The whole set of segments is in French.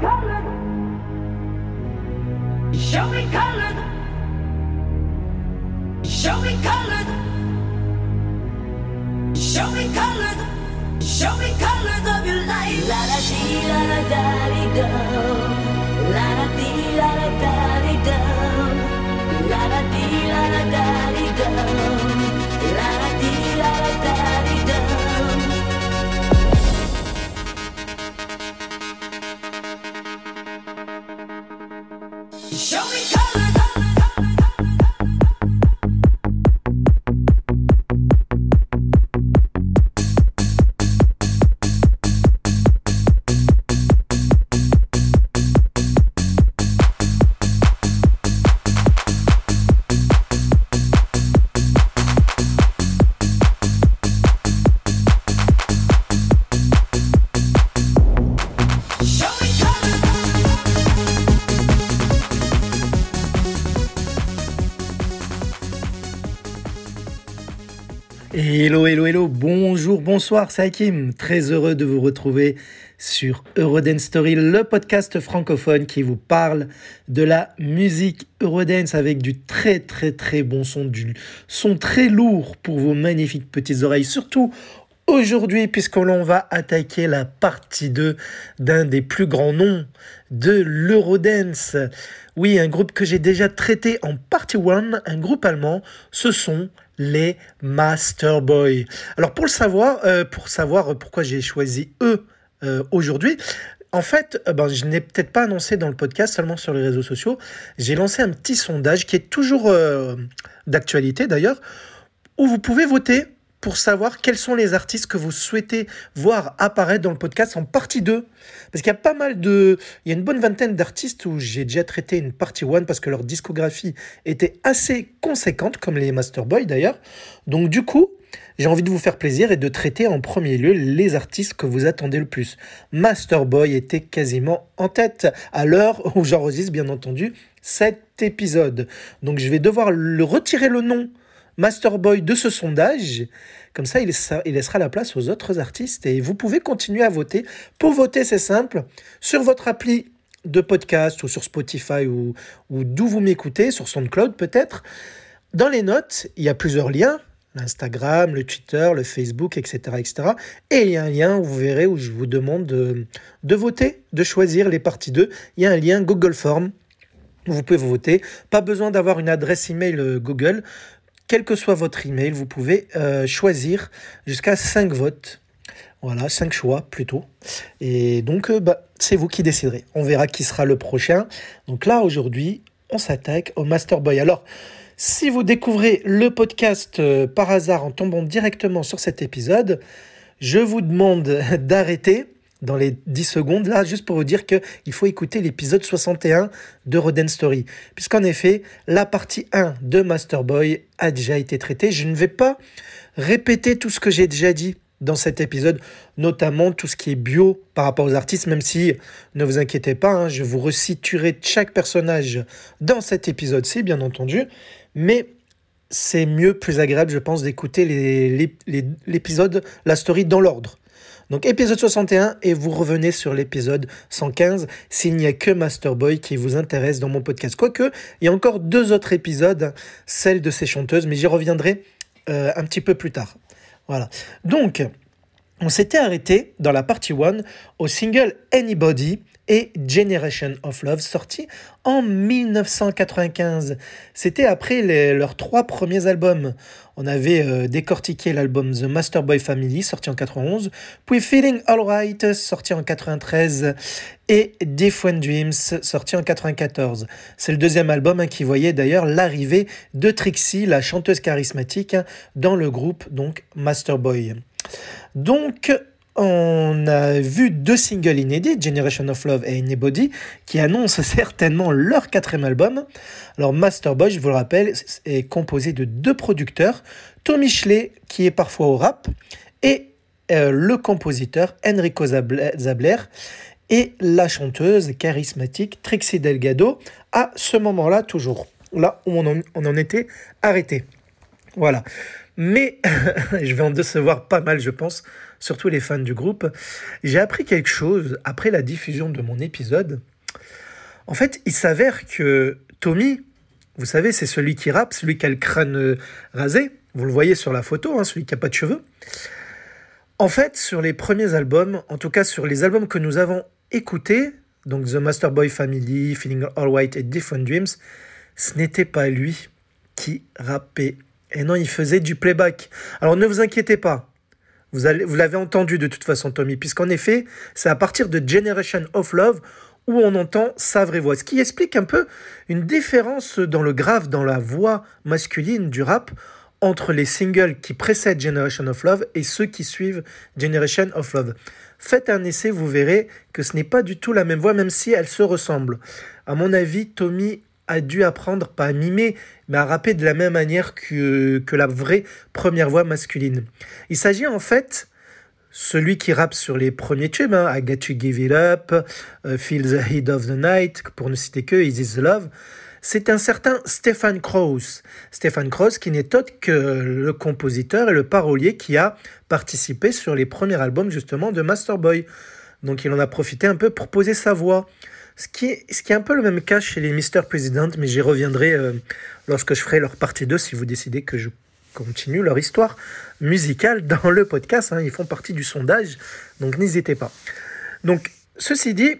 Show me colored. Show me colored. Show me colored. Show me colors of your life. La da dee la da da dee do. La da dee la da da Hello, hello, hello, bonjour, bonsoir, c'est Hakim. Très heureux de vous retrouver sur Eurodance Story, le podcast francophone qui vous parle de la musique Eurodance avec du très, très, très bon son, du son très lourd pour vos magnifiques petites oreilles. Surtout aujourd'hui, puisque l'on va attaquer la partie 2 d'un des plus grands noms de l'Eurodance. Oui, un groupe que j'ai déjà traité en partie 1, un groupe allemand, ce sont les Master Boy. Alors pour le savoir, euh, pour savoir pourquoi j'ai choisi eux euh, aujourd'hui, en fait, euh, ben, je n'ai peut-être pas annoncé dans le podcast, seulement sur les réseaux sociaux. J'ai lancé un petit sondage qui est toujours d'actualité d'ailleurs, où vous pouvez voter pour savoir quels sont les artistes que vous souhaitez voir apparaître dans le podcast en partie 2. Parce qu'il y a pas mal de... Il y a une bonne vingtaine d'artistes où j'ai déjà traité une partie 1 parce que leur discographie était assez conséquente, comme les Master Boy d'ailleurs. Donc du coup, j'ai envie de vous faire plaisir et de traiter en premier lieu les artistes que vous attendez le plus. Master Boy était quasiment en tête à l'heure où j'enregistre bien entendu cet épisode. Donc je vais devoir le retirer le nom Master Boy de ce sondage. Comme ça, il laissera, la place aux autres artistes et vous pouvez continuer à voter. Pour voter, c'est simple. Sur votre appli de podcast ou sur Spotify ou, ou d'où vous m'écoutez, sur SoundCloud peut-être, dans les notes, il y a plusieurs liens. L'Instagram, le Twitter, le Facebook, etc., etc. Et il y a un lien où vous verrez où je vous demande de, de voter, de choisir les parties 2. Il y a un lien Google Form où vous pouvez voter. Pas besoin d'avoir une adresse email euh, Google. Quel que soit votre email, vous pouvez euh, choisir jusqu'à 5 votes. Voilà, 5 choix plutôt. Et donc, euh, bah, c'est vous qui déciderez. On verra qui sera le prochain. Donc là, aujourd'hui, on s'attaque au Master Boy. Alors, si vous découvrez le podcast euh, par hasard en tombant directement sur cet épisode, je vous demande d'arrêter dans les 10 secondes là, juste pour vous dire qu'il faut écouter l'épisode 61 de Roden Story. Puisqu'en effet, la partie 1 de Master Boy a déjà été traitée. Je ne vais pas répéter tout ce que j'ai déjà dit dans cet épisode, notamment tout ce qui est bio par rapport aux artistes, même si, ne vous inquiétez pas, hein, je vous resituerai chaque personnage dans cet épisode-ci, bien entendu, mais c'est mieux, plus agréable, je pense, d'écouter les- les- les- l'épisode, la story dans l'ordre. Donc épisode 61 et vous revenez sur l'épisode 115 s'il n'y a que Master Boy qui vous intéresse dans mon podcast. Quoique, il y a encore deux autres épisodes, celle de ces chanteuses, mais j'y reviendrai euh, un petit peu plus tard. Voilà. Donc, on s'était arrêté dans la partie 1 au single Anybody et Generation of Love sorti en 1995. C'était après leurs trois premiers albums. On avait euh, décortiqué l'album The Master Boy Family sorti en 91, puis Feeling Alright sorti en 93 et Different Dreams sorti en 94. C'est le deuxième album hein, qui voyait d'ailleurs l'arrivée de Trixie, la chanteuse charismatique, hein, dans le groupe donc Master Boy. Donc, on a vu deux singles inédits, Generation of Love et Anybody, qui annoncent certainement leur quatrième album. Alors, Master Boy, je vous le rappelle, est composé de deux producteurs, Tommy Schley, qui est parfois au rap, et euh, le compositeur Enrico Zabler, et la chanteuse charismatique Trixie Delgado, à ce moment-là toujours, là où on en, on en était arrêté. Voilà. Mais je vais en décevoir pas mal, je pense, surtout les fans du groupe, j'ai appris quelque chose après la diffusion de mon épisode. En fait, il s'avère que Tommy, vous savez, c'est celui qui rappe, celui qui a le crâne euh, rasé, vous le voyez sur la photo, hein, celui qui n'a pas de cheveux. En fait, sur les premiers albums, en tout cas sur les albums que nous avons écoutés, donc The Master Boy Family, Feeling All White et Different Dreams, ce n'était pas lui qui rappait. Et non, il faisait du playback. Alors ne vous inquiétez pas, vous, l'avez entendu de toute façon, Tommy, puisqu'en effet, c'est à partir de Generation of Love où on entend sa vraie voix. Ce qui explique un peu une différence dans le grave, dans la voix masculine du rap entre les singles qui précèdent Generation of Love et ceux qui suivent Generation of Love. Faites un essai, vous verrez que ce n'est pas du tout la même voix, même si elle se ressemble. À mon avis, Tommy a dû apprendre, pas à mimer, mais à rapper de la même manière que, que la vraie première voix masculine. Il s'agit en fait celui qui rappe sur les premiers tubes, hein, I Got to Give It Up, euh, Feel the Heat of the Night, pour ne citer que Is This Love, c'est un certain Stefan Krauss. Stefan Krauss qui n'est autre que le compositeur et le parolier qui a participé sur les premiers albums justement de Masterboy. Donc il en a profité un peu pour poser sa voix. Ce qui, est, un peu le même cas chez les Mr. President, mais j'y reviendrai euh, lorsque je ferai leur partie 2 si vous décidez que je continue leur histoire musicale dans le podcast. Hein. Ils font partie du sondage, donc n'hésitez pas. Donc, ceci dit,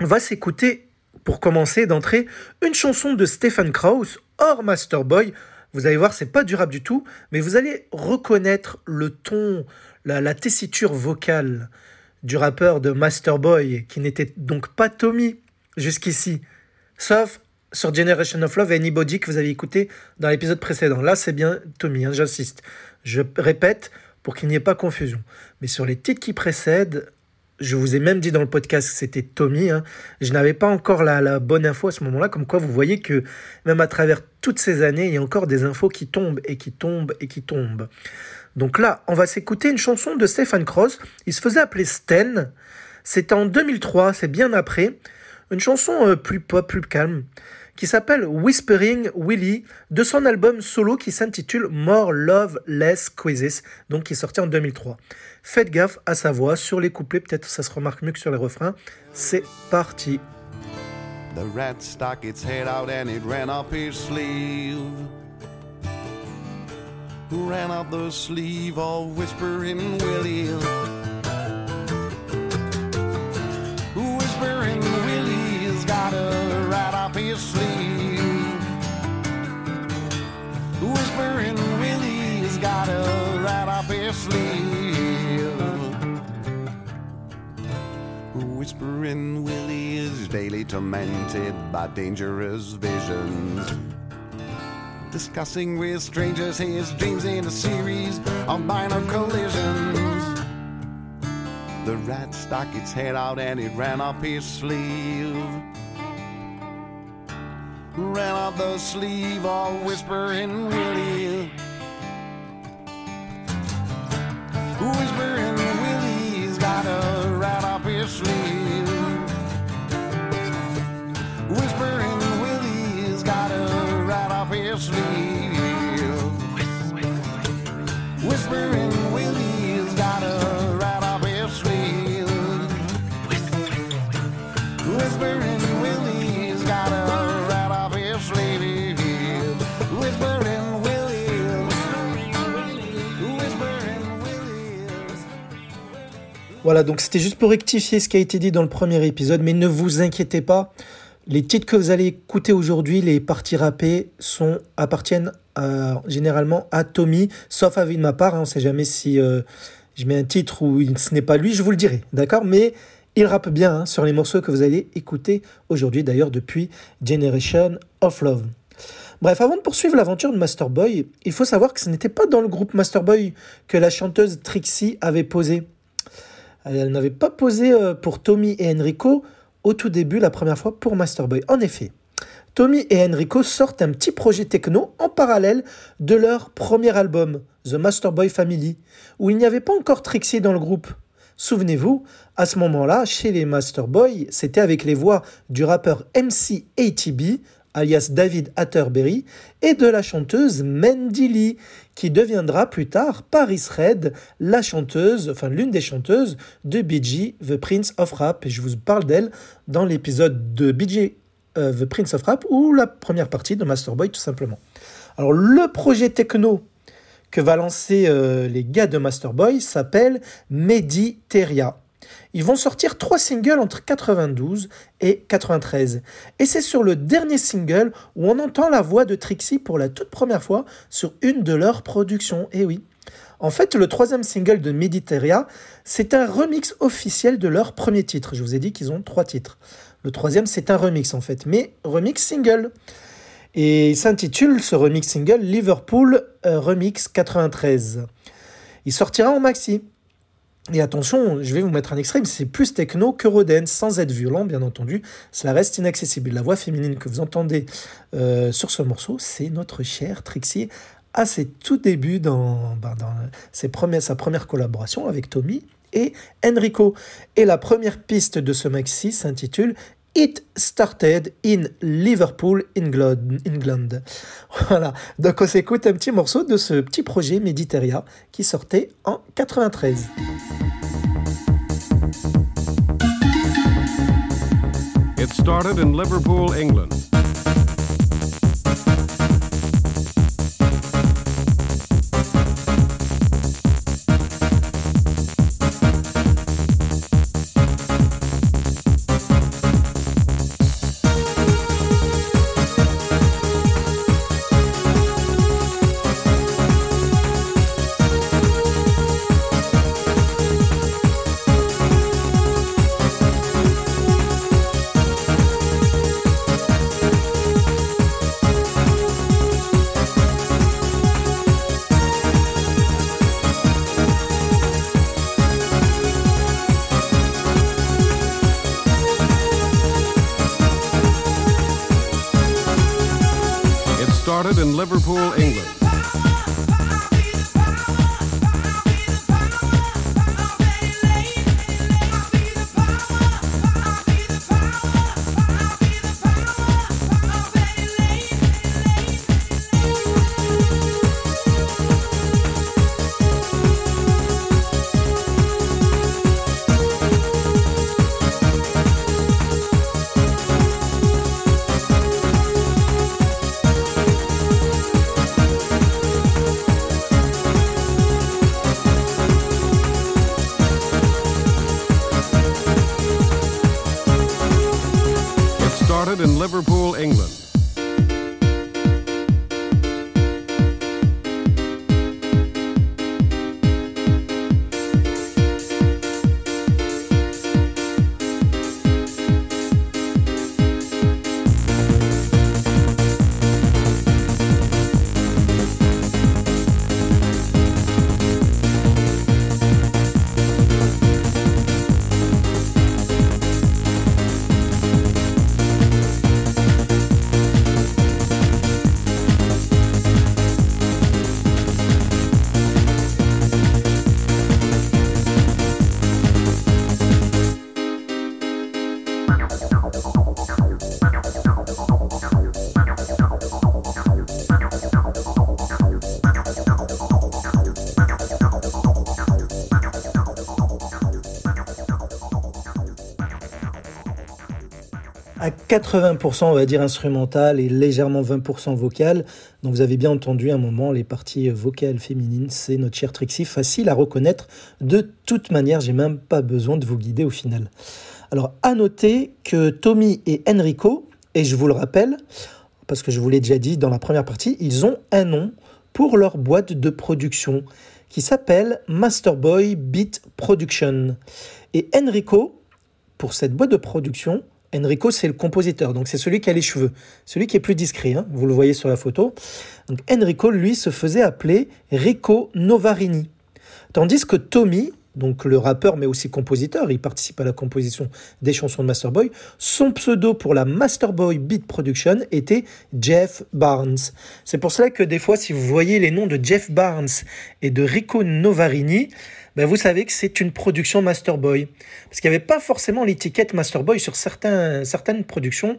on va s'écouter, pour commencer, d'entrée, une chanson de Stephen Krauss, hors Masterboy. Vous allez voir, c'est pas du rap du tout, mais vous allez reconnaître le ton, la tessiture vocale du rappeur de Masterboy, qui n'était donc pas Tommy jusqu'ici, sauf sur Generation of Love et Anybody que vous avez écouté dans l'épisode précédent. Là, c'est bien Tommy, hein, j'insiste. Je répète pour qu'il n'y ait pas confusion. Mais sur les titres qui précèdent, je vous ai même dit dans le podcast que c'était Tommy. Hein. Je n'avais pas encore la, la, bonne info à ce moment-là, comme quoi vous voyez que même à travers toutes ces années, il y a encore des infos qui tombent et qui tombent et qui tombent. Donc là, on va s'écouter une chanson de Stephen Cross. Il se faisait appeler Sten. C'était en 2003, c'est bien après. Une chanson euh, plus pop, plus calme, qui s'appelle Whispering Willie, de son album solo qui s'intitule More Love Less Quizzes, donc qui est sorti en 2003. Faites gaffe à sa voix, sur les couplets, peut-être ça se remarque mieux que sur les refrains. C'est parti. Ran out the sleeve, all whispering Willie. Whispering Willie's got a rat up his sleeve. Whispering Willie's got a rat up his sleeve. Whispering Willie is daily tormented by dangerous visions discussing with strangers his dreams in a series of minor collisions. The rat stuck its head out and it ran up his sleeve. Ran up the sleeve, all whispering Willie. Whispering Voilà, donc c'était juste pour rectifier ce qui a été dit dans le premier épisode, mais ne vous inquiétez pas. Les titres que vous allez écouter aujourd'hui, les parties rappées, sont, appartiennent euh, généralement à Tommy, sauf avis de ma part. Hein, on ne sait jamais si euh, je mets un titre ou ce n'est pas lui, je vous le dirai. D'accord? Mais il rappe bien hein, sur les morceaux que vous allez écouter aujourd'hui, d'ailleurs depuis Generation of Love. Bref, avant de poursuivre l'aventure de Masterboy, il faut savoir que ce n'était pas dans le groupe Masterboy que la chanteuse Trixie avait posé. Elle n'avait pas posé euh, pour Tommy et Enrico au tout début, la première fois pour Masterboy. En effet, Tommy et Enrico sortent un petit projet techno en parallèle de leur premier album, The Masterboy Family, où il n'y avait pas encore Trixie dans le groupe. Souvenez-vous, à ce moment-là, chez les Masterboy, c'était avec les voix du rappeur MC ATB, alias David Atterbury, et de la chanteuse Mandy Lee, qui deviendra plus tard Paris Red, la chanteuse, enfin l'une des chanteuses de Bee The Prince of Rap. Et je vous parle d'elle dans l'épisode de Bee euh, The Prince of Rap ou la première partie de Masterboy tout simplement. Alors le projet techno que va lancer euh, les gars de Masterboy s'appelle Mediteria. Ils vont sortir trois singles entre 92 et 93. Et c'est sur le dernier single où on entend la voix de Trixie pour la toute première fois sur une de leurs productions. Et oui. En fait, le troisième single de Mediteria, c'est un remix officiel de leur premier titre. Je vous ai dit qu'ils ont trois titres. Le troisième, c'est un remix en fait, mais remix single. Et il s'intitule ce remix single Liverpool euh, Remix 93. Il sortira en maxi. Et attention, je vais vous mettre un extrait, c'est plus techno que Rodin, sans être violent, bien entendu. Cela reste inaccessible. La voix féminine que vous entendez euh, sur ce morceau, c'est notre chère Trixie à ses tout débuts dans, ben, sa première collaboration avec Tommy et Enrico. Et la première piste de ce maxi s'intitule It started in Liverpool, England. Voilà, donc on s'écoute un petit morceau de ce petit projet Mediteria qui sortait en 93. It started in Liverpool, England. Liverpool, England. 80%, on va dire, instrumental et légèrement 20% vocal. Donc vous avez bien entendu un moment les parties vocales féminines, c'est notre chère Trixie, facile à reconnaître. De toute manière, j'ai même pas besoin de vous guider au final. Alors à noter que Tommy et Enrico, et je vous le rappelle, parce que je vous l'ai déjà dit dans la première partie, ils ont un nom pour leur boîte de production qui s'appelle Masterboy Beat Production. Et Enrico, pour cette boîte de production, Enrico, c'est le compositeur, donc c'est celui qui a les cheveux, celui qui est plus discret, hein, vous le voyez sur la photo. Enrico, lui, se faisait appeler Rico Novarini. Tandis que Tommy, donc le rappeur mais aussi compositeur, il participe à la composition des chansons de Masterboy, son pseudo pour la Masterboy Beat Production était Jeff Barnes. C'est pour cela que des fois si vous voyez les noms de Jeff Barnes et de Rico Novarini, ben vous savez que c'est une production Masterboy. Parce qu'il n'y avait pas forcément l'étiquette Masterboy sur certains, certaines productions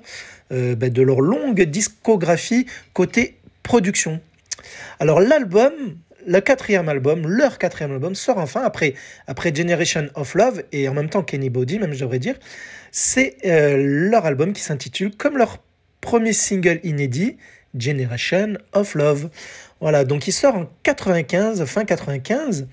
euh, ben de leur longue discographie côté production. Alors l'album, le quatrième album, leur quatrième album, sort enfin après, après Generation of Love et en même temps Kenny Body, même je devrais dire. C'est euh, leur album qui s'intitule comme leur premier single inédit, Generation of Love. Voilà, donc il sort en 95, fin 95.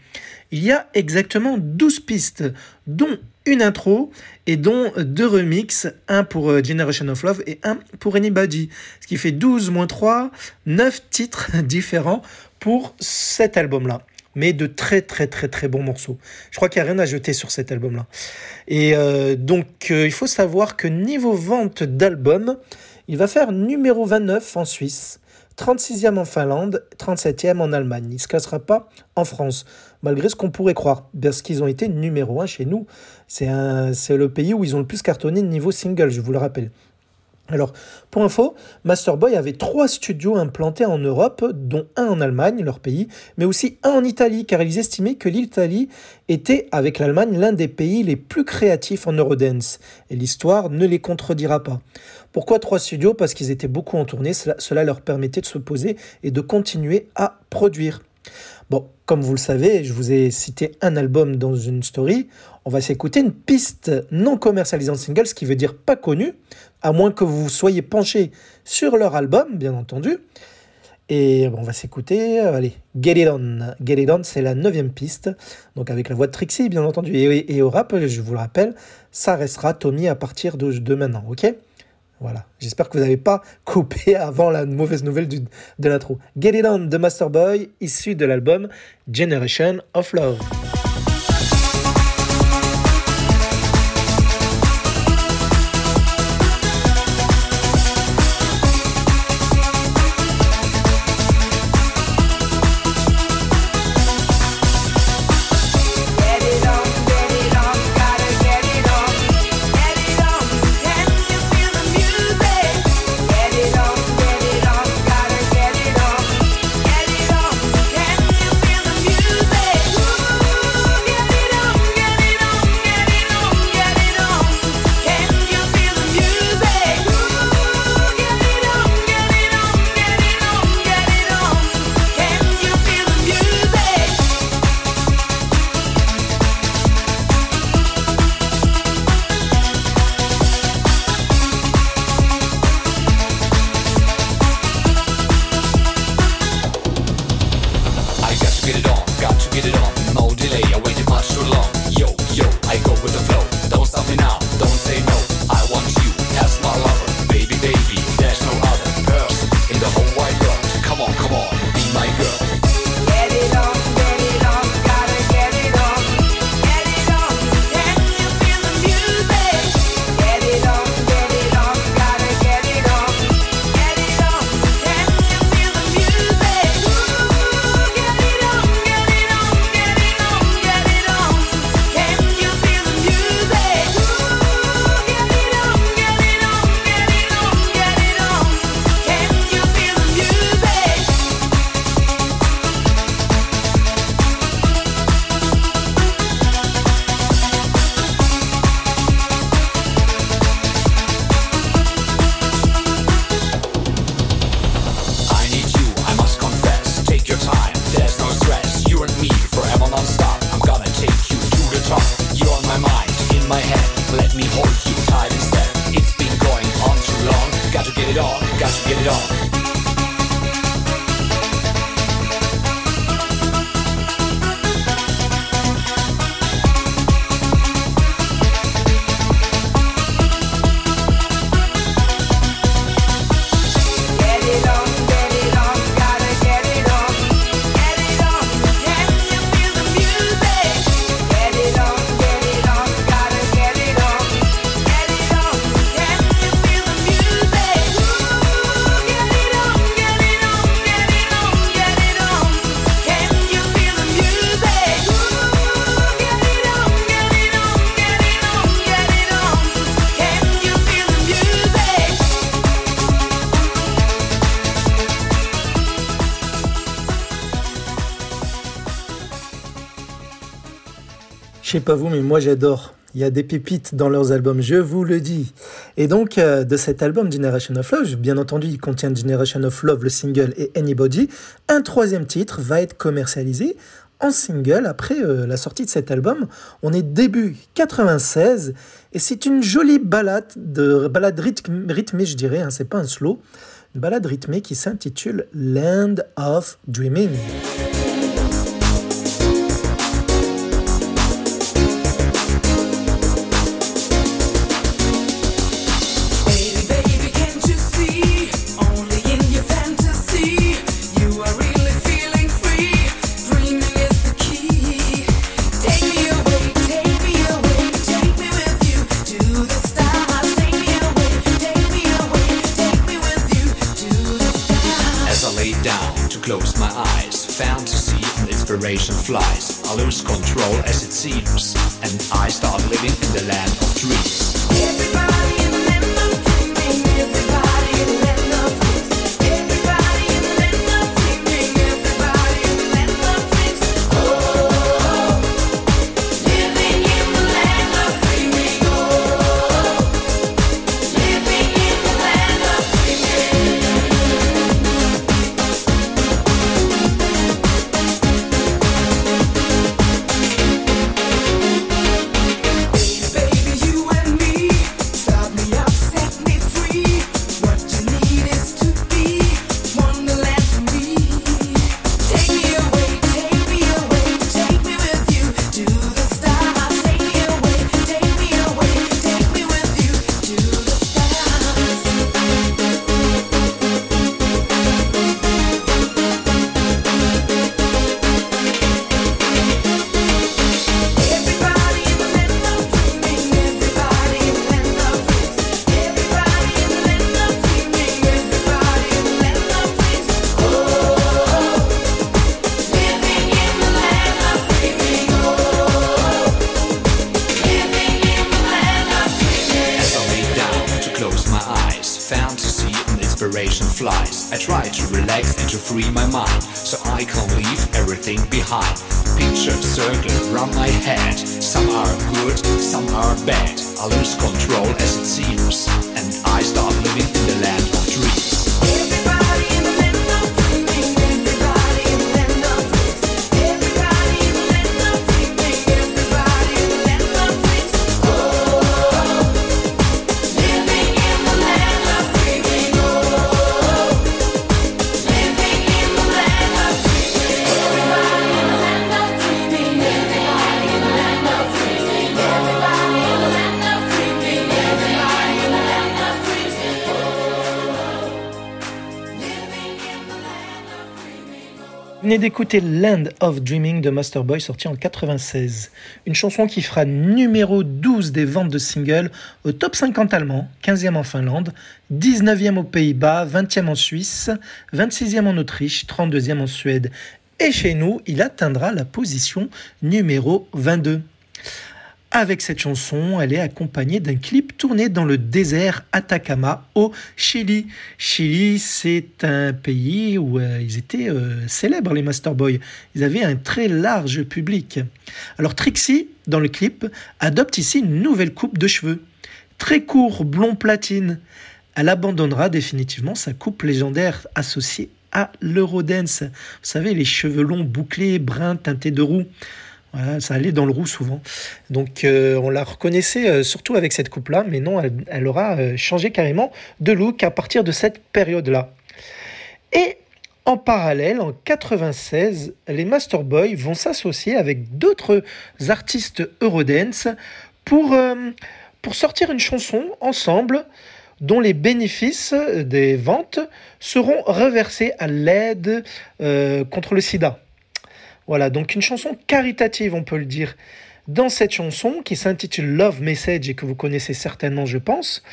Il y a exactement 12 pistes, dont une intro et dont deux remixes, un pour euh, Generation of Love et un pour Anybody. Ce qui fait 12 moins 3, 9 titres différents pour cet album-là. Mais de très très très très bons morceaux. Je crois qu'il n'y a rien à jeter sur cet album-là. Et euh, donc euh, il faut savoir que niveau vente d'albums, il va faire numéro 29 en Suisse. 36e en Finlande, 37e en Allemagne. Il ne se cassera pas en France, malgré ce qu'on pourrait croire, parce qu'ils ont été numéro 1 chez nous. C'est le pays où ils ont le plus cartonné niveau single, je vous le rappelle. Alors, pour info, Masterboy avait trois studios implantés en Europe, dont un en Allemagne, leur pays, mais aussi un en Italie, car ils estimaient que l'Italie était, avec l'Allemagne, l'un des pays les plus créatifs en Eurodance. Et l'histoire ne les contredira pas. Pourquoi trois studios? Parce qu'ils étaient beaucoup en tournée, cela leur permettait de se poser et de continuer à produire. Bon, comme vous le savez, je vous ai cité un album dans une story. On va s'écouter une piste non commercialisée en single, ce qui veut dire pas connue, à moins que vous soyez penché sur leur album, bien entendu. Et on va s'écouter, euh, allez, Get It On. Get It On, c'est la neuvième piste, donc avec la voix de Trixie, bien entendu. Et, et, au rap, je vous le rappelle, ça restera Tommy à partir de, de maintenant, ok? Voilà. J'espère que vous n'avez pas coupé avant la mauvaise nouvelle de l'intro. Get It On de Masterboy, issu de l'album Generation of Love. Je sais pas vous, mais moi j'adore. Il y a des pépites dans leurs albums, je vous le dis. Et donc, euh, de cet album Generation of Love, bien entendu, il contient Generation of Love, le single, et Anybody. Un troisième titre va être commercialisé en single après euh, la sortie de cet album. On est début 96 et c'est une jolie balade, de, balade rythmée, je dirais, hein, c'est pas un slow. Une balade rythmée qui s'intitule Land of Dreaming. Inspiration flies. I lose control as it seems, and I start living in the land of dreams. Venez d'écouter Land of Dreaming de Masterboy sorti en 96. Une chanson qui fera numéro 12 des ventes de singles au top 50 allemand, 15e en Finlande, 19e aux Pays-Bas, 20e en Suisse, 26e en Autriche, 32e en Suède. Et chez nous, il atteindra la position numéro 22. Avec cette chanson, elle est accompagnée d'un clip tourné dans le désert Atacama au Chili. Chili, c'est un pays où euh, ils étaient euh, célèbres, les Masterboys. Ils avaient un très large public. Alors Trixie, dans le clip, adopte ici une nouvelle coupe de cheveux. Très court, blond platine. Elle abandonnera définitivement sa coupe légendaire associée à l'Eurodance. Vous savez, les cheveux longs, bouclés, bruns, teintés de roux. Voilà, ça allait dans le roux souvent. Donc euh, on la reconnaissait euh, surtout avec cette coupe-là, mais non, elle, aura euh, changé carrément de look à partir de cette période-là. Et en parallèle, en 96, les Masterboys vont s'associer avec d'autres artistes Eurodance pour, pour sortir une chanson ensemble dont les bénéfices des ventes seront reversés à l'aide contre le sida. Voilà, donc une chanson caritative, on peut le dire. Dans cette chanson, qui s'intitule Love Message et que vous connaissez certainement, je pense,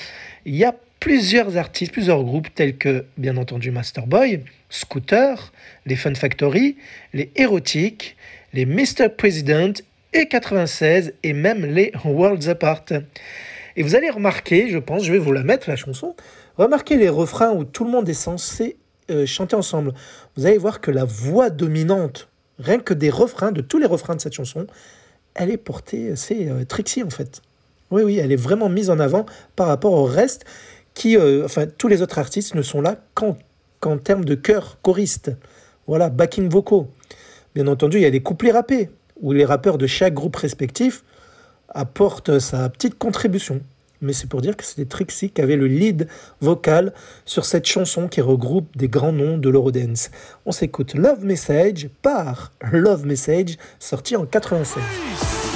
il y a plusieurs artistes, plusieurs groupes tels que, bien entendu, Masterboy, Scooter, les Fun Factory, les Érotiques, les Mr. President et 96 et même les Worlds Apart. Et vous allez remarquer, je pense, je vais vous la mettre la chanson, remarquez les refrains où tout le monde est censé euh, chanter ensemble. Vous allez voir que la voix dominante, rien que des refrains, de tous les refrains de cette chanson, elle est portée, c'est euh, Trixie en fait. Oui, oui, elle est vraiment mise en avant par rapport au reste qui, euh, enfin, tous les autres artistes ne sont là qu'en termes de chœur, choriste. Voilà, backing vocaux. Bien entendu, il y a des couplets rappés, où les rappeurs de chaque groupe respectif apportent sa petite contribution. Mais c'est pour dire que c'était Trixie qui avait le lead vocal sur cette chanson qui regroupe des grands noms de l'Eurodance. On s'écoute Love Message par Love Message, sorti en 96.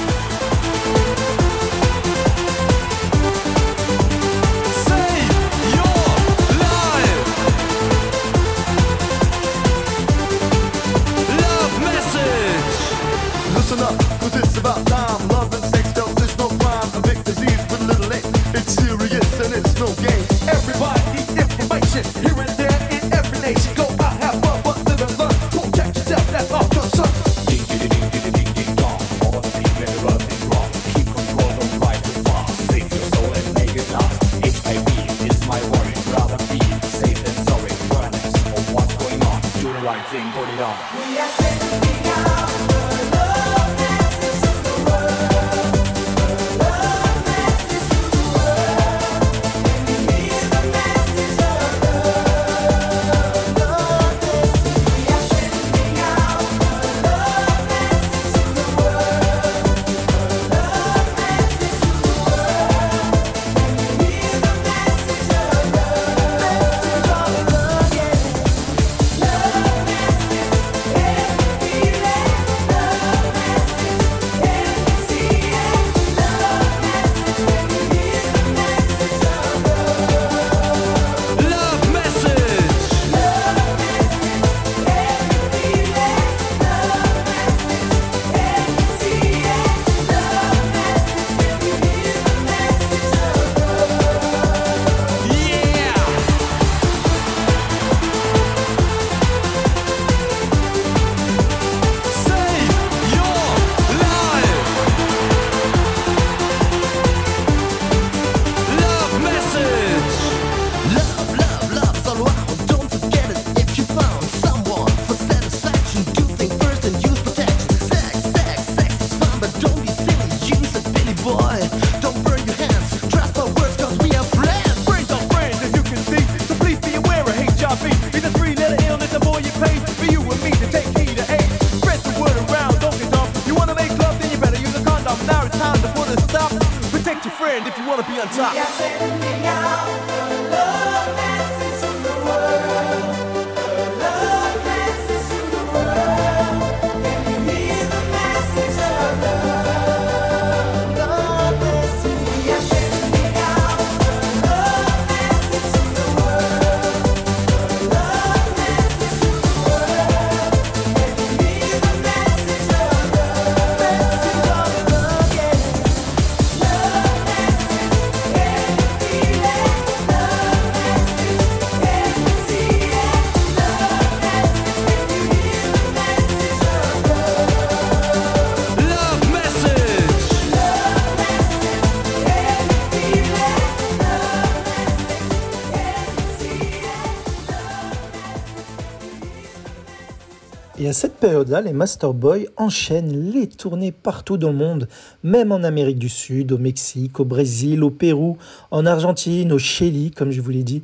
Cette période-là, les Master Boys enchaînent les tournées partout dans le monde, même en Amérique du Sud, au Mexique, au Brésil, au Pérou, en Argentine, au Chili, comme je vous l'ai dit.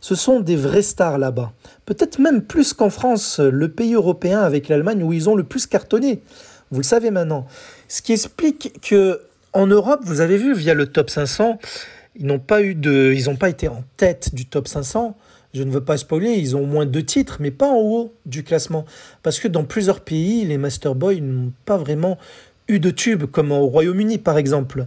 Ce sont des vrais stars là-bas. Peut-être même plus qu'en France, le pays européen avec l'Allemagne où ils ont le plus cartonné. Vous le savez maintenant. Ce qui explique que en Europe, vous avez vu via le top 500, ils n'ont pas ils n'ont pas été en tête du top 500. Je ne veux pas spoiler, ils ont au moins deux titres, mais pas en haut du classement. Parce que dans plusieurs pays, les Master Boys n'ont pas vraiment eu de tube, comme au Royaume-Uni par exemple.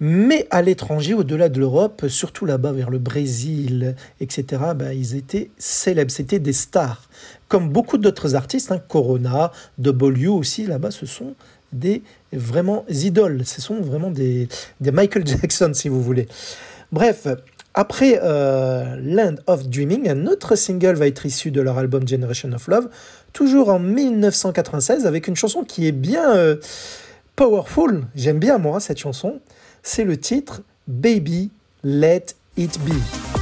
Mais à l'étranger, au-delà de l'Europe, surtout là-bas vers le Brésil, etc., bah, ils étaient célèbres, c'était des stars. Comme beaucoup d'autres artistes, hein, Corona, W aussi, là-bas, ce sont des vraiment idoles. Ce sont vraiment des, des Michael Jackson, si vous voulez. Bref, après euh, Land of Dreaming, un autre single va être issu de leur album Generation of Love, toujours en 1996, avec une chanson qui est bien euh, powerful. J'aime bien, moi, cette chanson. C'est le titre Baby Let It Be.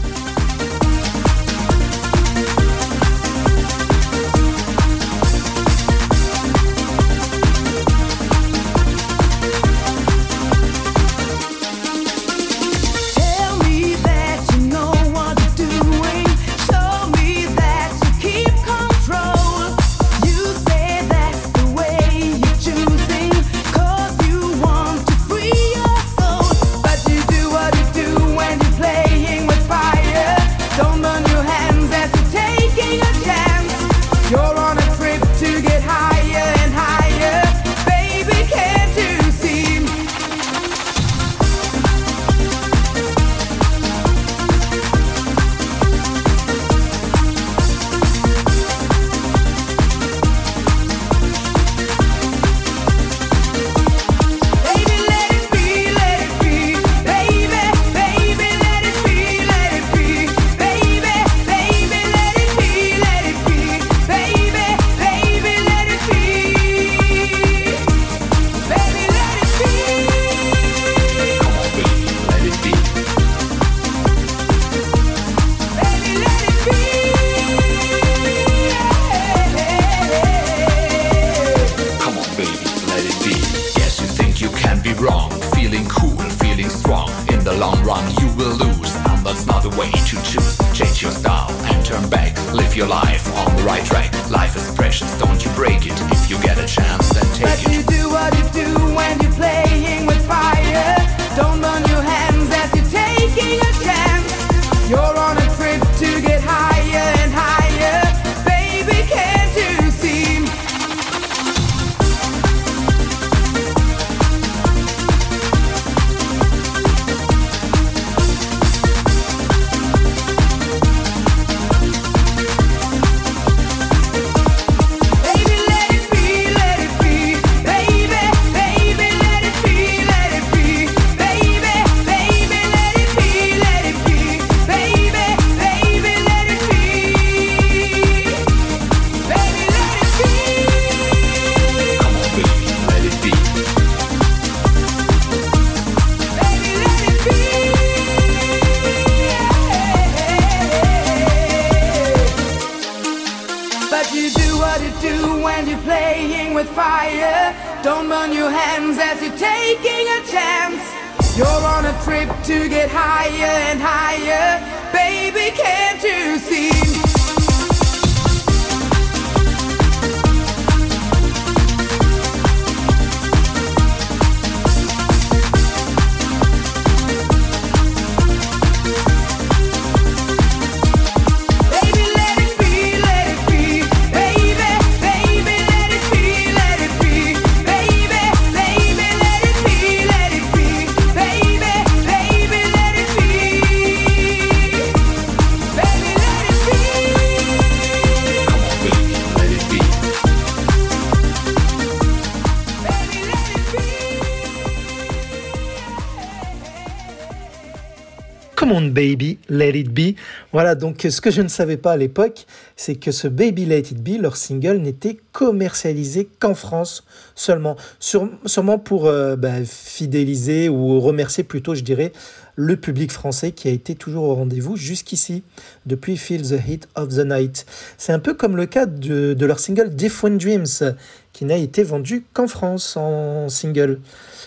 Donc ce que je ne savais pas à l'époque, c'est que ce Baby Let It Be, leur single, n'était commercialisé qu'en France seulement. Sur- sûrement pour euh, bah, fidéliser ou remercier plutôt, je dirais, le public français qui a été toujours au rendez-vous jusqu'ici, depuis Feel the Heat of the Night. C'est un peu comme le cas de, leur single Different Dreams, qui n'a été vendu qu'en France en single.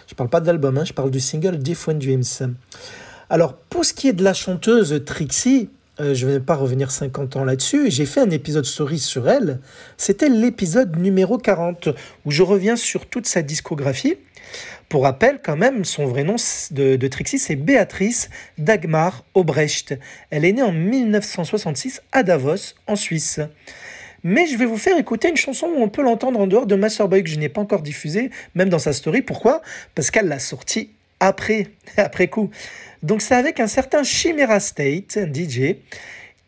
Je parle pas de l'album, hein, je parle du single Different Dreams. Alors, pour ce qui est de la chanteuse Trixie, euh, je ne vais pas revenir 50 ans là-dessus, j'ai fait un épisode story sur elle. C'était l'épisode numéro 40, où je reviens sur toute sa discographie. Pour rappel, quand même, son vrai nom de, Trixie, c'est Béatrice Dagmar Obrecht. Elle est née en 1966 à Davos, en Suisse. Mais je vais vous faire écouter une chanson où on peut l'entendre en dehors de Master Boy que je n'ai pas encore diffusée, même dans sa story. Pourquoi? Parce qu'elle l'a sortie après, après coup. Donc c'est avec un certain Chimera State, un DJ,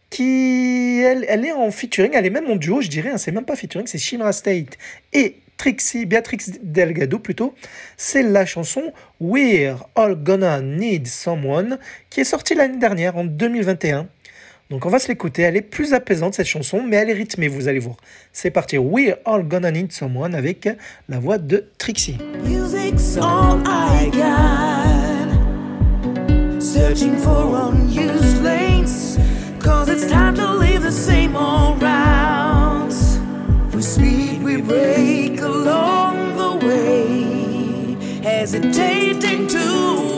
qui elle, est en featuring, elle est même en duo, je dirais, hein, c'est même pas featuring, c'est Chimera State et Trixie, Beatrix Delgado plutôt. C'est la chanson We're All Gonna Need Someone qui est sortie l'année dernière en 2021. Donc on va se l'écouter, elle est plus apaisante cette chanson, mais elle est rythmée, vous allez voir. C'est parti, We're All Gonna Need Someone avec la voix de Trixie. I got. Searching for unused lanes. Cause it's time to leave the same old routes. With speed we break along the way. Hesitating to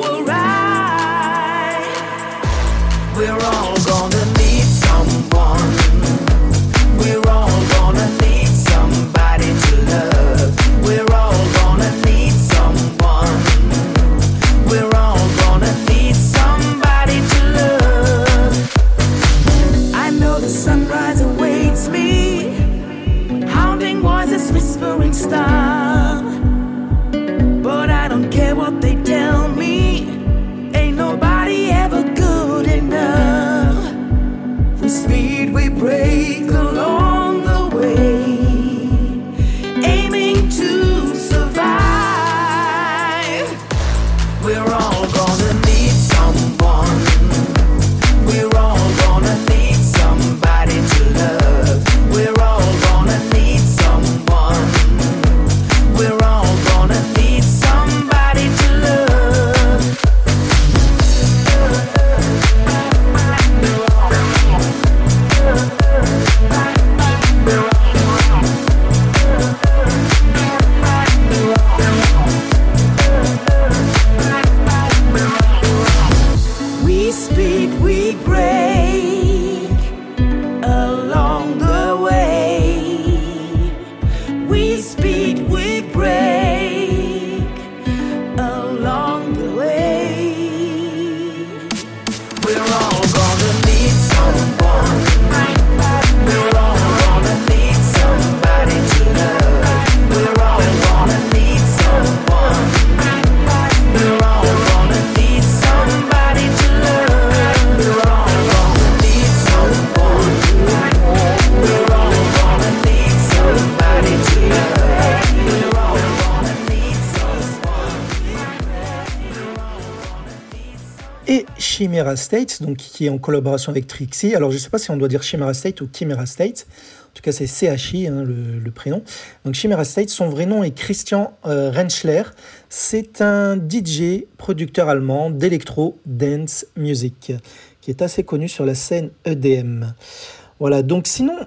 Chimera State, donc qui est en collaboration avec Trixie. Alors je ne sais pas si on doit dire Chimera State ou Chimera State. En tout cas, c'est CHI, hein, le, prénom. Donc Chimera State, son vrai nom est Christian euh, Rentschler. C'est un DJ, producteur allemand d'électro dance music, qui est assez connu sur la scène EDM. Voilà, donc sinon,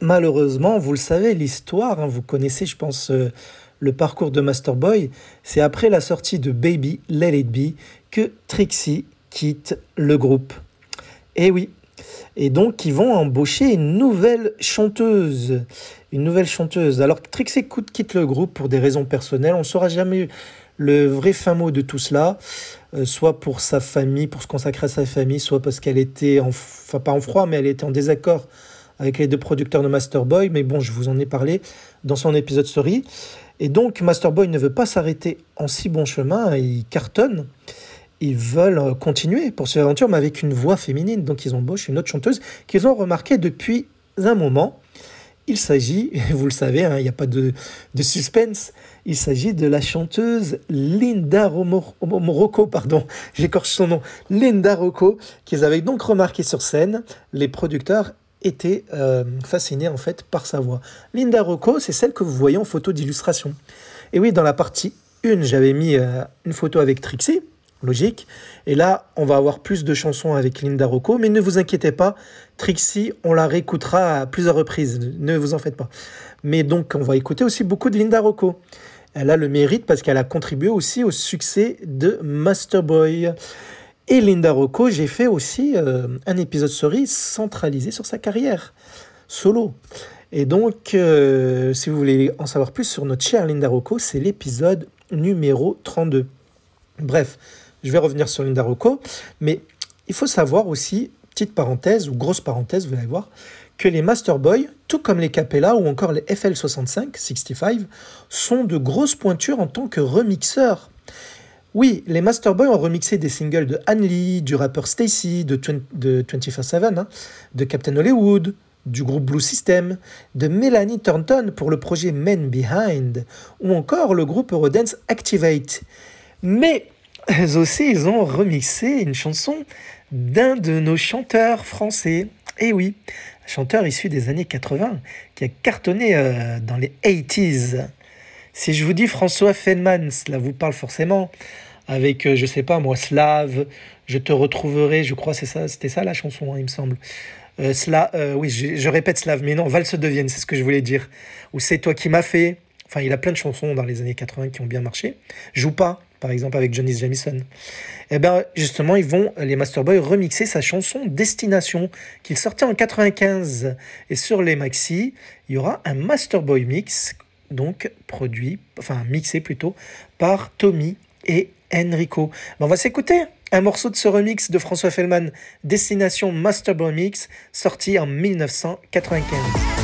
malheureusement, vous le savez, l'histoire, hein, vous connaissez, je pense, euh, le parcours de Masterboy, c'est après la sortie de Baby Let It Be que Trixie quitte le groupe. Et oui. Et donc, ils vont embaucher une nouvelle chanteuse. Une nouvelle chanteuse. Alors, Trixie Coute quitte le groupe pour des raisons personnelles. On ne saura jamais le vrai fin mot de tout cela. Euh, soit pour sa famille, pour se consacrer à sa famille, soit parce qu'elle était, en, enfin pas en froid, mais elle était en désaccord avec les deux producteurs de Masterboy. Mais bon, je vous en ai parlé dans son épisode story. Et donc, Masterboy ne veut pas s'arrêter en si bon chemin. Il cartonne ils veulent euh, continuer pour cette aventure, mais avec une voix féminine. Donc ils embauchent une autre chanteuse qu'ils ont remarqué depuis un moment. Il s'agit, vous le savez, hein, il n'y a pas de, suspense, il s'agit de la chanteuse Linda Rocco, pardon, j'écorche son nom, Linda Rocco, qu'ils avaient donc remarqué sur scène. Les producteurs étaient euh, fascinés en fait par sa voix. Linda Rocco, c'est celle que vous voyez en photo d'illustration. Et oui, dans la partie 1, j'avais mis euh, une photo avec Trixie, logique. Et là, on va avoir plus de chansons avec Linda Rocco, mais ne vous inquiétez pas, Trixie, on la réécoutera à plusieurs reprises, ne vous en faites pas. Mais donc, on va écouter aussi beaucoup de Linda Rocco. Elle a le mérite parce qu'elle a contribué aussi au succès de Masterboy. Et Linda Rocco, j'ai fait aussi euh, un épisode story centralisé sur sa carrière solo. Et donc, euh, si vous voulez en savoir plus sur notre chère Linda Rocco, c'est l'épisode numéro 32. Bref, je vais revenir sur Linda Rocco, mais il faut savoir aussi, petite parenthèse ou grosse parenthèse, vous allez voir, que les Masterboy, tout comme les Capella ou encore les FL65, 65, sont de grosses pointures en tant que remixeurs. Oui, les Masterboy ont remixé des singles de Anne Lee, du rappeur Stacy, de, de 24-7, hein, de Captain Hollywood, du groupe Blue System, de Melanie Thornton pour le projet Men Behind, ou encore le groupe Eurodance Activate. Mais aussi, ils ont remixé une chanson d'un de nos chanteurs français. Et oui, un chanteur issu des années 80 qui a cartonné euh, dans les 80s. Si je vous dis François Feldman, cela vous parle forcément avec, euh, je sais pas moi, Slave, Je te retrouverai, je crois, c'est ça, c'était ça la chanson, hein, il me semble. Euh, euh, oui, je, répète Slave, mais non, Valse de Vienne, c'est ce que je voulais dire. Ou C'est toi qui m'as fait. Enfin, il a plein de chansons dans les années 80 qui ont bien marché. Joue pas, par exemple, avec Johnny Jamison. Et ben justement, ils vont, les Masterboy, remixer sa chanson Destination, qu'il sortait en 95. Et sur les maxi, il y aura un Masterboy mix, donc produit, enfin mixé plutôt, par Tommy et Enrico. Ben, on va s'écouter un morceau de ce remix de François Fellman, Destination Masterboy Mix, sorti en 1995.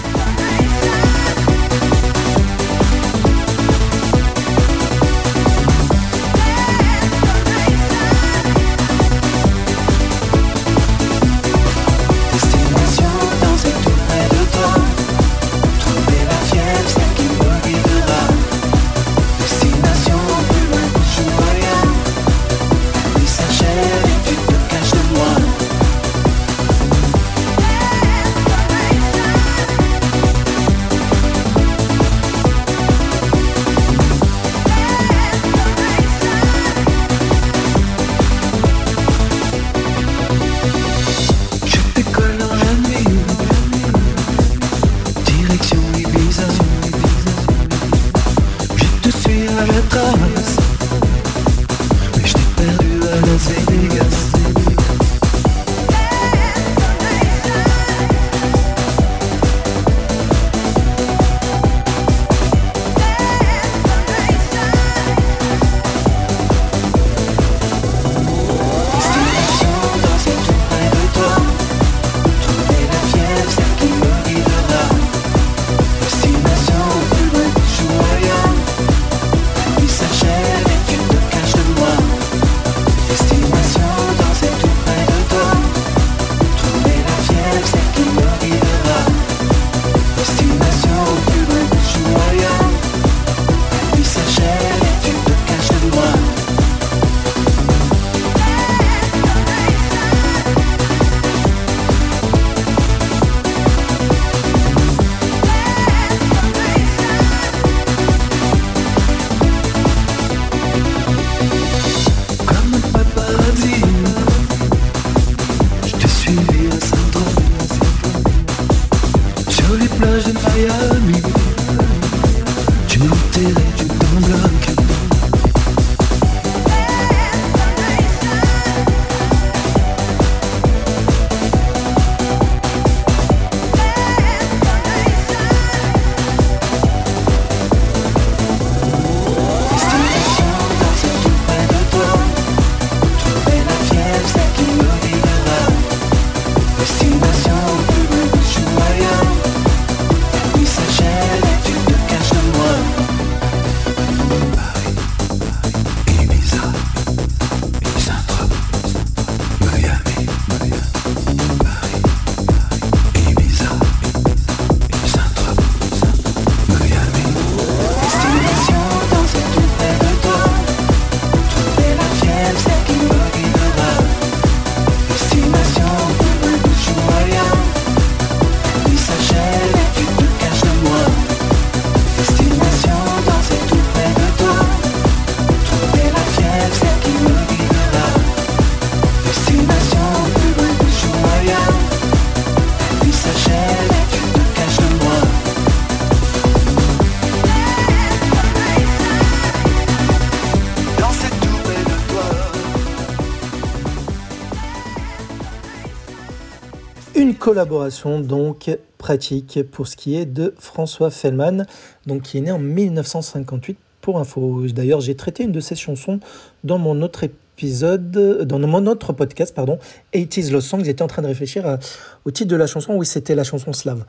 Collaboration donc pratique pour ce qui est de François Fellman, donc qui est né en 1958 pour info. D'ailleurs, j'ai traité une de ses chansons dans mon autre épisode, dans mon autre podcast, pardon, 80s Lost Songs. J'étais en train de réfléchir à- au titre de la chanson. Oui, c'était la chanson slave.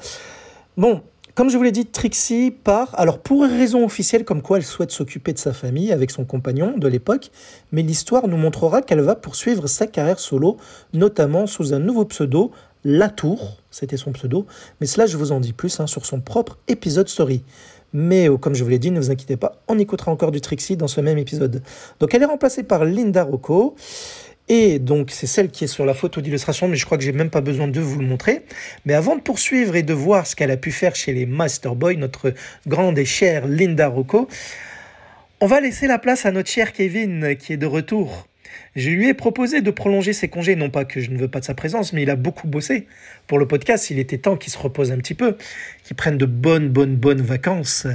Bon, comme je vous l'ai dit, Trixie part, alors pour une raison officielle comme quoi elle souhaite s'occuper de sa famille avec son compagnon de l'époque, mais l'histoire nous montrera qu'elle va poursuivre sa carrière solo, notamment sous un nouveau pseudo, Latour, c'était son pseudo, mais cela je vous en dis plus hein, sur son propre épisode story. Mais euh, comme je vous l'ai dit, ne vous inquiétez pas, on écoutera encore du Trixie dans ce même épisode. Donc elle est remplacée par Linda Rocco. Et donc, c'est celle qui est sur la photo d'illustration, mais je crois que j'ai même pas besoin de vous le montrer. Mais avant de poursuivre et de voir ce qu'elle a pu faire chez les Master Boys, notre grande et chère Linda Rocco, on va laisser la place à notre cher Kevin qui est de retour. Je lui ai proposé de prolonger ses congés, non pas que je ne veux pas de sa présence, mais il a beaucoup bossé pour le podcast. Il était temps qu'il se repose un petit peu, qu'il prenne de bonnes, bonnes, bonnes vacances.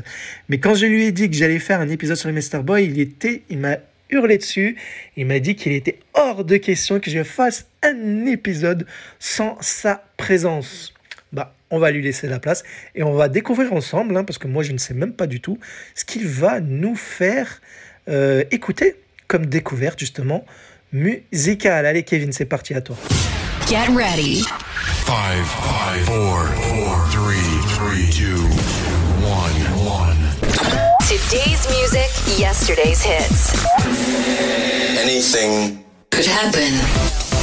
Mais quand je lui ai dit que j'allais faire un épisode sur les Master Boys, il était, il m'a hurlé dessus. Il m'a dit qu'il était hors de question que je fasse un épisode sans sa présence. Bah, on va lui laisser la place et on va découvrir ensemble, hein, parce que moi je ne sais même pas du tout, ce qu'il va nous faire euh, écouter comme découverte justement musicale. Allez Kevin, c'est parti à toi. Get ready. Five, five, four, four, three, three, two, one, one. Today's music, yesterday's hits. Anything Could happen.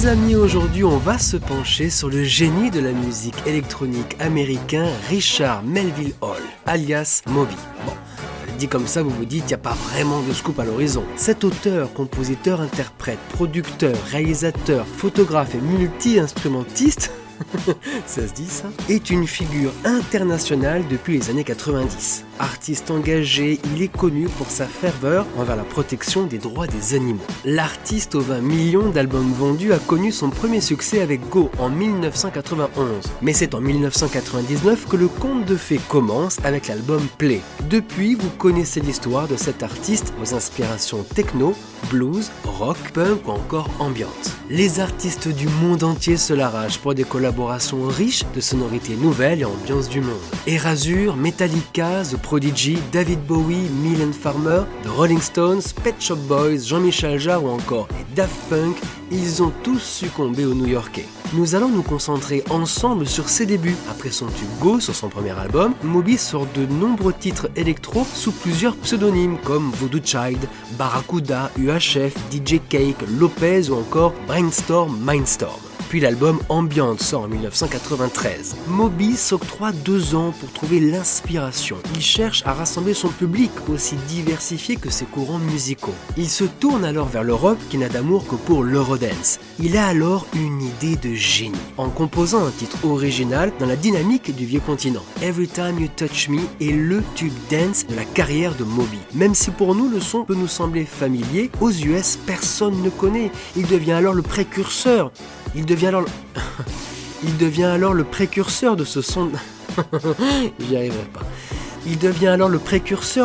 Les amis, aujourd'hui on va se pencher sur le génie de la musique électronique américain Richard Melville Hall, alias Moby. Bon, dit comme ça, vous vous dites, il n'y a pas vraiment de scoop à l'horizon. Cet auteur, compositeur, interprète, producteur, réalisateur, photographe et multi-instrumentiste ça se dit ça Est une figure internationale depuis les années 90. Artiste engagé, il est connu pour sa ferveur envers la protection des droits des animaux. L'artiste aux 20 millions d'albums vendus a connu son premier succès avec Go en 1991. Mais c'est en 1999 que le conte de fées commence avec l'album Play. Depuis, vous connaissez l'histoire de cet artiste aux inspirations techno, blues, rock, punk ou encore ambiante. Les artistes du monde entier se l'arrachent pour des collaborations riches de sonorités nouvelles et ambiances du monde. Erasure, Metallica, The Prodigy, David Bowie, Mylène Farmer, The Rolling Stones, Pet Shop Boys, Jean-Michel Jarre ou encore Daft Punk, ils ont tous succombé aux New-Yorkais. Nous allons nous concentrer ensemble sur ses débuts. Après son tube Go sur son premier album, Moby sort de nombreux titres électro sous plusieurs pseudonymes comme Voodoo Child, Barracuda, UHF, DJ Cake, Lopez ou encore Brainstorm Mindstorm. Puis l'album Ambient sort en 1993. Moby s'octroie deux ans pour trouver l'inspiration. Il cherche à rassembler son public aussi diversifié que ses courants musicaux. Il se tourne alors vers le rock qui n'a d'amour que pour l'eurodance. Il a alors une idée de génie en composant un titre original dans la dynamique du vieux continent. Every Time You Touch Me est le tube dance de la carrière de Moby. Même si pour nous le son peut nous sembler familier, aux US personne ne connaît. Il devient alors le précurseur. Il devient alors le... Précurseur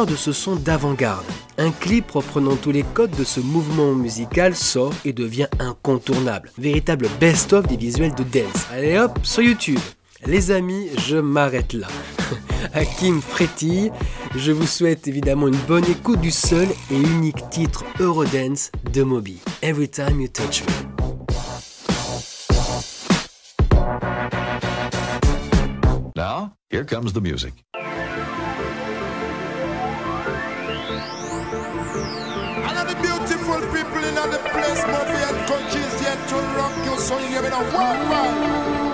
de ce son d'avant-garde. Un clip reprenant tous les codes de ce mouvement musical sort et devient incontournable. Véritable best-of des visuels de dance. Allez hop, sur YouTube. Les amis, je m'arrête là. Hakim frétille. Je vous souhaite évidemment une bonne écoute du seul et unique titre Eurodance de Moby. Every time you touch me. Now, here comes the music. Another beautiful people in the place, and countries yet to rock you, so you.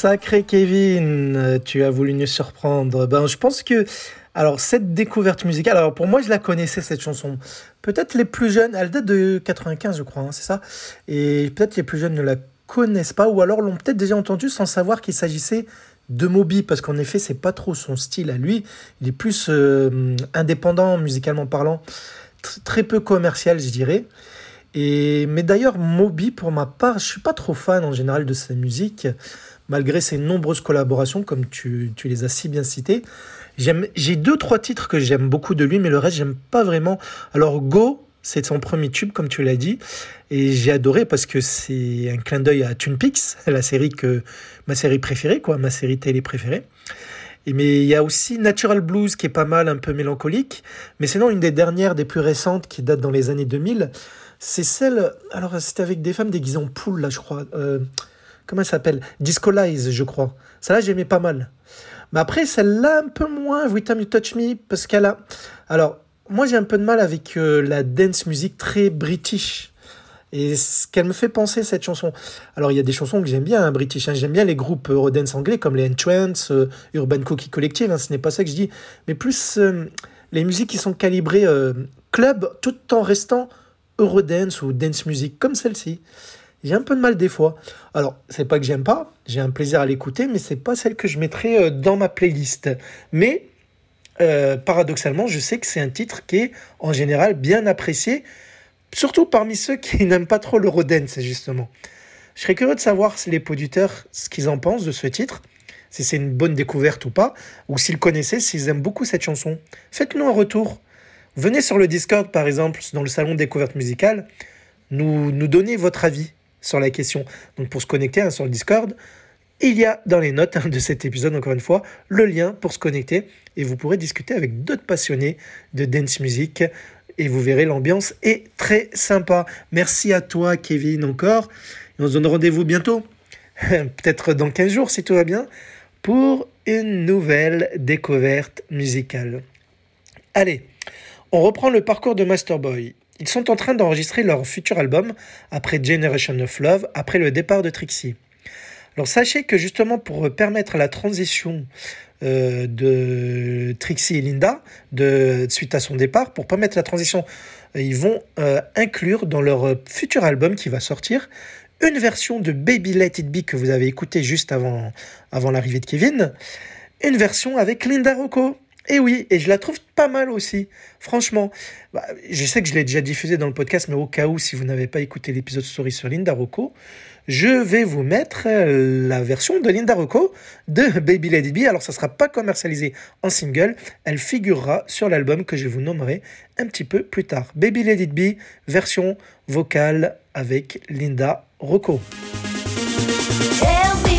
Sacré Kevin, tu as voulu nous surprendre. Ben, je pense que Alors, cette découverte musicale, alors pour moi, je la connaissais, cette chanson. Peut-être les plus jeunes, elle date de 95, je crois, hein, c'est ça Et peut-être les plus jeunes ne la connaissent pas, ou alors l'ont peut-être déjà entendue sans savoir qu'il s'agissait de Moby, parce qu'en effet, c'est pas trop son style à lui. Il est plus euh, indépendant, musicalement parlant, tr- très peu commercial, je dirais. Et, mais d'ailleurs, Moby, pour ma part, je suis pas trop fan en général de sa musique, malgré ses nombreuses collaborations, comme tu, tu les as si bien citées. J'ai deux, trois titres que j'aime beaucoup de lui, mais le reste, j'aime pas vraiment. Alors, Go, c'est son premier tube, comme tu l'as dit, et j'ai adoré parce que c'est un clin d'œil à Twin Peaks, la série que, ma série préférée, quoi, ma série télé préférée. Et mais il y a aussi Natural Blues qui est pas mal, un peu mélancolique. Mais sinon, une des dernières, des plus récentes, qui date dans les années 2000, c'est celle. Alors, c'était avec des femmes déguisées en poule, là, je crois. Euh, comment elle s'appelle? Disco Lies, je crois. Celle-là, j'aimais pas mal. Mais après, celle-là, un peu moins, Every Time You Touch Me, parce qu'elle a. Alors, moi, j'ai un peu de mal avec euh, la dance music très british. Et ce qu'elle me fait penser, cette chanson. Alors, il y a des chansons que j'aime bien, hein, British. hein. J'aime bien les groupes Eurodance anglais comme les Entrance, euh, Urban Cookie Collective. hein, ce n'est pas ça que je dis. Mais plus euh, les musiques qui sont calibrées euh, club tout en restant Eurodance ou dance music comme celle-ci. J'ai un peu de mal des fois. Alors, c'est pas que j'aime pas, j'ai un plaisir à l'écouter, mais c'est pas celle que je mettrais euh, dans ma playlist. Mais euh, paradoxalement, je sais que c'est un titre qui est en général bien apprécié, surtout parmi ceux qui n'aiment pas trop l'Eurodance, justement. Je serais curieux de savoir si les producteurs, ce qu'ils en pensent de ce titre, si c'est une bonne découverte ou pas, ou s'ils connaissaient, s'ils aiment beaucoup cette chanson. Faites-nous un retour. Venez sur le Discord, par exemple, dans le salon découverte musicale, nous, nous donner votre avis sur la question. Donc pour se connecter hein, sur le Discord, il y a dans les notes hein, de cet épisode, encore une fois, le lien pour se connecter et vous pourrez discuter avec d'autres passionnés de dance music et vous verrez l'ambiance est très sympa. Merci à toi Kevin encore et on se donne rendez-vous bientôt, peut-être dans 15 jours si tout va bien, pour une nouvelle découverte musicale. Allez, on reprend le parcours de Masterboy. Ils sont en train d'enregistrer leur futur album après Generation of Love, après le départ de Trixie. Alors sachez que justement pour permettre la transition euh, de Trixie et Linda suite à son départ, pour permettre la transition, euh, ils vont euh, inclure dans leur futur album qui va sortir une version de Baby Let It Be que vous avez écouté juste avant, avant l'arrivée de Kevin, une version avec Linda Rocco. Et oui, et je la trouve pas mal aussi, franchement. Bah, je sais que je l'ai déjà diffusé dans le podcast, mais au cas où, si vous n'avez pas écouté l'épisode story sur Linda Rocco, je vais vous mettre euh, la version de Linda Rocco de Baby It Be. Alors, ça ne sera pas commercialisé en single, elle figurera sur l'album que je vous nommerai un petit peu plus tard. Baby It Be, version vocale avec Linda Rocco. Me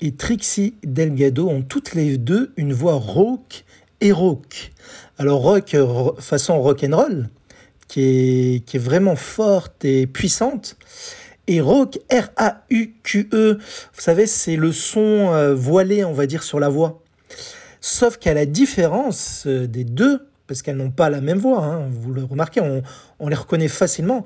Et Trixie Delgado ont toutes les deux une voix rauque et rock. Alors rock euh, façon rock and roll, qui est, qui est vraiment forte et puissante. Et rock, R-A-U-Q-E, E. vous savez, c'est le son euh, voilé, on va dire, sur la voix. Sauf qu'à la différence euh, des deux, parce qu'elles n'ont pas la même voix, hein, vous le remarquez, on, les reconnaît facilement.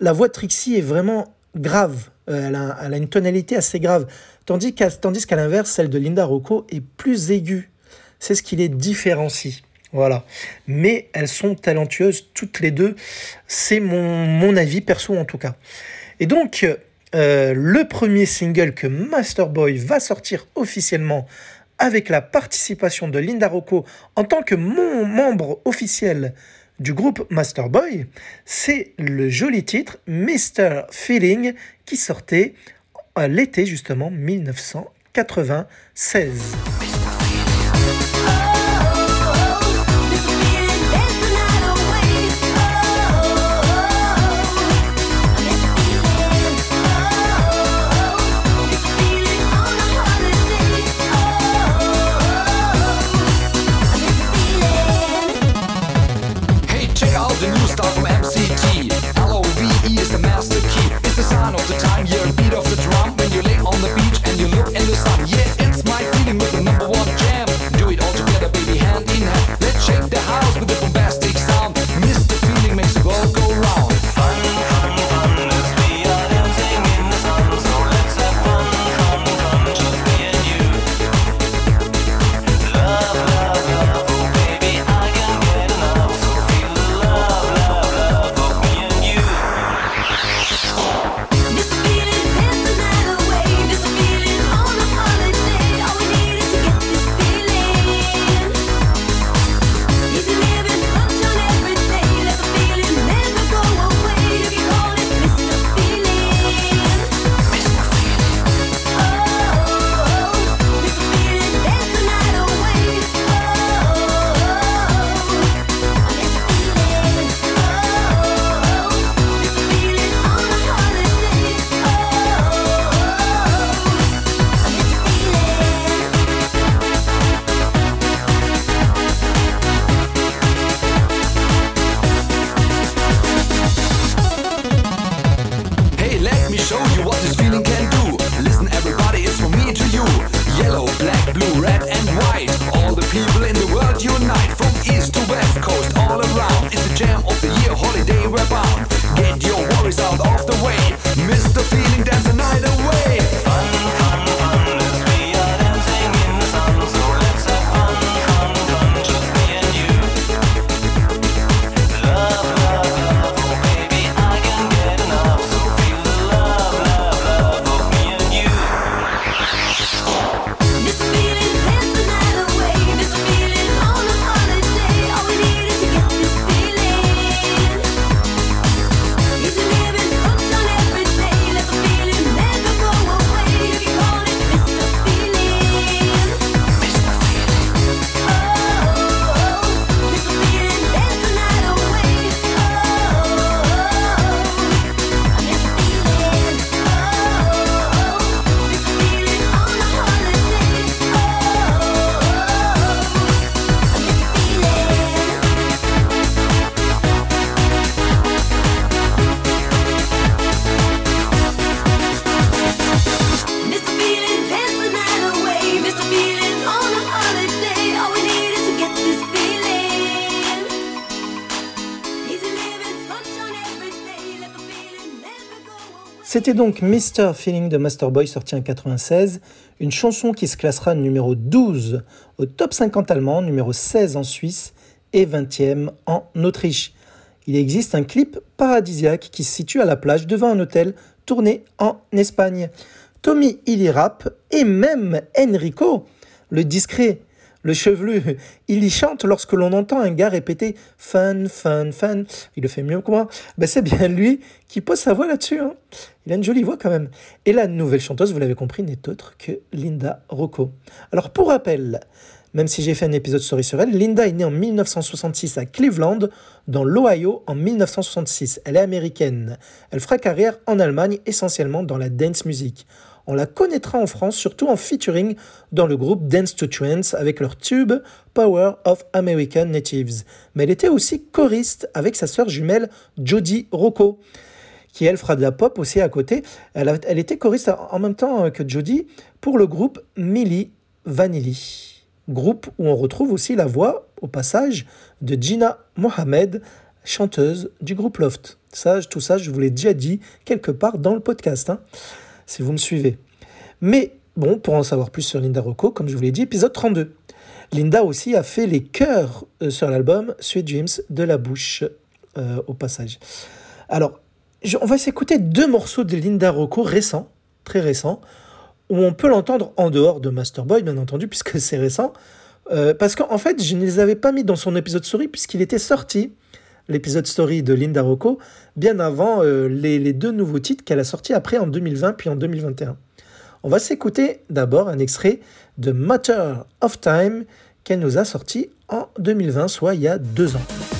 La voix de Trixie est vraiment grave, elle a une tonalité assez grave, tandis qu'à l'inverse, celle de Linda Rocco est plus aiguë. C'est ce qui les différencie. Voilà. Mais elles sont talentueuses toutes les deux. C'est mon, avis perso en tout cas. Et donc, euh, le premier single que Masterboy va sortir officiellement avec la participation de Linda Rocco en tant que membre officiel du groupe Masterboy, c'est le joli titre Mr. Feeling qui sortait l'été justement 1996. Let's shake the house with the C'était donc Mr. Feeling de Masterboy sorti en 96, une chanson qui se classera numéro 12 au top 50 allemand, numéro 16 en Suisse et 20e en Autriche. Il existe un clip paradisiaque qui se situe à la plage devant un hôtel tourné en Espagne. Tommy il y rappe et même Enrico, le discret, le chevelu, il y chante lorsque l'on entend un gars répéter fun, fun, fun. Il le fait mieux que moi. Ben, c'est bien lui qui pose sa voix là-dessus. hein. Il a une jolie voix quand même. Et la nouvelle chanteuse, vous l'avez compris, n'est autre que Linda Rocco. Alors pour rappel, même si j'ai fait un épisode story sur Linda est née en 1966 à Cleveland, dans l'Ohio, en 1966. Elle est américaine. Elle fera carrière en Allemagne, essentiellement dans la dance music. On la connaîtra en France surtout en featuring dans le groupe Dance to Trance avec leur tube Power of American Natives. Mais elle était aussi choriste avec sa sœur jumelle Jodie Rocco qui elle fera de la pop aussi à côté. Elle, était choriste en même temps que Jodie pour le groupe Milli Vanilli, groupe où on retrouve aussi la voix, au passage, de Gina Mohamed, chanteuse du groupe Loft. Tout ça, je vous l'ai déjà dit quelque part dans le podcast, hein, si vous me suivez. Mais bon, pour en savoir plus sur Linda Rocco, comme je vous l'ai dit, épisode 32. Linda aussi a fait les chœurs euh, sur l'album Sweet Dreams de la bouche, euh, au passage. Alors, on va s'écouter deux morceaux de Linda Rocco récents, très récents, où on peut l'entendre en dehors de Masterboy, bien entendu, puisque c'est récent. Euh, parce qu'en fait, je ne les avais pas mis dans son épisode story, puisqu'il était sorti, l'épisode story de Linda Rocco, bien avant euh, les, les deux nouveaux titres qu'elle a sortis après en 2020 puis en 2021. On va s'écouter d'abord un extrait de Matter of Time qu'elle nous a sorti en 2020, soit il y a deux ans.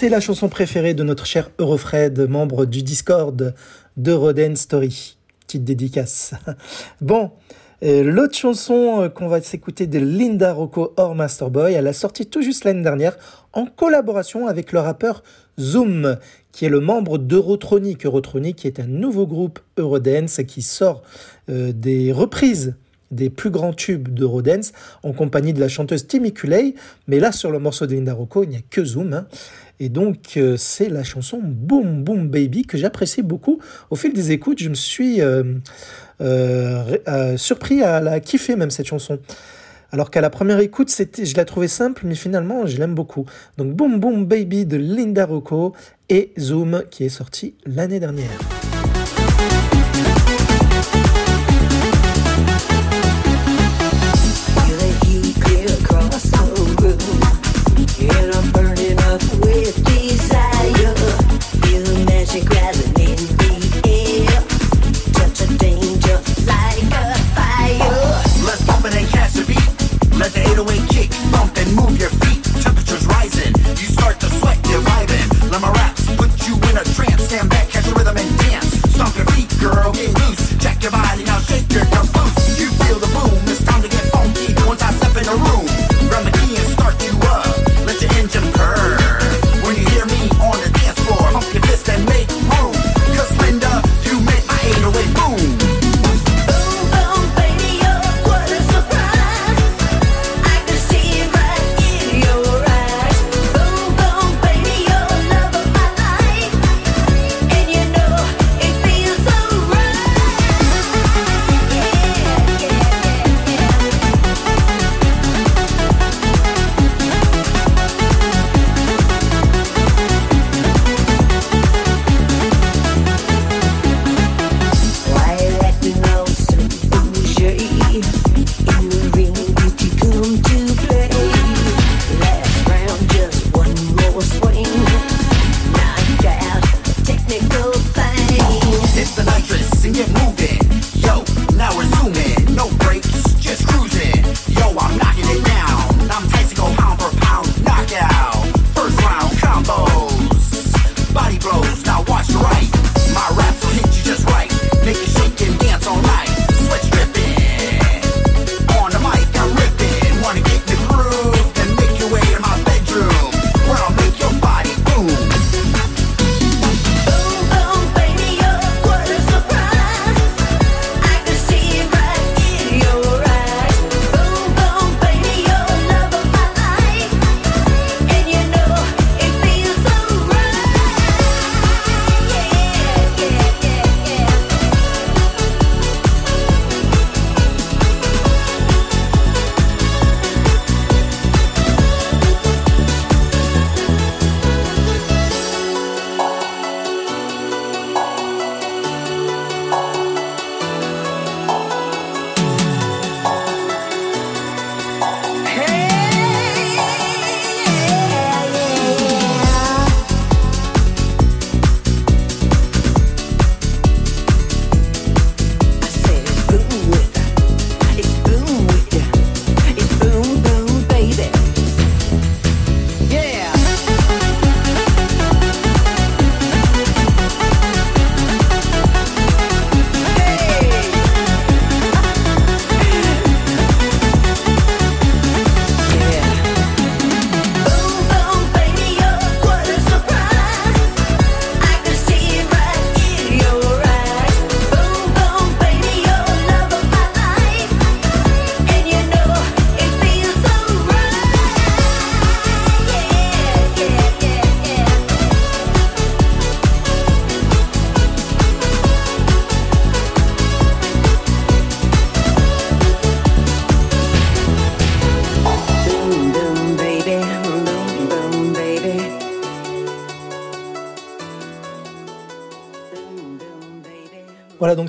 C'est la chanson préférée de notre cher Eurofred, membre du Discord de Roden Story. Petite dédicace. Bon, l'autre chanson euh, qu'on va s'écouter de Linda Rocco hors Masterboy, elle a sorti tout juste l'année dernière en collaboration avec le rappeur Zoom, qui est le membre d'Eurotronic. Eurotronic est un nouveau groupe Eurodance qui sort euh, des reprises des plus grands tubes d'Eurodance en compagnie de la chanteuse Timmy Culey. Mais là, sur le morceau de Linda Rocco, il n'y a que Zoom. hein. Et donc, euh, c'est la chanson Boom Boom Baby que j'apprécie beaucoup. Au fil des écoutes, je me suis euh, euh, surpris à la kiffer, même cette chanson. Alors qu'à la première écoute, c'était, je la trouvais simple, mais finalement, je l'aime beaucoup. Donc Boom Boom Baby de Linda Rocco et Zoom qui est sorti l'année dernière. Move your feet. Temperatures rising, you start to sweat, you're vibing. Let my raps put you in a trance. Stand back, catch the rhythm and dance. Stomp your feet, girl, get loose. Check your body, now shake your caboose. You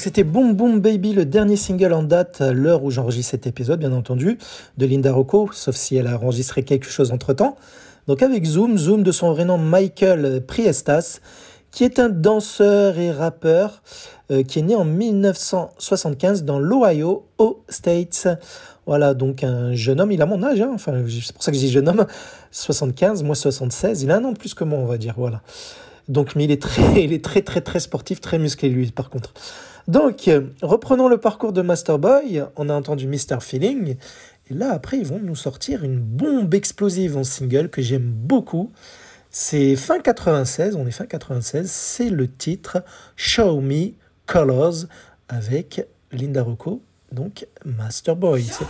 c'était Boom Boom Baby, le dernier single en date à l'heure où j'enregistre cet épisode, bien entendu, de Linda Rocco, sauf si elle a enregistré quelque chose entre-temps. Donc avec Zoom, Zoom de son vrai nom Michael Priestas, qui est un danseur et rappeur euh, qui est né en 1975 dans l'Ohio, aux States. Voilà, donc un jeune homme, il a mon âge, hein, enfin c'est pour ça que je dis jeune homme, 75, moi 76, il a un an de plus que moi, on va dire, voilà. Donc, mais il est très, il est très, très, très sportif, très musclé, lui, par contre. Donc, euh, reprenons le parcours de Masterboy. On a entendu Mr. Feeling. Et là, après, ils vont nous sortir une bombe explosive en single que j'aime beaucoup. C'est fin 96, on est fin 96. C'est le titre Show Me Colors avec Linda Rocco, donc Masterboy. C'est.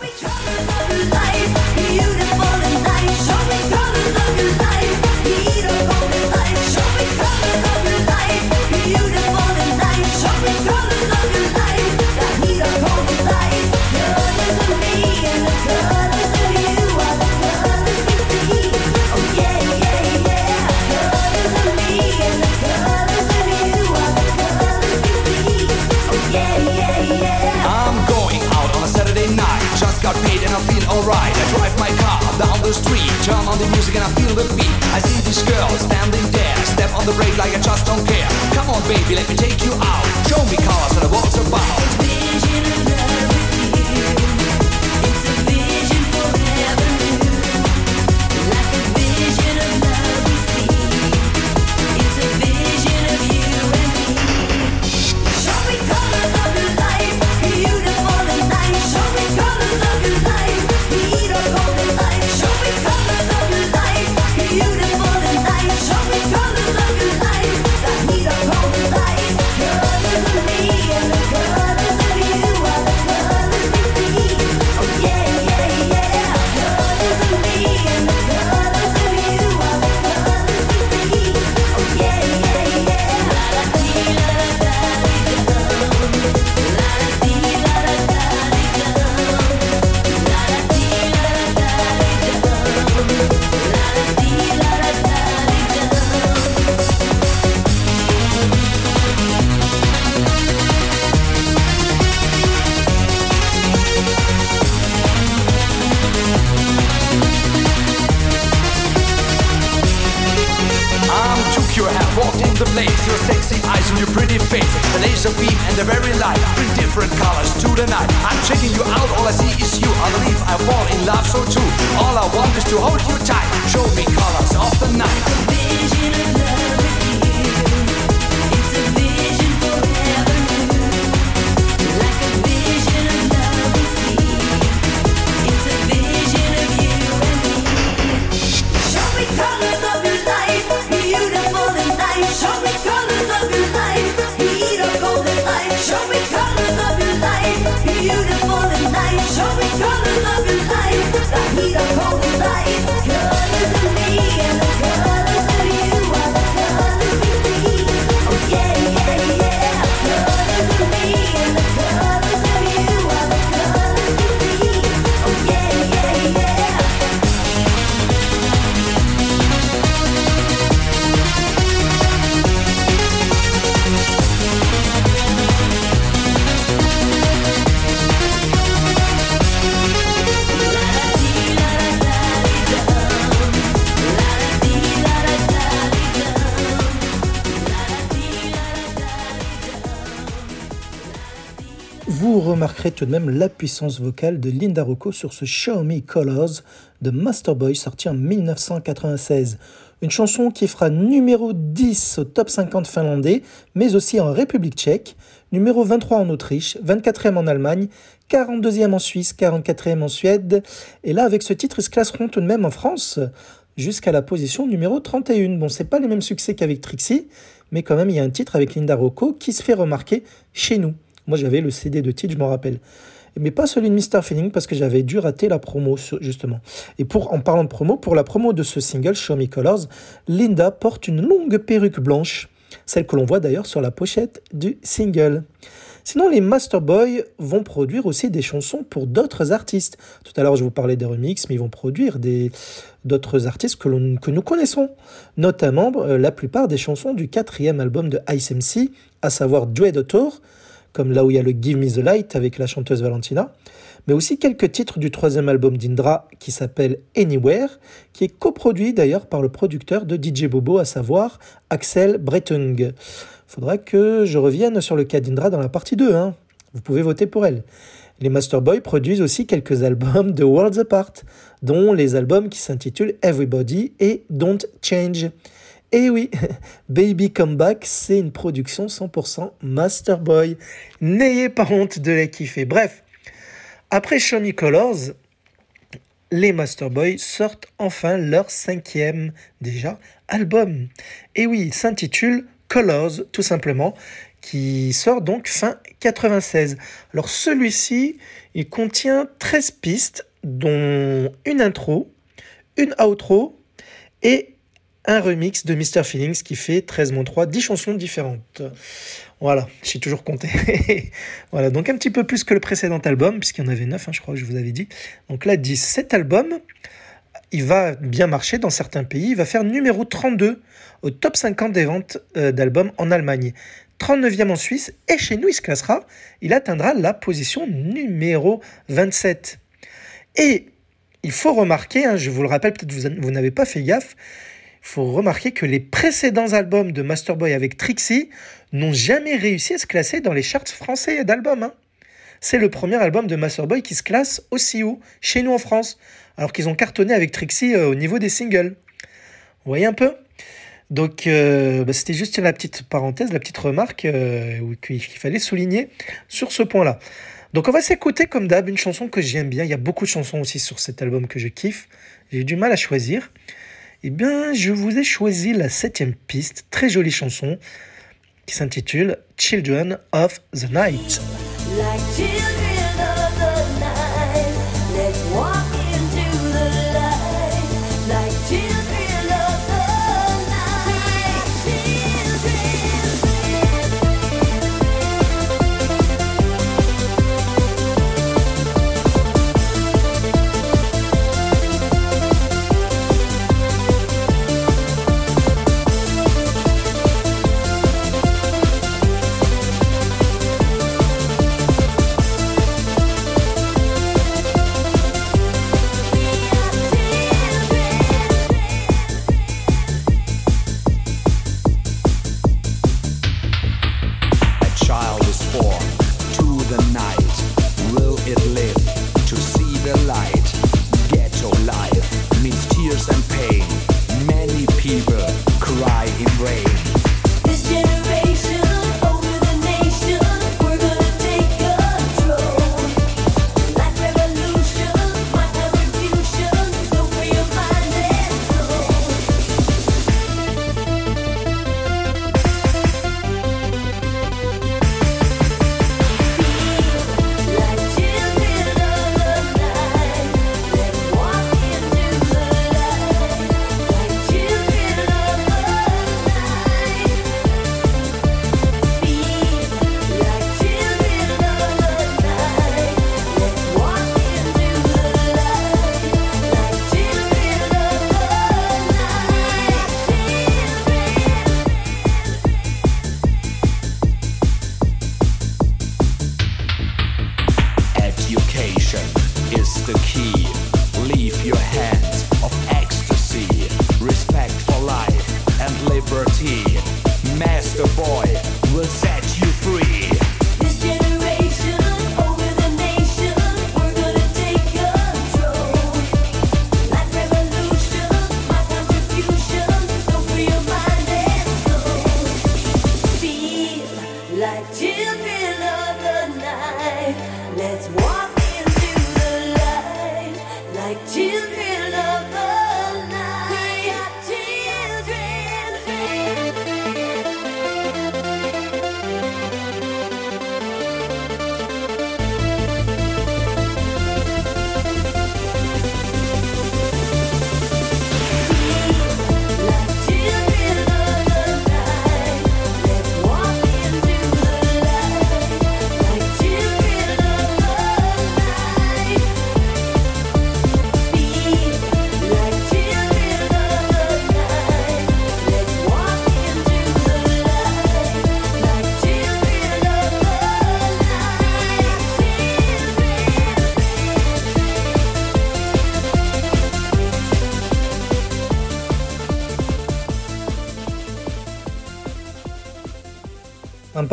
alright. I drive my car down the street, turn on the music and I feel the beat. I see this girl standing there, step on the brake like I just don't care. Come on, baby, let me take you out. Show me cars and I walk about. And your pretty face. The laser beam and the very light bring different colors to the night. I'm checking you out, all I see is you. I believe I fall in love so too. All I want is to hold you tight. Show me colors of the night. Show me colors of your life, beautiful and nice. Show remarquerez tout de même la puissance vocale de Linda Rocco sur ce Show Me Colors de Masterboy sorti en 1996. Une chanson qui fera numéro 10 au top 50 finlandais, mais aussi en République tchèque, numéro 23 en Autriche, 24e en Allemagne, 42e en Suisse, 44e en Suède. Et là, avec ce titre, ils se classeront tout de même en France jusqu'à la position numéro 31. Bon, c'est pas les mêmes succès qu'avec Trixie, mais quand même, il y a un titre avec Linda Rocco qui se fait remarquer chez nous. Moi, j'avais le CD de titre, je m'en rappelle. Mais pas celui de Mr. Feeling parce que j'avais dû rater la promo, justement. Et pour, en parlant de promo, pour la promo de ce single, Show Me Colors, Linda porte une longue perruque blanche, celle que l'on voit d'ailleurs sur la pochette du single. Sinon, les Masterboy vont produire aussi des chansons pour d'autres artistes. Tout à l'heure, je vous parlais des remixes, mais ils vont produire d'autres artistes que, que nous connaissons, notamment euh, la plupart des chansons du quatrième album de Ice MC, à savoir Dread Autor, comme là où il y a le Give Me the Light avec la chanteuse Valentina, mais aussi quelques titres du troisième album d'Indra qui s'appelle Anywhere, qui est coproduit d'ailleurs par le producteur de DJ Bobo, à savoir Axel Bretung. Faudra que je revienne sur le cas d'Indra dans la partie 2, hein. vous pouvez voter pour elle. Les Masterboy produisent aussi quelques albums de Worlds Apart, dont les albums qui s'intitulent Everybody et Don't Change. Et oui, Baby Come Back, c'est une production 100% Masterboy. N'ayez pas honte de les kiffer. Bref, après Show Me Colors, les Masterboy sortent enfin leur cinquième, déjà, album. Et oui, il s'intitule Colors, tout simplement, qui sort donc fin 96. Alors celui-ci, il contient 13 pistes, dont une intro, une outro et un remix de Mr. Feelings qui fait 13 3, 10 chansons différentes. Voilà, j'ai toujours compté. voilà, donc un petit peu plus que le précédent album, puisqu'il y en avait 9, hein, je crois que je vous avais dit. Donc là, 10. Cet album, il va bien marcher dans certains pays. Il va faire numéro 32 au top 50 des ventes euh, d'albums en Allemagne. 39e en Suisse, et chez nous, il se classera. Il atteindra la position numéro 27. Et il faut remarquer, hein, je vous le rappelle, peut-être vous, vous n'avez pas fait gaffe, faut remarquer que les précédents albums de Masterboy avec Trixie n'ont jamais réussi à se classer dans les charts français d'albums. hein. C'est le premier album de Masterboy qui se classe aussi haut, chez nous en France, alors qu'ils ont cartonné avec Trixie euh, au niveau des singles. Vous voyez un peu? Donc, euh, bah, c'était juste la petite parenthèse, la petite remarque euh, qu'il fallait souligner sur ce point-là. Donc, on va s'écouter comme d'hab une chanson que j'aime bien. Il y a beaucoup de chansons aussi sur cet album que je kiffe. J'ai du mal à choisir. Eh bien, je vous ai choisi la septième piste, très jolie chanson, qui s'intitule Children of the Night.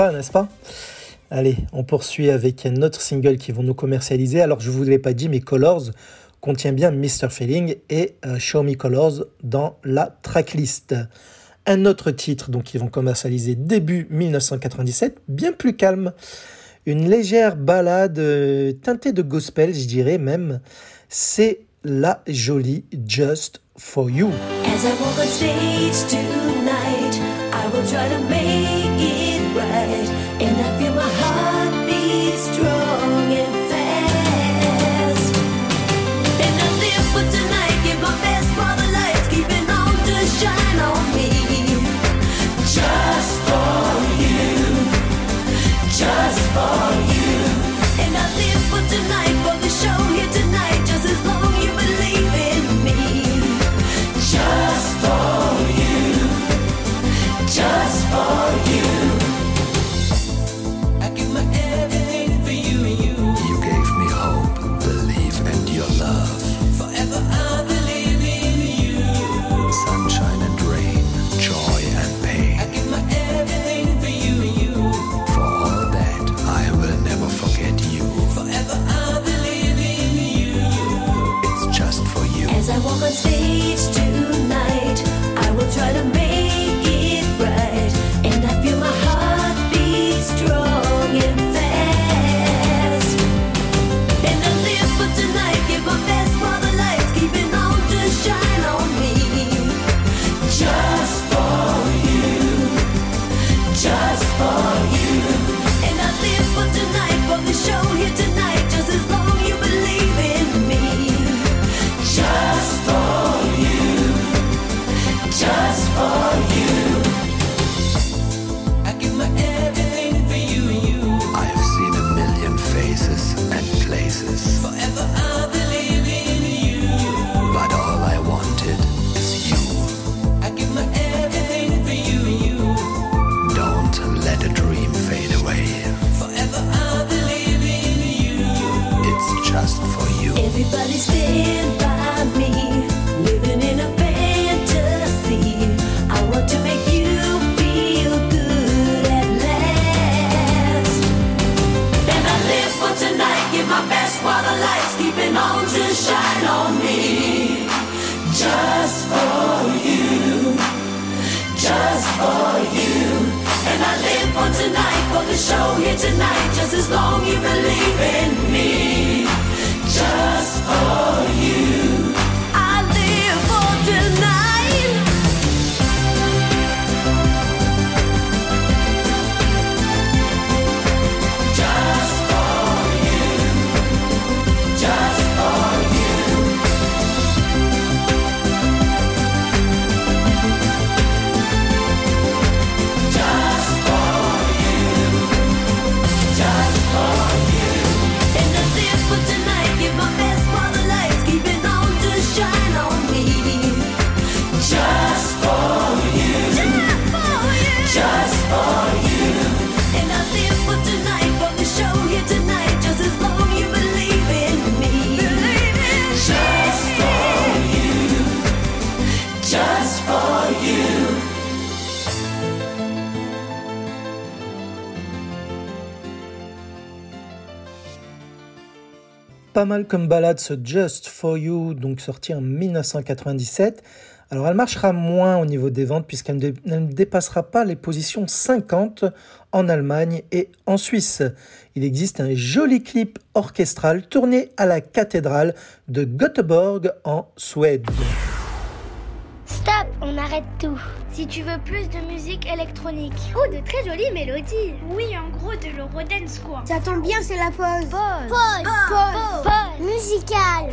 N'est-ce pas? Allez, on poursuit avec un autre single qui vont nous commercialiser. Alors, je ne vous l'ai pas dit, mais Colors contient bien Mr. Feeling et euh, Show Me Colors dans la tracklist. Un autre titre donc qu'ils vont commercialiser début 1997, bien plus calme. Une légère balade euh, teintée de gospel, je dirais même. C'est la jolie Just For You. As I walk tonight, I will try to make tonight, Pas mal comme balade ce Just For You, donc sorti en 1997. Alors elle marchera moins au niveau des ventes puisqu'elle ne, dépassera pas les positions 50 en Allemagne et en Suisse. Il existe un joli clip orchestral tourné à la cathédrale de Göteborg en Suède. On arrête tout. Si tu veux plus de musique électronique. Ou de très jolies mélodies. Oui, en gros de l'eurodance quoi. Ça tombe bien, c'est la pause. Pause. Pause. Pause. Pause. Musicale.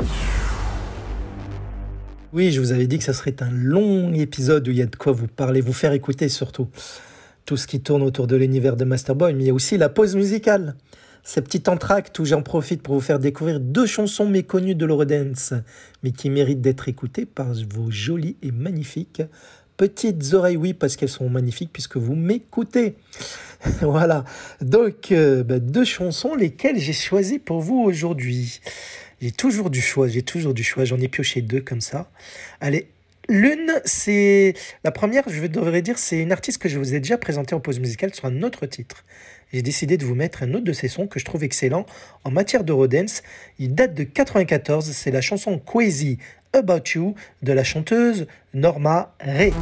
Oui, je vous avais dit que ça serait un long épisode où il y a de quoi vous parler, vous faire écouter surtout tout ce qui tourne autour de l'univers de Masterboy, mais il y a aussi la pause musicale. Ces petits entractes où j'en profite pour vous faire découvrir deux chansons méconnues de l'Eurodance, mais qui méritent d'être écoutées par vos jolies et magnifiques petites oreilles, oui, parce qu'elles sont magnifiques puisque vous m'écoutez. voilà. Donc, euh, bah, deux chansons, lesquelles j'ai choisies pour vous aujourd'hui. J'ai toujours du choix, j'ai toujours du choix. J'en ai pioché deux comme ça. Allez, l'une, c'est. La première, je devrais dire, c'est une artiste que je vous ai déjà présentée en pause musicale sur un autre titre. J'ai décidé de vous mettre un autre de ses sons que je trouve excellent en matière d'Eurodance. Il date de 94, c'est la chanson Crazy About You de la chanteuse Norma Ray.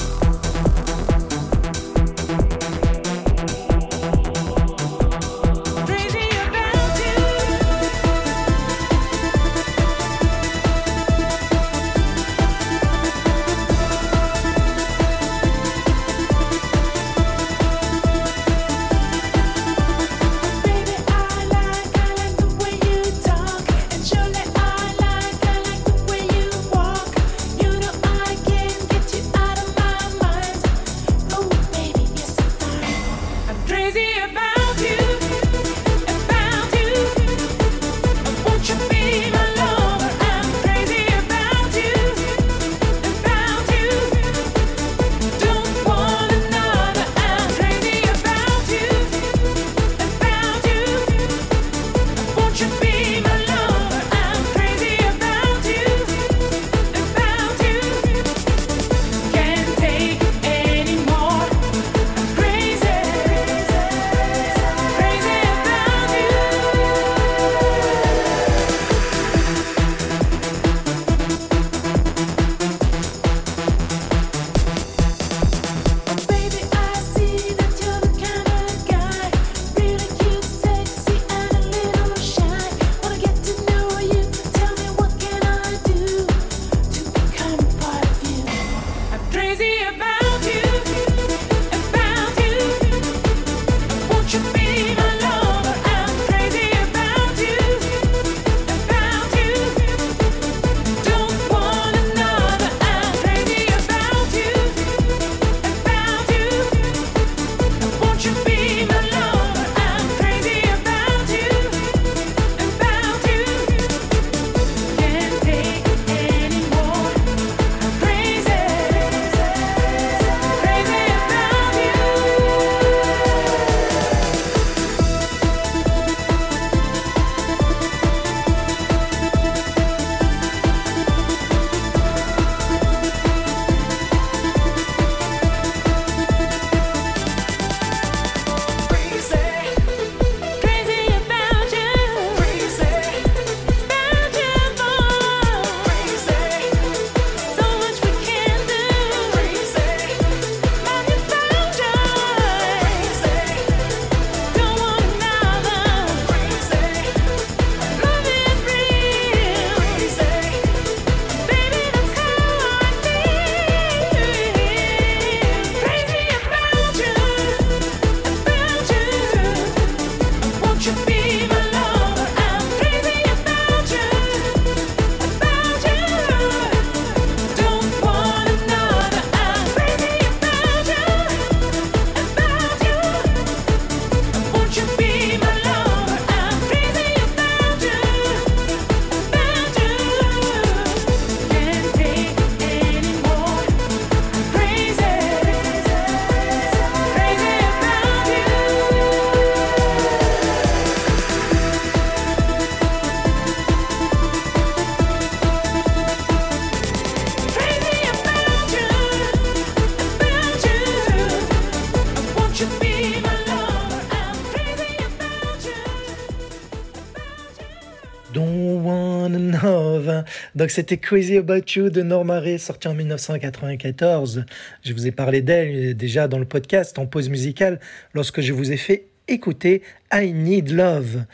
Donc c'était Crazy About You de Normaré, sorti en 1994. Je vous ai parlé d'elle euh, déjà dans le podcast en pause musicale lorsque je vous ai fait écouter I Need Love.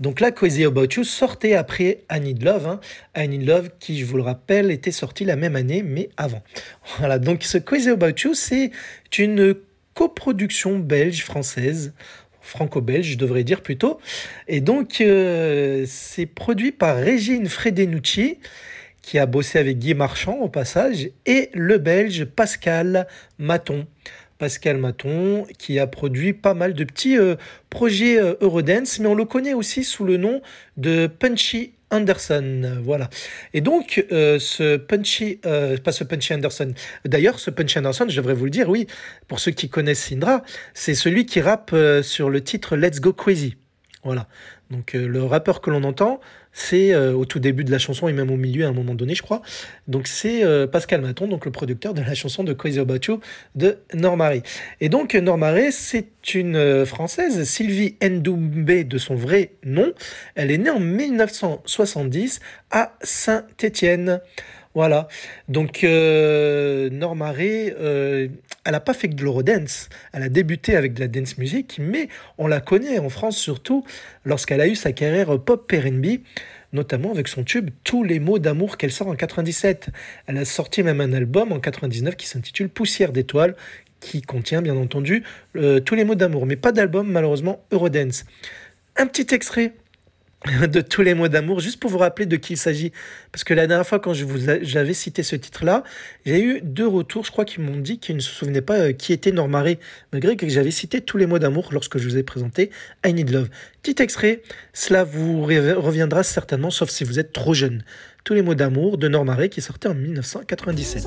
Donc là, Crazy About You sortait après I Need Love. Hein. I Need Love, qui, je vous le rappelle, était sorti la même année, mais avant. Voilà, donc ce Crazy About You, c'est une coproduction belge-française franco-belge, je devrais dire plutôt. Et donc, euh, c'est produit par Régine Fredenucci, qui a bossé avec Guy Marchand au passage, et le belge Pascal Maton. Pascal Maton, qui a produit pas mal de petits euh, projets euh, Eurodance, mais on le connaît aussi sous le nom de Punchy Anderson, voilà. Et donc, euh, ce Punchy, euh, pas ce Punchy Anderson, d'ailleurs, ce Punchy Anderson, je devrais vous le dire, oui, pour ceux qui connaissent Syndra, c'est celui qui rappe euh, sur le titre Let's Go Crazy. Voilà. Donc, le rappeur que l'on entend, c'est euh, au tout début de la chanson et même au milieu à un moment donné, je crois. Donc, c'est euh, Pascal Maton, donc le producteur de la chanson de Crazy About You de Normare. Et donc, Normare, c'est une euh, Française, Sylvie Ndoumbe de son vrai nom. Elle est née en 1970 à Saint-Étienne. Voilà. Donc, euh, Normaré, elle n'a pas fait que de l'eurodance. Elle a débuté avec de la dance music, mais on la connaît en France surtout lorsqu'elle a eu sa carrière pop R&B, notamment avec son tube Tous les mots d'amour qu'elle sort en 97. Elle a sorti même un album en 99 qui s'intitule Poussière d'étoiles, qui contient bien entendu euh, tous les mots d'amour, mais pas d'album malheureusement Eurodance. Un petit extrait de tous les mots d'amour, juste pour vous rappeler de qui il s'agit. Parce que la dernière fois, quand je vous j'avais cité ce titre-là, j'ai eu deux retours, je crois, qui m'ont dit qu'ils ne se souvenaient pas euh, qui était Normaré, malgré que j'avais cité tous les mots d'amour lorsque je vous ai présenté I Need Love. Petit extrait, cela vous reviendra certainement, sauf si vous êtes trop jeune. Tous les mots d'amour de Normaré qui sortait en 1997.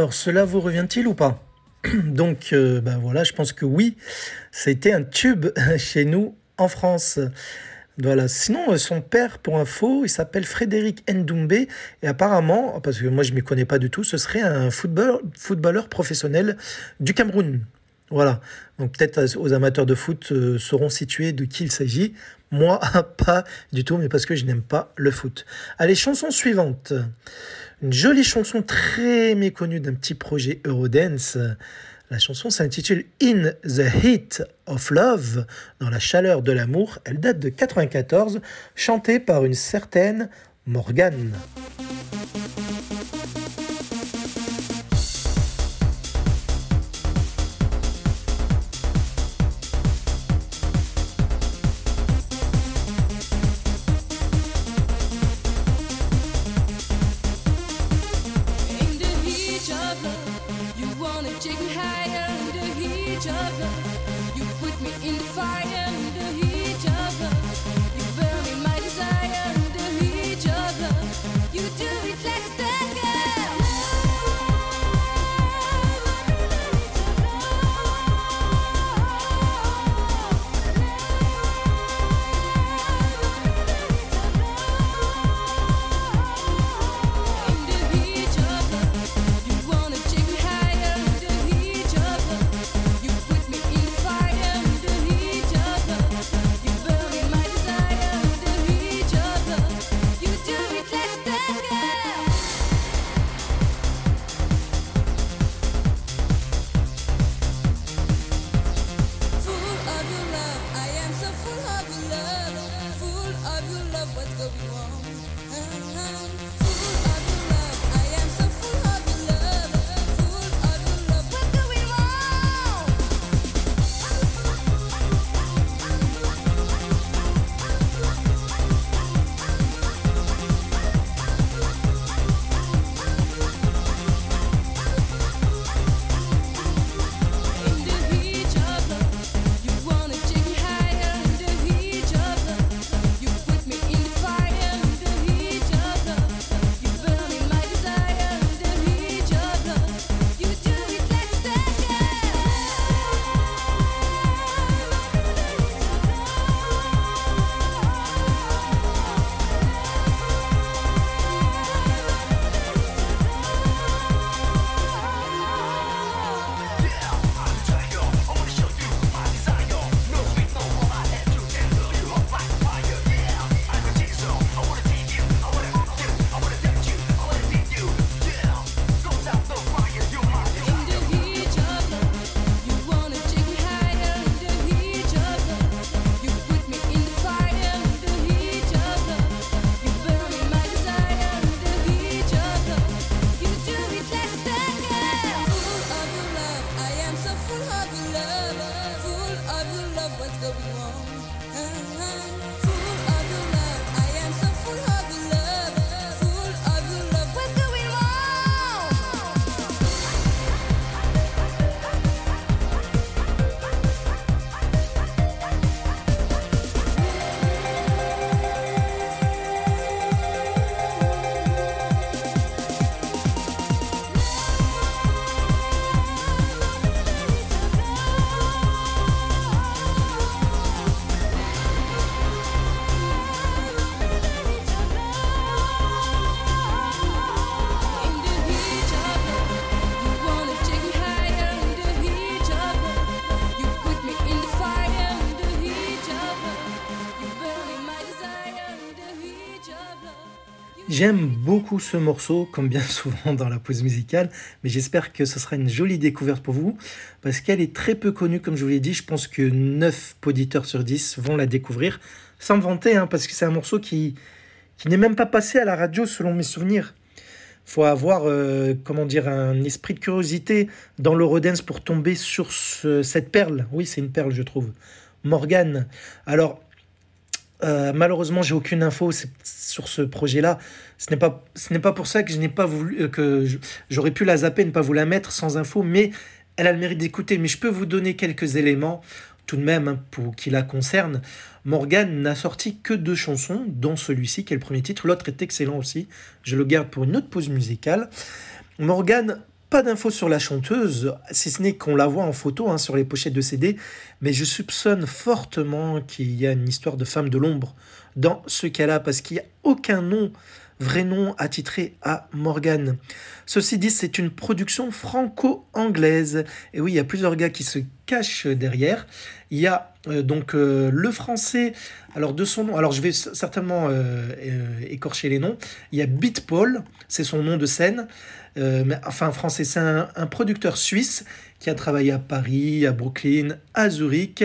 Alors, cela vous revient-il ou pas Donc, euh, ben voilà, je pense que oui, c'était un tube chez nous en France. Voilà. Sinon, euh, son père, pour info, il s'appelle Frédéric Ndoumbe et apparemment, parce que moi je ne m'y connais pas du tout, ce serait un football, footballeur professionnel du Cameroun. Voilà. Donc peut-être euh, aux amateurs de foot euh, sauront situer de qui il s'agit. Moi, pas du tout, mais parce que je n'aime pas le foot. Allez, chanson suivante. Une jolie chanson très méconnue d'un petit projet Eurodance. La chanson s'intitule In the Heat of Love, dans la chaleur de l'amour. Elle date de 94, chantée par une certaine Morgane. J'aime beaucoup ce morceau, comme bien souvent dans la pause musicale, mais j'espère que ce sera une jolie découverte pour vous, parce qu'elle est très peu connue, comme je vous l'ai dit. Je pense que 9 auditeurs sur 10 vont la découvrir, sans me vanter, hein, parce que c'est un morceau qui, qui n'est même pas passé à la radio, selon mes souvenirs. faut avoir, euh, comment dire, un esprit de curiosité dans l'Eurodance pour tomber sur ce- cette perle. Oui, c'est une perle, je trouve. Morgane. Alors, euh, malheureusement, j'ai aucune info sur ce projet-là. Ce n'est pas, pas pour ça que je n'ai pas voulu, euh, que j'aurais pu la zapper, ne pas vous la mettre sans info, mais elle a le mérite d'écouter. Mais je peux vous donner quelques éléments tout de même hein, pour qui la concerne. Morgane n'a sorti que deux chansons, dont celui-ci qui est le premier titre. L'autre est excellent aussi. Je le garde pour une autre pause musicale. Morgane, pas d'infos sur la chanteuse, si ce n'est qu'on la voit en photo hein, sur les pochettes de CD, mais je soupçonne fortement qu'il y a une histoire de femme de l'ombre dans ce cas-là, parce qu'il n'y a aucun nom, vrai nom attitré à Morgane. Ceci dit, c'est une production franco-anglaise. Et oui, il y a plusieurs gars qui se cachent derrière. Il y a euh, donc euh, le français, alors de son nom, alors je vais certainement euh, écorcher les noms. Il y a Beat Paul, c'est son nom de scène. Euh, enfin, français, c'est un, producteur suisse qui a travaillé à Paris, à Brooklyn, à Zurich,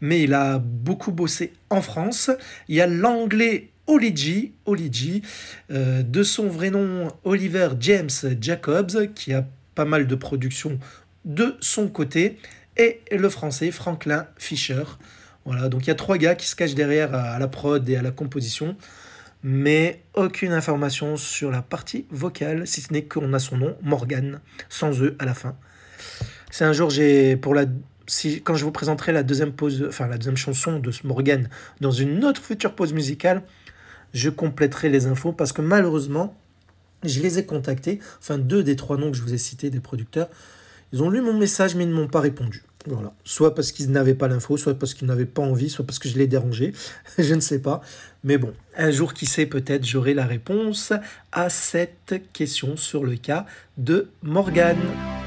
mais il a beaucoup bossé en France. Il y a l'anglais Oligi, Oligi euh, de son vrai nom Oliver James Jacobs, qui a pas mal de productions de son côté, et le français Franklin Fischer. Voilà, donc il y a trois gars qui se cachent derrière à la prod et à la composition, mais aucune information sur la partie vocale, si ce n'est qu'on a son nom, Morgan, sans E à la fin. C'est un jour, j'ai pour la si quand je vous présenterai la deuxième pause, enfin la deuxième chanson de Morgan dans une autre future pause musicale, je compléterai les infos parce que malheureusement, je les ai contactés, enfin deux des trois noms que je vous ai cités des producteurs, ils ont lu mon message mais ils ne m'ont pas répondu. Voilà. Soit parce qu'ils n'avaient pas l'info, soit parce qu'ils n'avaient pas envie, soit parce que je l'ai dérangé. je ne sais pas. Mais bon, un jour, qui sait, peut-être j'aurai la réponse à cette question sur le cas de Morgane.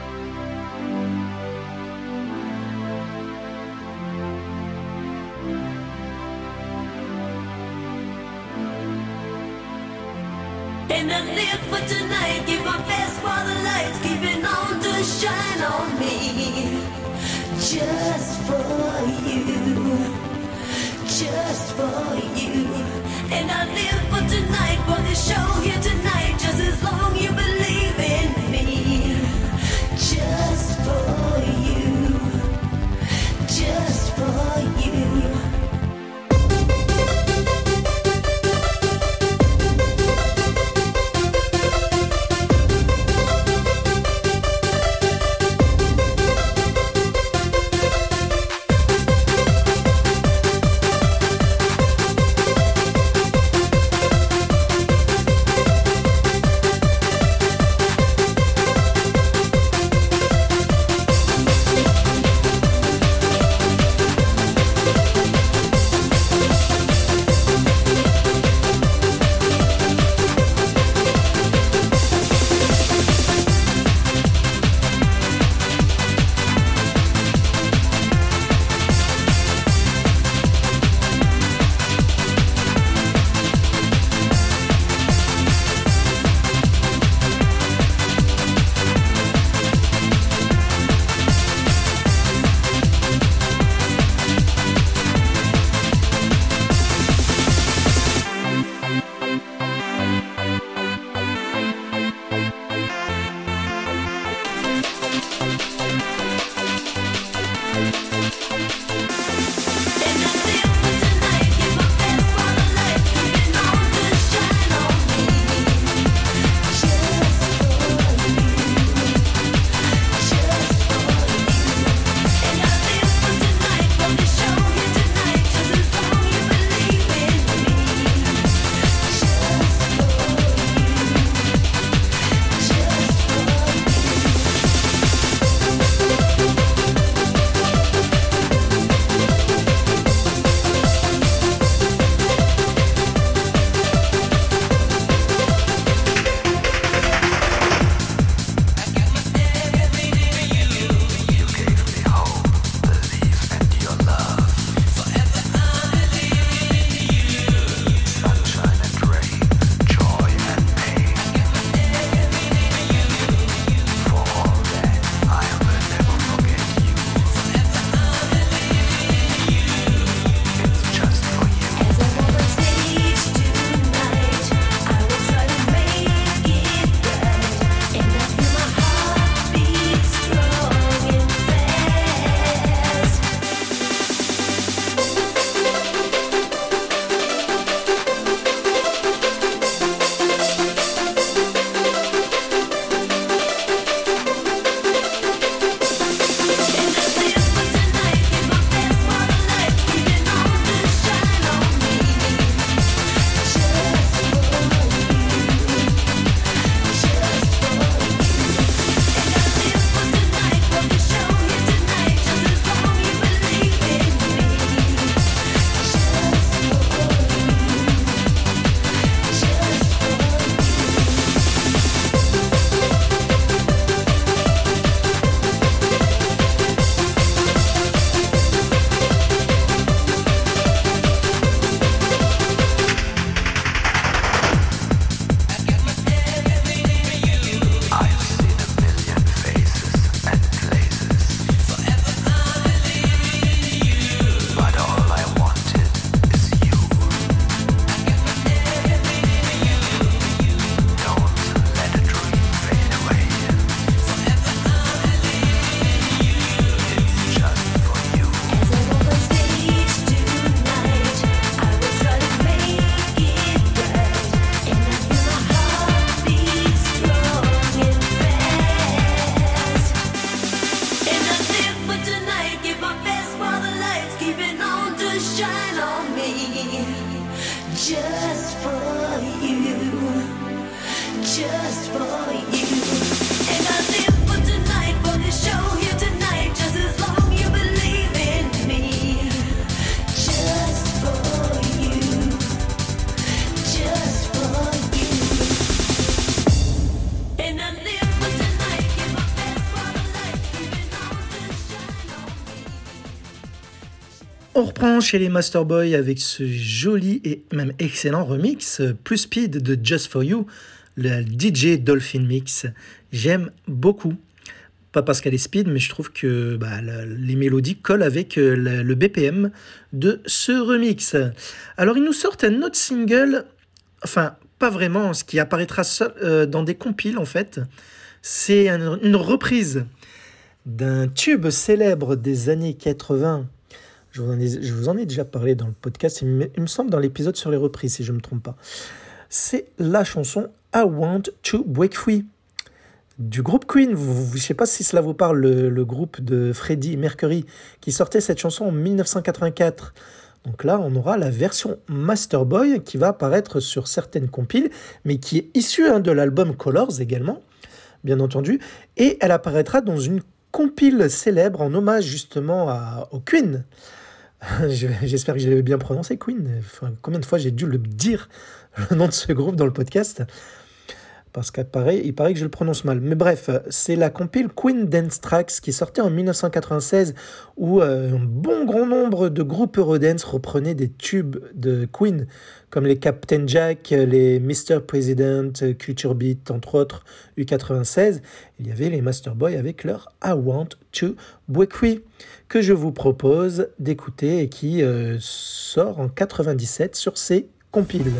Just for you, just for you. And I live for tonight, the show here chez les Masterboy avec ce joli et même excellent remix plus speed de Just For You, le DJ Dolphin Mix. J'aime beaucoup. Pas parce qu'elle est speed, mais je trouve que bah, les mélodies collent avec euh, le BPM de ce remix. Alors, ils nous sortent un autre single, enfin, pas vraiment, ce qui apparaîtra seul, euh, dans des compiles en fait. C'est un- une reprise d'un tube célèbre des années 80. Je vous, en ai, déjà parlé dans le podcast, il me, semble dans l'épisode sur les reprises, si je ne me trompe pas. C'est la chanson I Want to Break Free du groupe Queen. Vous- je ne sais pas si cela vous parle, le, le groupe de Freddie Mercury qui sortait cette chanson en 1984. Donc là, on aura la version Masterboy qui va apparaître sur certaines compiles, mais qui est issue hein, de l'album Colors également, bien entendu, et elle apparaîtra dans une compile célèbre en hommage justement à, au Queen. Je- J'espère que je l'avais bien prononcé, Queen. Combien de fois j'ai dû le dire, le nom de ce groupe dans le podcast? Parce qu'il paraît, paraît que je le prononce mal. Mais bref, c'est la compile Queen Dance Tracks qui sortait en 1996 où euh, un bon grand nombre de groupes Eurodance reprenaient des tubes de Queen comme les Captain Jack, les Mr. President, Culture Beat, entre autres, U96. Il y avait les Masterboy avec leur I Want to Free que je vous propose d'écouter et qui euh, sort en 97 sur ces compiles.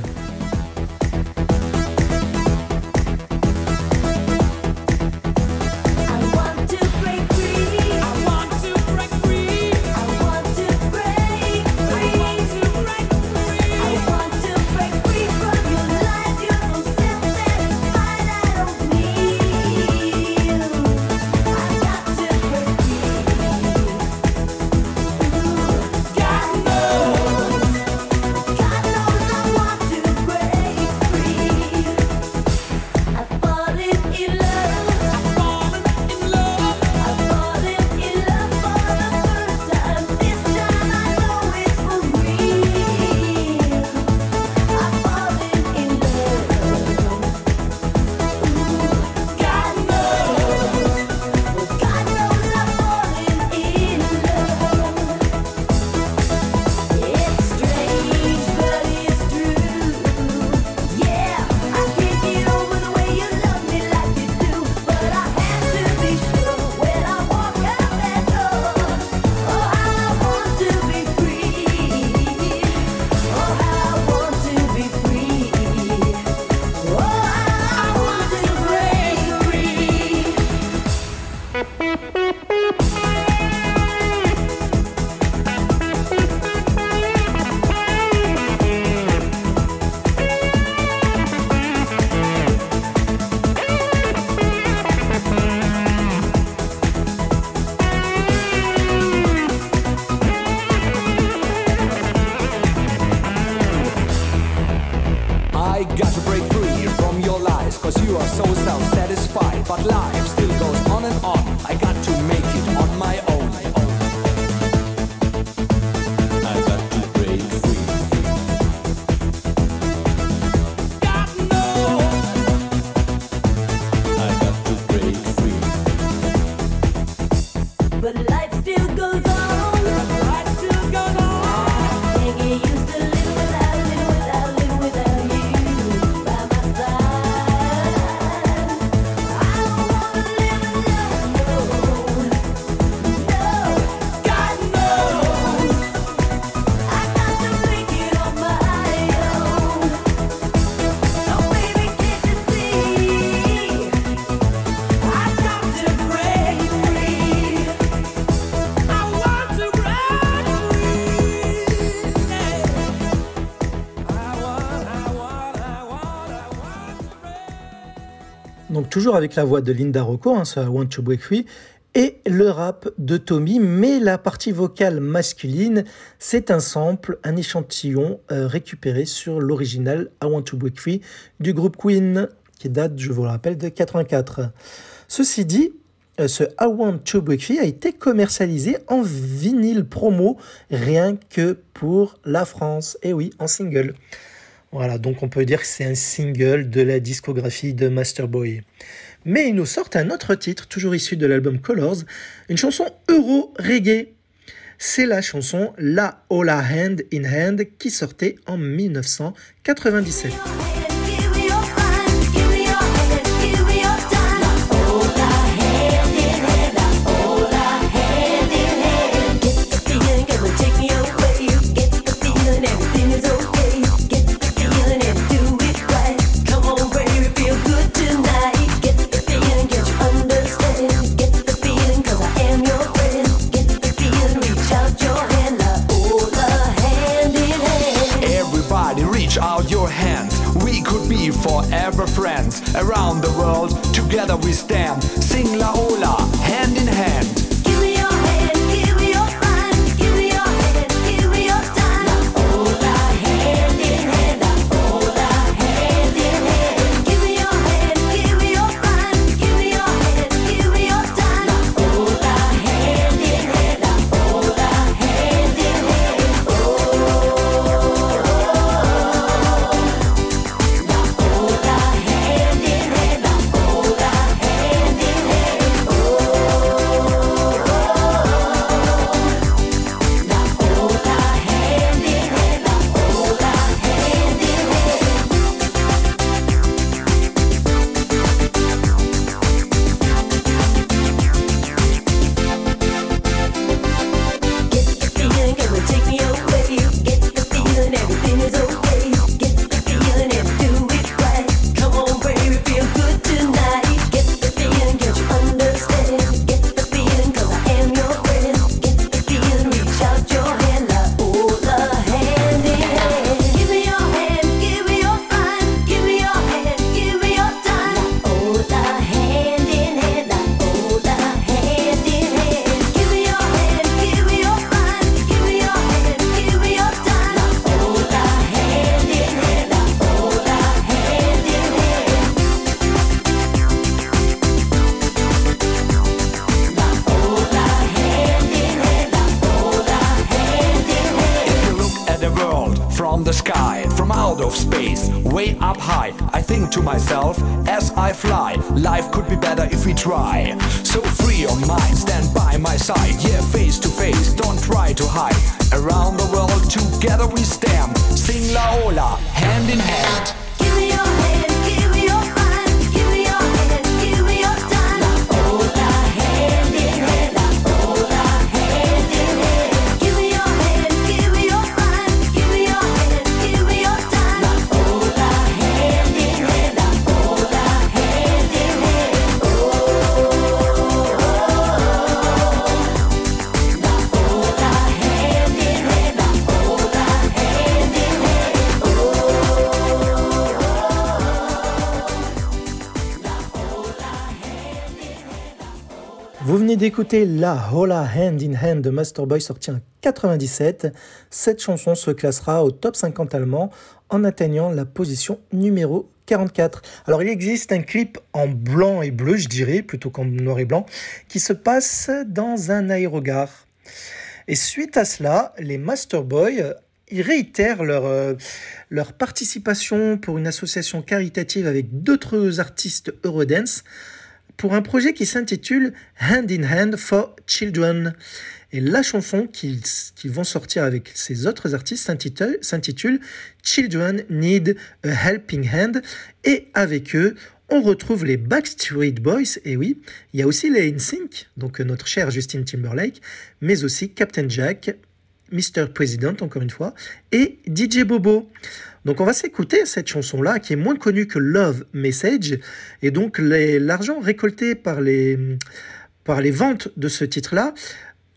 Toujours avec la voix de Linda Rocco, hein, I Want to Break Free, et le rap de Tommy, mais la partie vocale masculine, c'est un sample, un échantillon euh, récupéré sur l'original I Want to Break Free du groupe Queen, qui date, je vous le rappelle, de 84. Ceci dit, euh, ce I Want to Break Free a été commercialisé en vinyle promo rien que pour la France, et oui, en single. Voilà, donc on peut dire que c'est un single de la discographie de Masterboy. Mais ils nous sortent un autre titre, toujours issu de l'album Colors, une chanson euro reggae. C'est la chanson La Hola Hand in Hand qui sortait en 1997. Around the world, together we stand. Sing la d'écouter La Hola Hand in Hand de Masterboy sorti en 97. Cette chanson se classera au top 50 allemand en atteignant la position numéro 44. Alors il existe un clip en blanc et bleu, je dirais, plutôt qu'en noir et blanc, qui se passe dans un aérogare. Et suite à cela, les Masterboy euh, ils réitèrent leur, euh, leur participation pour une association caritative avec d'autres artistes Eurodance pour un projet qui s'intitule Hand in Hand for Children. Et la chanson qu'ils vont sortir avec ces autres artistes s'intitule- Children Need a Helping Hand. Et avec eux, on retrouve les Backstreet Boys, et oui, il y a aussi les NSYNC, donc notre cher Justin Timberlake, mais aussi Captain Jack, Mr. President, encore une fois, et DJ Bobo. Donc on va s'écouter cette chanson-là, qui est moins connue que Love Message, et donc l'argent récolté par les, par les ventes de ce titre-là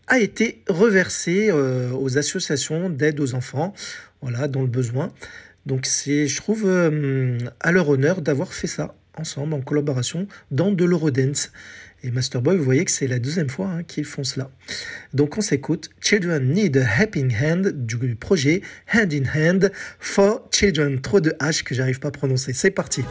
a été reversé euh, aux associations d'aide aux enfants, voilà, dans le besoin. Donc c'est, je trouve, euh, à leur honneur d'avoir fait ça ensemble, en collaboration, dans de l'Eurodance. Et Masterboy, vous voyez que c'est la deuxième fois hein, qu'ils font cela. Donc on s'écoute Children Need a Helping Hand du projet Hand in Hand for Children. Trop de H que j'arrive pas à prononcer. C'est parti.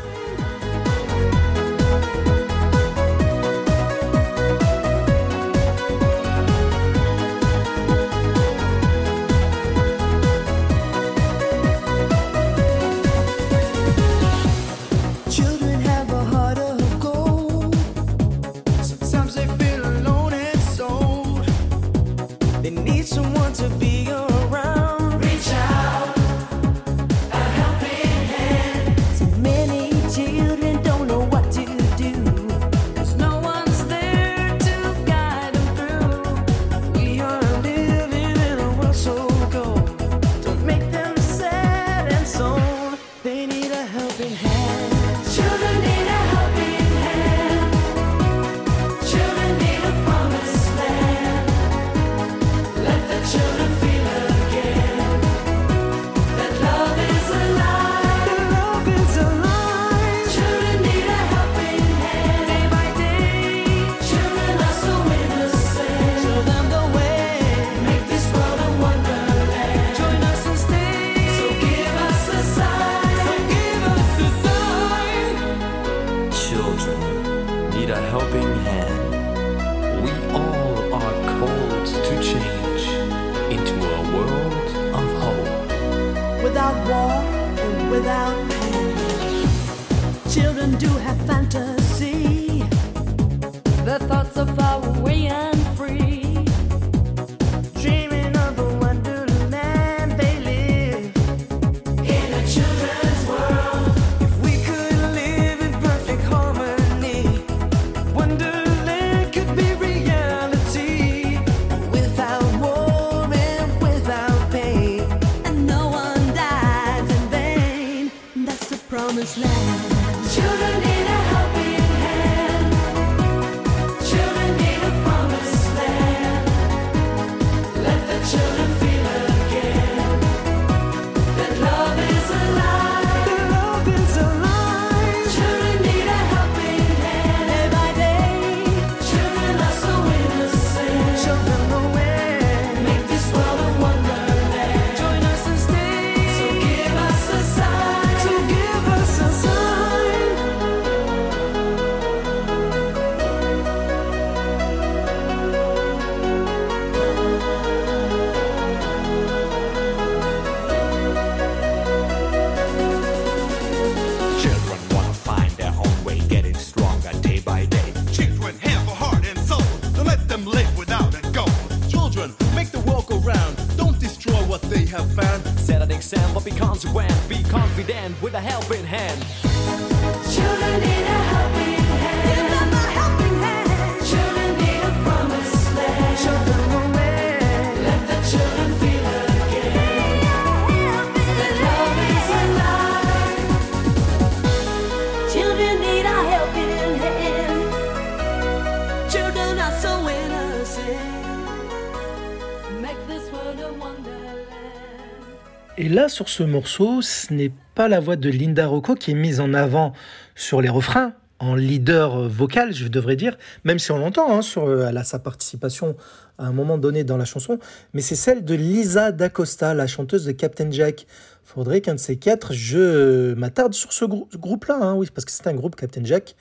Sur ce morceau, ce n'est pas la voix de Linda Rocco qui est mise en avant sur les refrains, en leader euh, vocal, je devrais dire, même si on l'entend, hein, sur, euh, elle a sa participation à un moment donné dans la chanson, mais c'est celle de Lisa D'Acosta, la chanteuse de Captain Jack. Faudrait qu'un de ces quatre, je m'attarde sur ce grou- groupe-là, hein, oui, parce que c'est un groupe Captain Jack,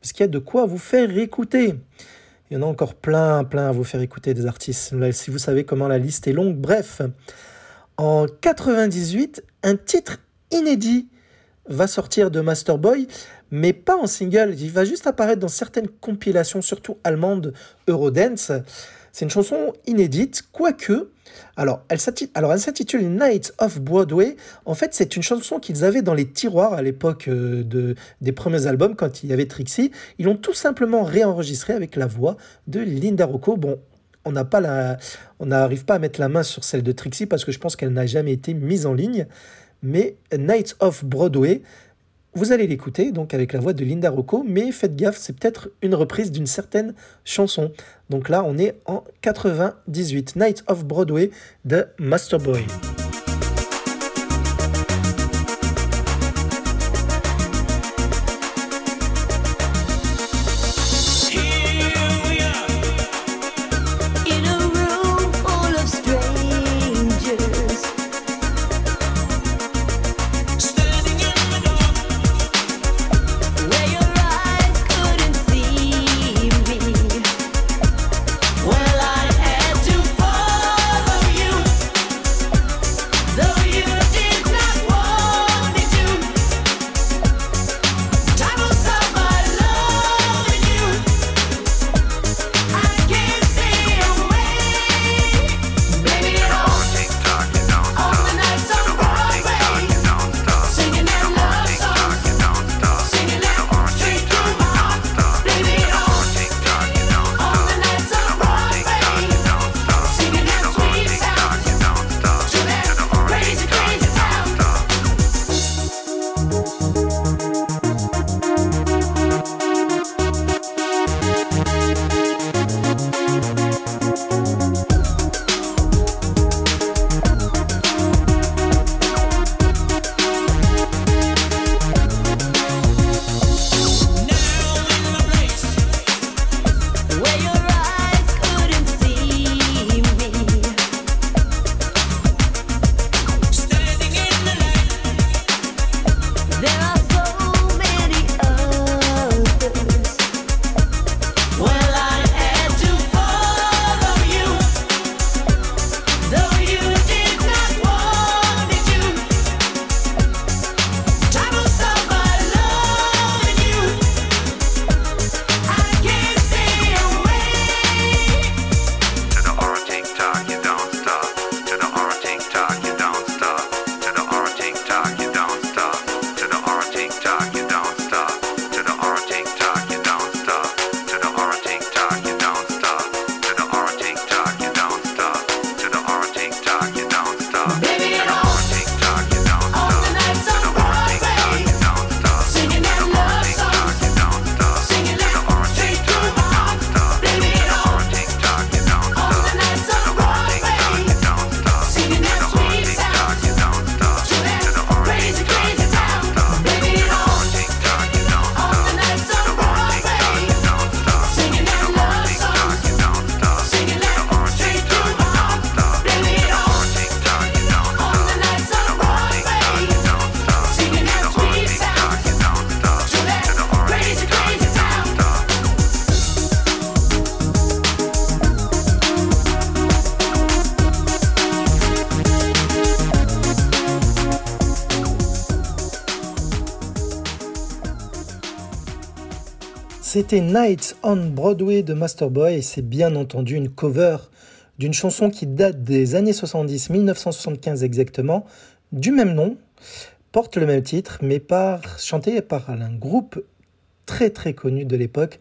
parce qu'il y a de quoi vous faire écouter. Il y en a encore plein, plein à vous faire écouter des artistes. Si vous savez comment la liste est longue, bref. En 98, un titre inédit va sortir de Masterboy, mais pas en single. Il va juste apparaître dans certaines compilations, surtout allemandes, Eurodance. C'est une chanson inédite, quoique. Alors, elle s'intitule Night of Broadway. En fait, c'est une chanson qu'ils avaient dans les tiroirs à l'époque euh, de, des premiers albums, quand il y avait Trixie. Ils l'ont tout simplement réenregistré avec la voix de Linda Rocco. Bon, on n'a pas la, on n'arrive pas à mettre la main sur celle de Trixie parce que je pense qu'elle n'a jamais été mise en ligne. Mais Night of Broadway, vous allez l'écouter donc avec la voix de Linda Rocco, mais faites gaffe, c'est peut-être une reprise d'une certaine chanson. Donc là, on est en 98, Night of Broadway de Masterboy. C'était Nights on Broadway de Masterboy et c'est bien entendu une cover d'une chanson qui date des années 70, 1975 exactement, du même nom, porte le même titre, mais par, chanté par un groupe très très connu de l'époque,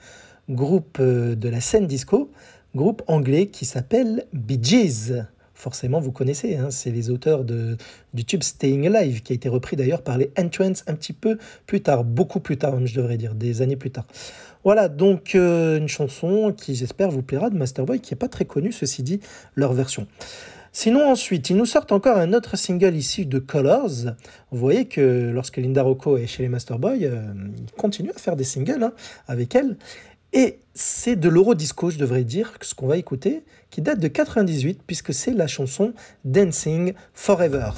groupe euh, de la scène disco, groupe anglais qui s'appelle Bee Gees. Forcément, vous connaissez, hein, c'est les auteurs de, du tube Staying Alive, qui a été repris d'ailleurs par les Entrants un petit peu plus tard, beaucoup plus tard, je devrais dire, des années plus tard. Voilà, donc euh, une chanson qui, j'espère, vous plaira de Masterboy, qui n'est pas très connue, ceci dit, leur version. Sinon, ensuite, ils nous sortent encore un autre single issu de Colors. Vous voyez que lorsque Linda Rocco est chez les Masterboy, euh, il continue à faire des singles hein, avec elle. Et c'est de l'Eurodisco, je devrais dire, ce qu'on va écouter, qui date de 98, puisque c'est la chanson Dancing Forever.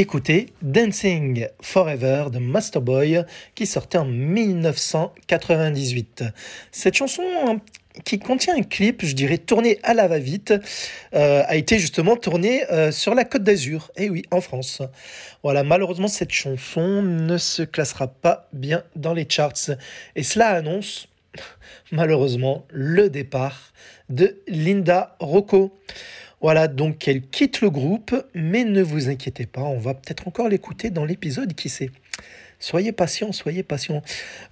Écouté Dancing Forever de Masterboy qui sortait en 1998. Cette chanson hein, qui contient un clip, je dirais, tourné à la va-vite, euh, a été justement tourné euh, sur la Côte d'Azur, et oui, en France. Voilà, malheureusement, cette chanson ne se classera pas bien dans les charts. Et cela annonce, malheureusement, le départ de Linda Rocco. Voilà, donc elle quitte le groupe, mais ne vous inquiétez pas, on va peut-être encore l'écouter dans l'épisode, qui sait. Soyez patient, soyez patient.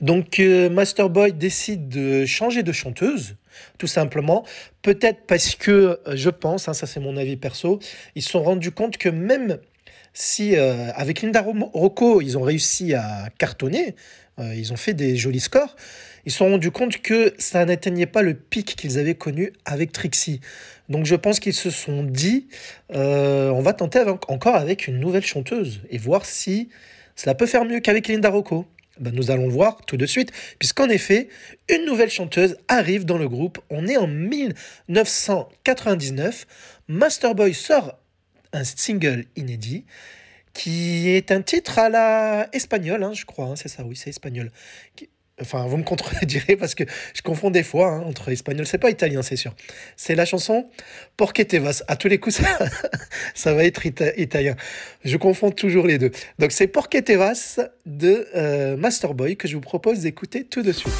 Donc euh, Masterboy décide de changer de chanteuse, tout simplement. Peut-être parce que, euh, je pense, hein, ça c'est mon avis perso, ils se sont rendus compte que même si euh, avec Linda Ro- Rocco, ils ont réussi à cartonner, ils ont fait des jolis scores, ils se sont rendus compte que ça n'atteignait pas le pic qu'ils avaient connu avec Trixie. Donc je pense qu'ils se sont dit, euh, on va tenter encore avec une nouvelle chanteuse et voir si cela peut faire mieux qu'avec Linda Rocco. Ben, nous allons voir tout de suite, puisqu'en effet, une nouvelle chanteuse arrive dans le groupe. On est en 1999. Masterboy sort un single inédit qui est un titre à la espagnole, hein, je crois, hein, c'est ça, oui, c'est espagnol. Enfin, vous me contredirez parce que je confonds des fois hein, entre espagnol, c'est pas italien, c'est sûr. C'est la chanson Porque te vas. À tous les coups, ça, ça va être ita- italien. Je confonds toujours les deux. Donc, c'est Porque te vas de euh, Masterboy que je vous propose d'écouter tout de suite.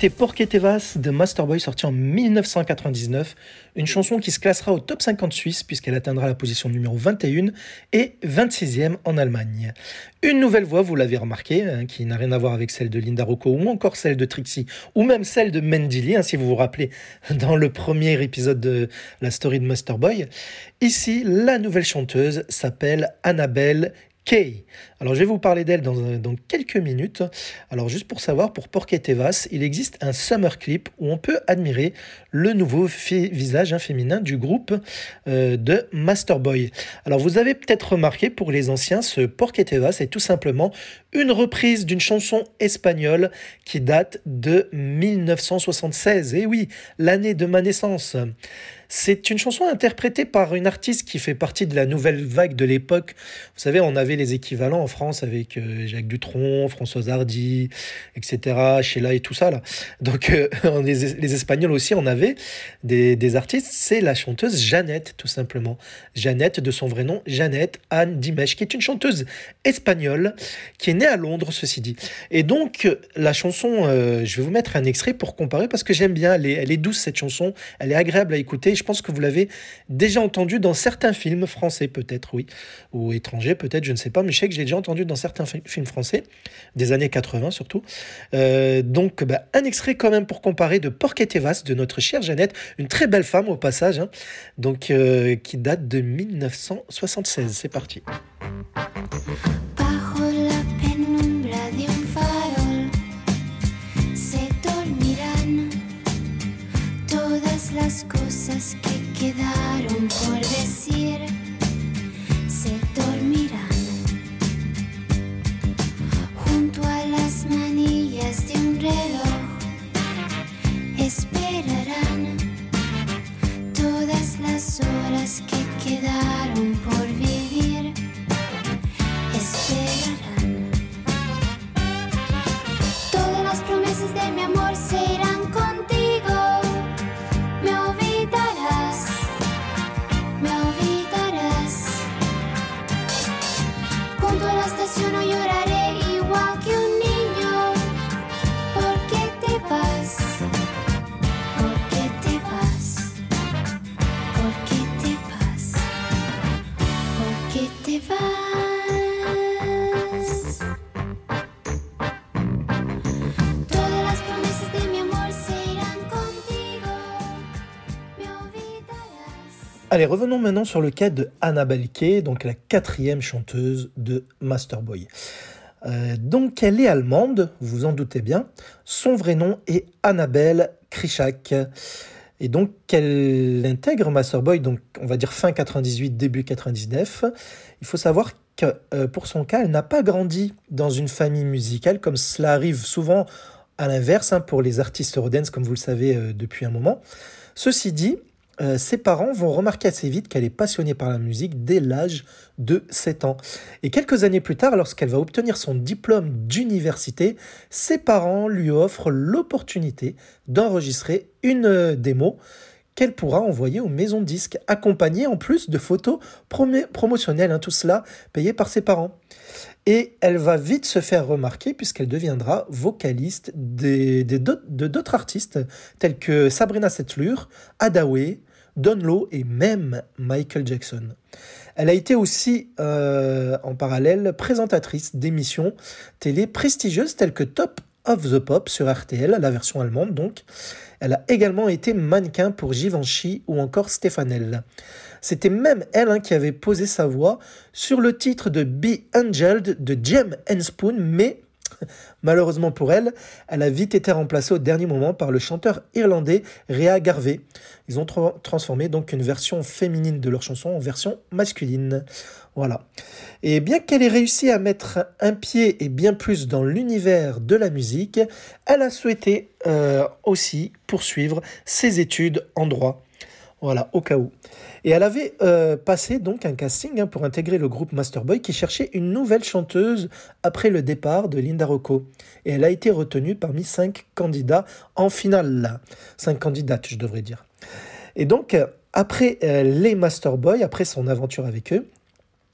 C'était Porque te vas de Masterboy sorti en 1999, une chanson qui se classera au top 50 suisse puisqu'elle atteindra la position numéro 21 et 26e en Allemagne. Une nouvelle voix, vous l'avez remarqué, hein, qui n'a rien à voir avec celle de Linda Rocco ou encore celle de Trixie ou même celle de Mandy Lee, hein, si vous vous rappelez dans le premier épisode de la story de Masterboy. Ici, la nouvelle chanteuse s'appelle Annabelle Kay. Alors je vais vous parler d'elle dans, quelques minutes. Alors juste pour savoir, pour Porque Te Vas, il existe un summer clip où on peut admirer le nouveau visage hein, féminin du groupe euh, de Masterboy. Alors vous avez peut-être remarqué pour les anciens, ce Porque Te Vas est tout simplement une reprise d'une chanson espagnole qui date de 1976. Et oui, l'année de ma naissance. C'est une chanson interprétée par une artiste qui fait partie de la nouvelle vague de l'époque. Vous savez, on avait les équivalents en France avec euh, Jacques Dutronc, Françoise Hardy, etc., Sheila et tout ça. Là. Donc, euh, les, Espagnols aussi, on avait des, artistes. C'est la chanteuse Jeannette, tout simplement. Jeannette, de son vrai nom, Jeannette Anne Dimesh, qui est une chanteuse espagnole qui est née à Londres, ceci dit. Et donc, la chanson, euh, je vais vous mettre un extrait pour comparer parce que j'aime bien. Elle est, elle est douce, cette chanson. Elle est agréable à écouter. Je pense que vous l'avez déjà entendue dans certains films français, peut-être, oui, ou étrangers, peut-être, je ne sais pas, mais je sais que j'ai déjà entendu dans certains fi- films français, des années 80 surtout. Euh, donc, bah, un extrait quand même pour comparer de Porquet Tevas, de notre chère Jeannette, une très belle femme au passage, hein, donc, euh, qui date de 1976. C'est parti. Las horas que quedaron por vivir esperarán. Todas las promesas de mi amor se Allez, revenons maintenant sur le cas de Annabelle Kay, donc la quatrième chanteuse de Masterboy. Euh, donc, elle est allemande, vous vous en doutez bien. Son vrai nom est Annabelle Krischak. Et donc, elle intègre Masterboy, donc on va dire fin 98, début 99. Il faut savoir que euh, pour son cas, elle n'a pas grandi dans une famille musicale, comme cela arrive souvent à l'inverse hein, pour les artistes Eurodance, comme vous le savez euh, depuis un moment. Ceci dit, euh, ses parents vont remarquer assez vite qu'elle est passionnée par la musique dès l'âge de 7 ans. Et quelques années plus tard, lorsqu'elle va obtenir son diplôme d'université, ses parents lui offrent l'opportunité d'enregistrer une euh, démo qu'elle pourra envoyer aux maisons disques, accompagnée en plus de photos promotionnelles, hein, tout cela payé par ses parents. Et elle va vite se faire remarquer puisqu'elle deviendra vocaliste de d'autres artistes tels que Sabrina Setlur, Adaway, Don Lo et même Michael Jackson. Elle a été aussi euh, en parallèle présentatrice d'émissions télé prestigieuses telles que Top of the Pop sur RTL, la version allemande donc. Elle a également été mannequin pour Givenchy ou encore Stefanel. C'était même elle hein, qui avait posé sa voix sur le titre de Be Angeled de Jem Spoon, mais malheureusement pour elle, elle a vite été remplacée au dernier moment par le chanteur irlandais Rhea Garvey. Ils ont tra- transformé donc une version féminine de leur chanson en version masculine. Voilà. Et bien qu'elle ait réussi à mettre un pied et bien plus dans l'univers de la musique, elle a souhaité euh, aussi poursuivre ses études en droit. Voilà, au cas où. Et elle avait euh, passé donc un casting hein, pour intégrer le groupe Masterboy qui cherchait une nouvelle chanteuse après le départ de Linda Rocco. Et elle a été retenue parmi cinq candidats en finale. Cinq candidates, je devrais dire. Et donc, euh, après euh, les Masterboy, après son aventure avec eux,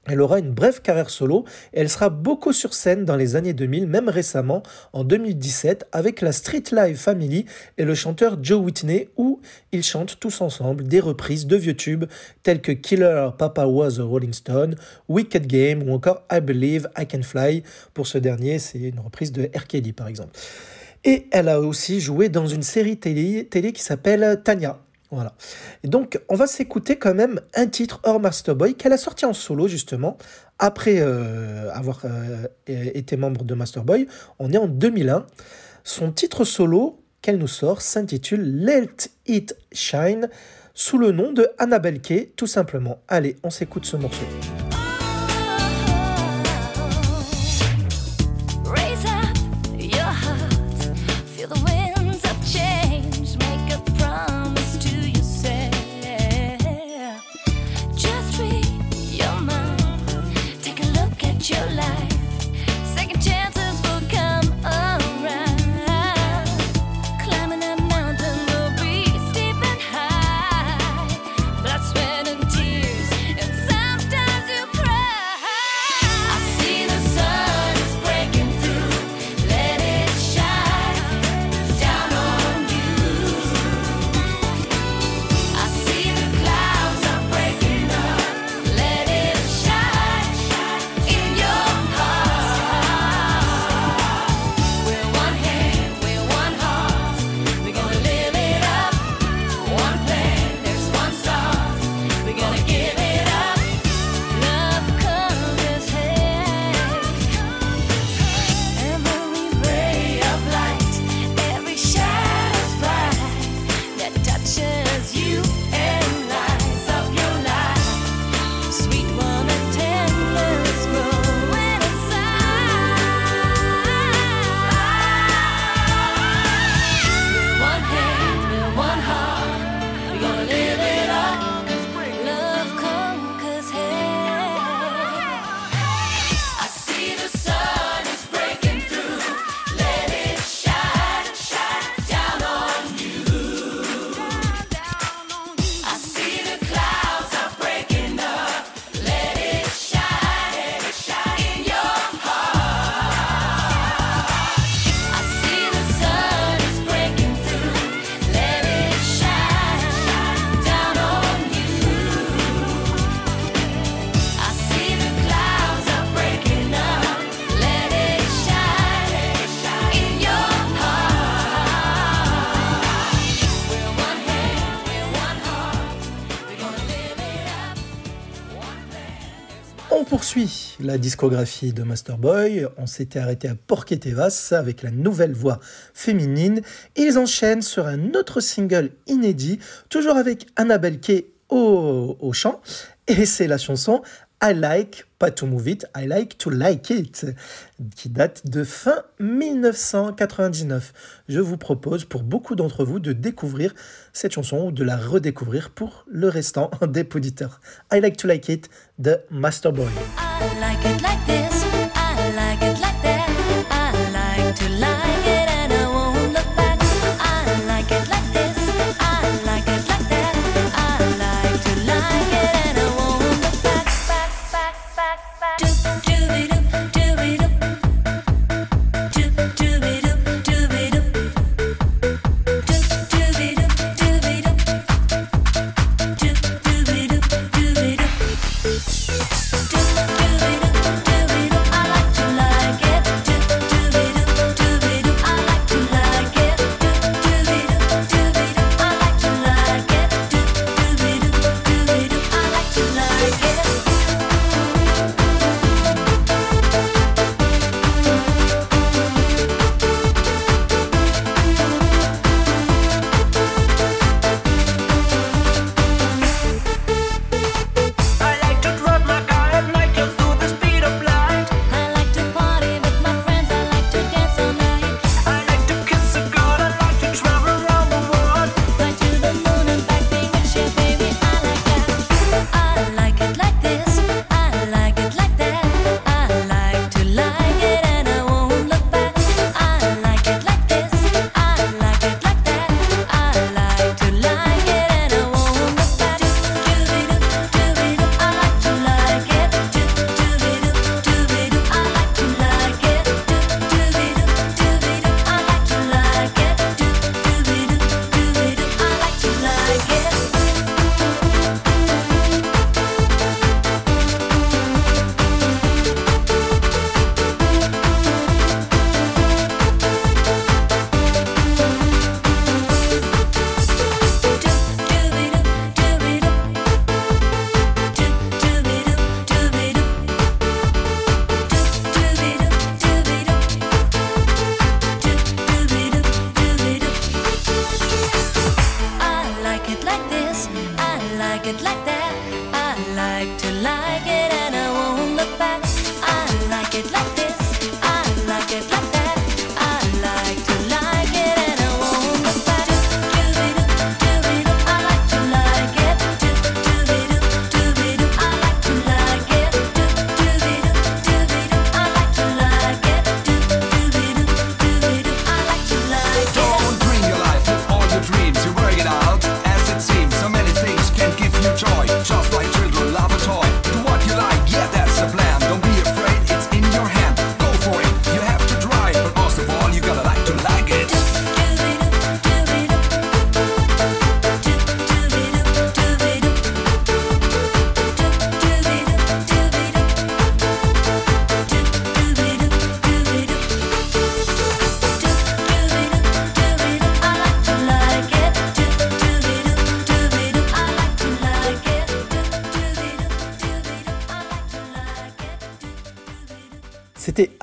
elle aura une brève carrière solo et elle sera beaucoup sur scène dans les années 2000, même récemment en 2017 avec la Street Live Family et le chanteur Joe Whitney où ils chantent tous ensemble des reprises de vieux tubes tels que Killer Papa Was a Rolling Stone, Wicked Game ou encore I Believe I Can Fly. Pour ce dernier, c'est une reprise de R. Kelly par exemple. Et elle a aussi joué dans une série télé, télé qui s'appelle Tanya. Voilà. Et donc, on va s'écouter quand même un titre hors Masterboy qu'elle a sorti en solo, justement, après euh, avoir euh, été membre de Masterboy. On est en 2001. Son titre solo qu'elle nous sort s'intitule Let It Shine, sous le nom de Annabelle Kay, tout simplement. Allez, on s'écoute ce morceau. La discographie de Masterboy. On s'était arrêté à Porquetevas avec la nouvelle voix féminine. Ils enchaînent sur un autre single inédit, toujours avec Annabelle Kay au, chant. Et c'est la chanson I Like, pas to move it, I Like to Like It, qui date de fin 1999. Je vous propose pour beaucoup d'entre vous de découvrir cette chanson ou de la redécouvrir pour le restant des auditeurs. I Like to Like It de Masterboy. I like it like this.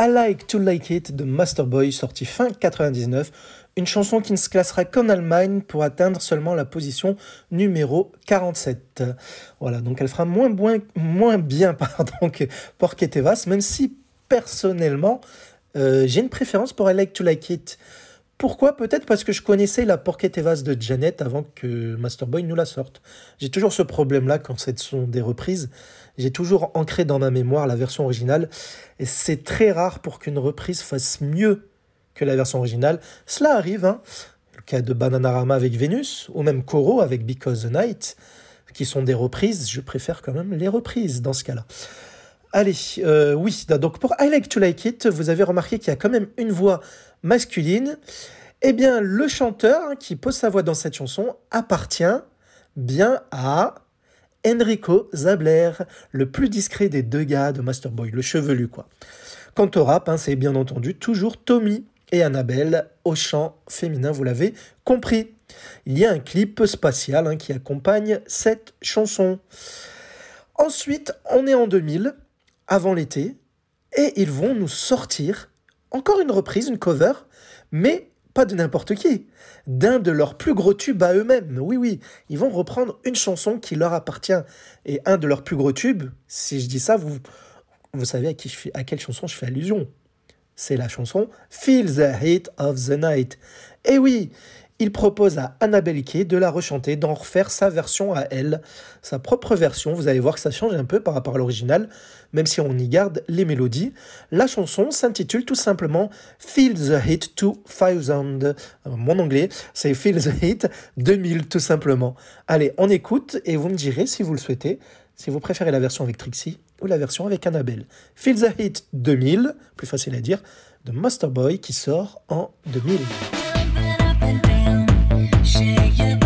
I Like to Like It de Masterboy, sorti fin 99, une chanson qui ne se classera qu'en Allemagne pour atteindre seulement la position numéro 47. Voilà, donc elle fera moins, moins, bien pardon, que Porquetevas, même si personnellement, euh, j'ai une préférence pour I Like to Like It. Pourquoi? Peut-être parce que je connaissais la Porquetevas de Janet avant que Masterboy nous la sorte. J'ai toujours ce problème-là quand ce sont des reprises. J'ai toujours ancré dans ma mémoire la version originale. Et c'est très rare pour qu'une reprise fasse mieux que la version originale. Cela arrive, hein. le cas de Bananarama avec Vénus, ou même Koro avec Because the Night, qui sont des reprises. Je préfère quand même les reprises dans ce cas-là. Allez, euh, oui, donc pour I Like to Like It, vous avez remarqué qu'il y a quand même une voix masculine. Eh bien, le chanteur hein, qui pose sa voix dans cette chanson appartient bien à Enrico Zabler, le plus discret des deux gars de Masterboy, le chevelu quoi. Quant au rap, hein, c'est bien entendu toujours Tommy et Annabelle au chant féminin, vous l'avez compris. Il y a un clip spatial hein, qui accompagne cette chanson. Ensuite, on est en 2000. avant l'été et ils vont nous sortir encore une reprise, une cover, mais pas de n'importe qui, d'un de leurs plus gros tubes à eux-mêmes. Oui, oui, ils vont reprendre une chanson qui leur appartient. Et un de leurs plus gros tubes, si je dis ça, vous, vous savez à, quelle chanson je fais allusion. C'est la chanson Feel the Heat of the Night. Et oui, il propose à Annabelle Kay de la rechanter, d'en refaire sa version à elle, sa propre version. Vous allez voir que ça change un peu par rapport à l'original, même si on y garde les mélodies. La chanson s'intitule tout simplement Feel the Heat 2000. Euh, Mon anglais, c'est Feel the Heat 2000 tout simplement. Allez, on écoute et vous me direz si vous le souhaitez, si vous préférez la version avec Trixie ou la version avec Annabelle. Feel the Heat 2000, plus facile à dire, de Master Boy qui sort en 2000. Shake your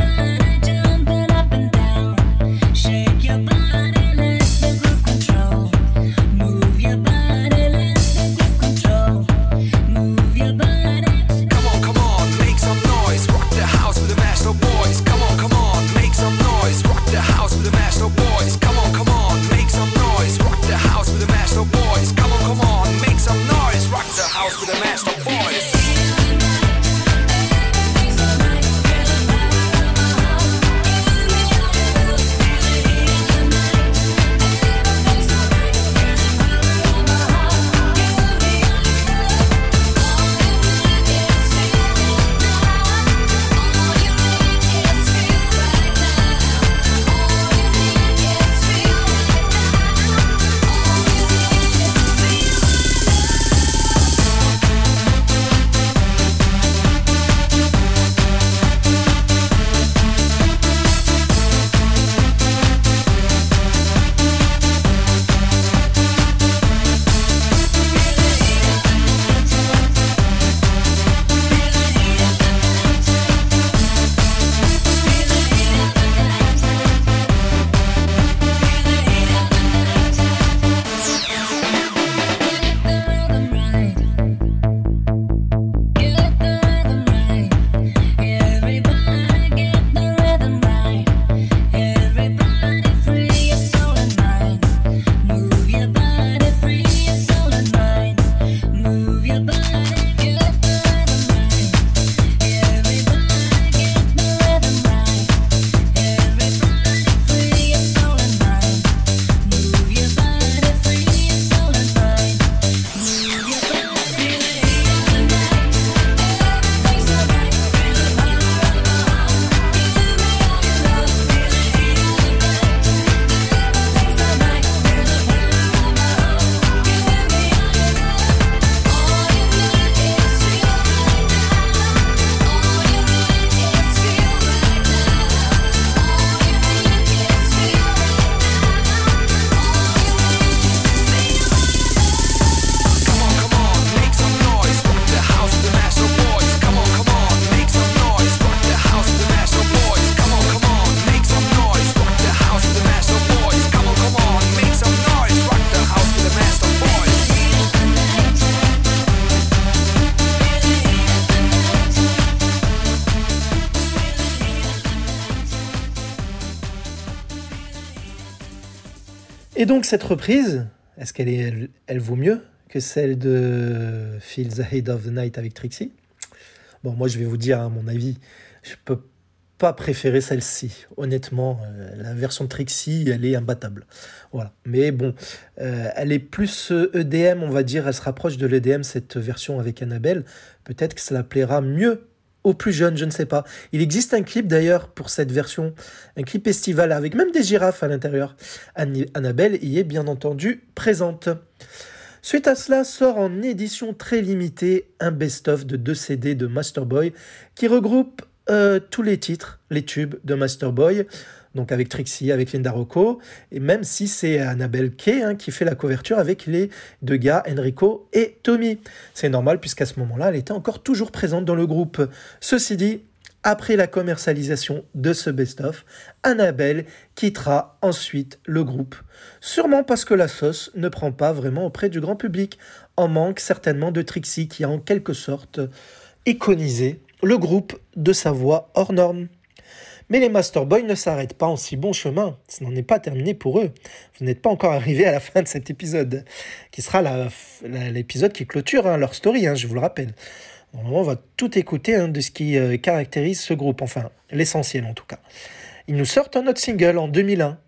cette reprise, est-ce qu'elle est, elle, vaut mieux que celle de Feel the Head of the Night avec Trixie? Bon, moi je vais vous dire à mon avis, je peux pas préférer celle-ci. Honnêtement, euh, la version de Trixie, elle est imbattable. Voilà. Mais bon, euh, elle est plus euh, EDM, on va dire. Elle se rapproche de l'EDM, cette version avec Annabelle. Peut-être que cela plaira mieux aux plus jeunes, je ne sais pas. Il existe un clip d'ailleurs pour cette version, un clip estival avec même des girafes à l'intérieur. Annabelle y est bien entendu présente. Suite à cela, sort en édition très limitée un best-of de deux CD de Masterboy qui regroupe euh, tous les titres, les tubes de Masterboy, donc avec Trixie, avec Linda Rocco, et même si c'est Annabelle Kay hein, qui fait la couverture avec les deux gars, Enrico et Tommy. C'est normal puisqu'à ce moment-là, elle était encore toujours présente dans le groupe. Ceci dit, après la commercialisation de ce best-of, Annabelle quittera ensuite le groupe. Sûrement parce que la sauce ne prend pas vraiment auprès du grand public. En manque certainement de Trixie qui a en quelque sorte iconisé le groupe de sa voix hors norme. Mais les Master Boys ne s'arrêtent pas en si bon chemin. Ce n'en est pas terminé pour eux. Vous n'êtes pas encore arrivé à la fin de cet épisode, qui sera l'épisode qui clôture hein, leur story, hein, je vous le rappelle. Normalement, on va tout écouter hein, de ce qui euh, caractérise ce groupe, enfin l'essentiel en tout cas. Ils nous sortent un autre single en 2001,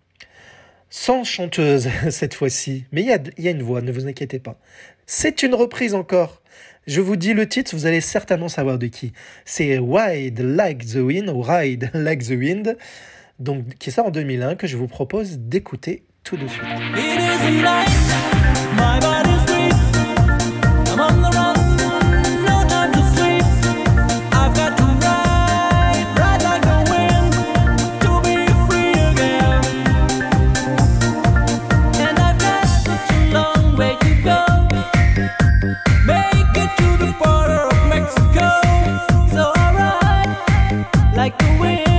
sans chanteuse cette fois-ci, mais il y a une voix, ne vous inquiétez pas. C'est une reprise encore. Je vous dis le titre, vous allez certainement savoir de qui. C'est Ride Like the Wind, ou Ride Like the Wind, donc, qui sort en 2001, que je vous propose d'écouter tout de suite. It like the wind,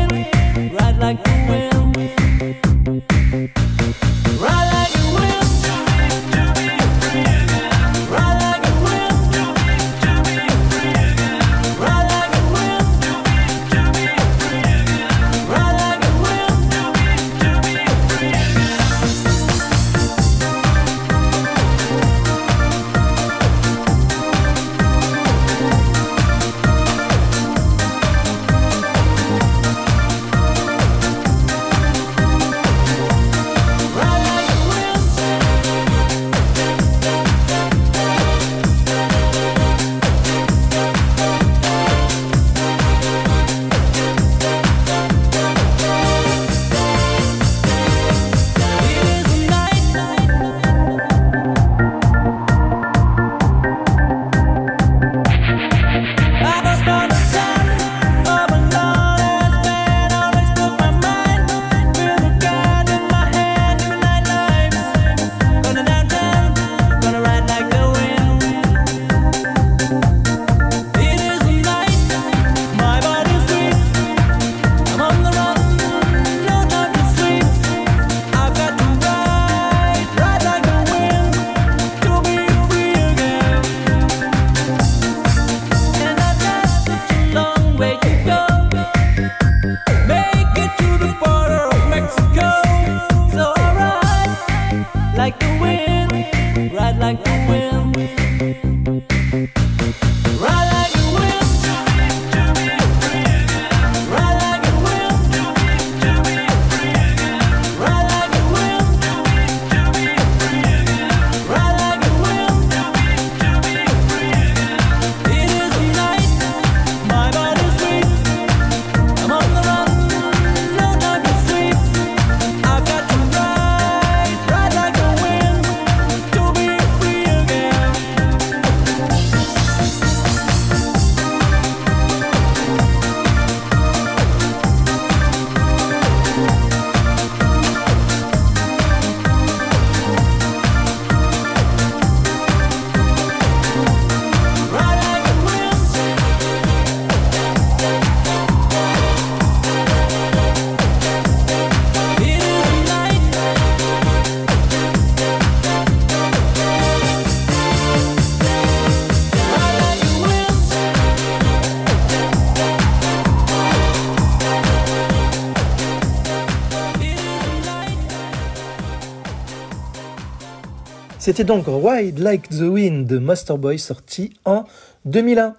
C'était donc Ride Like the Wind de Master Boy sorti en 2001.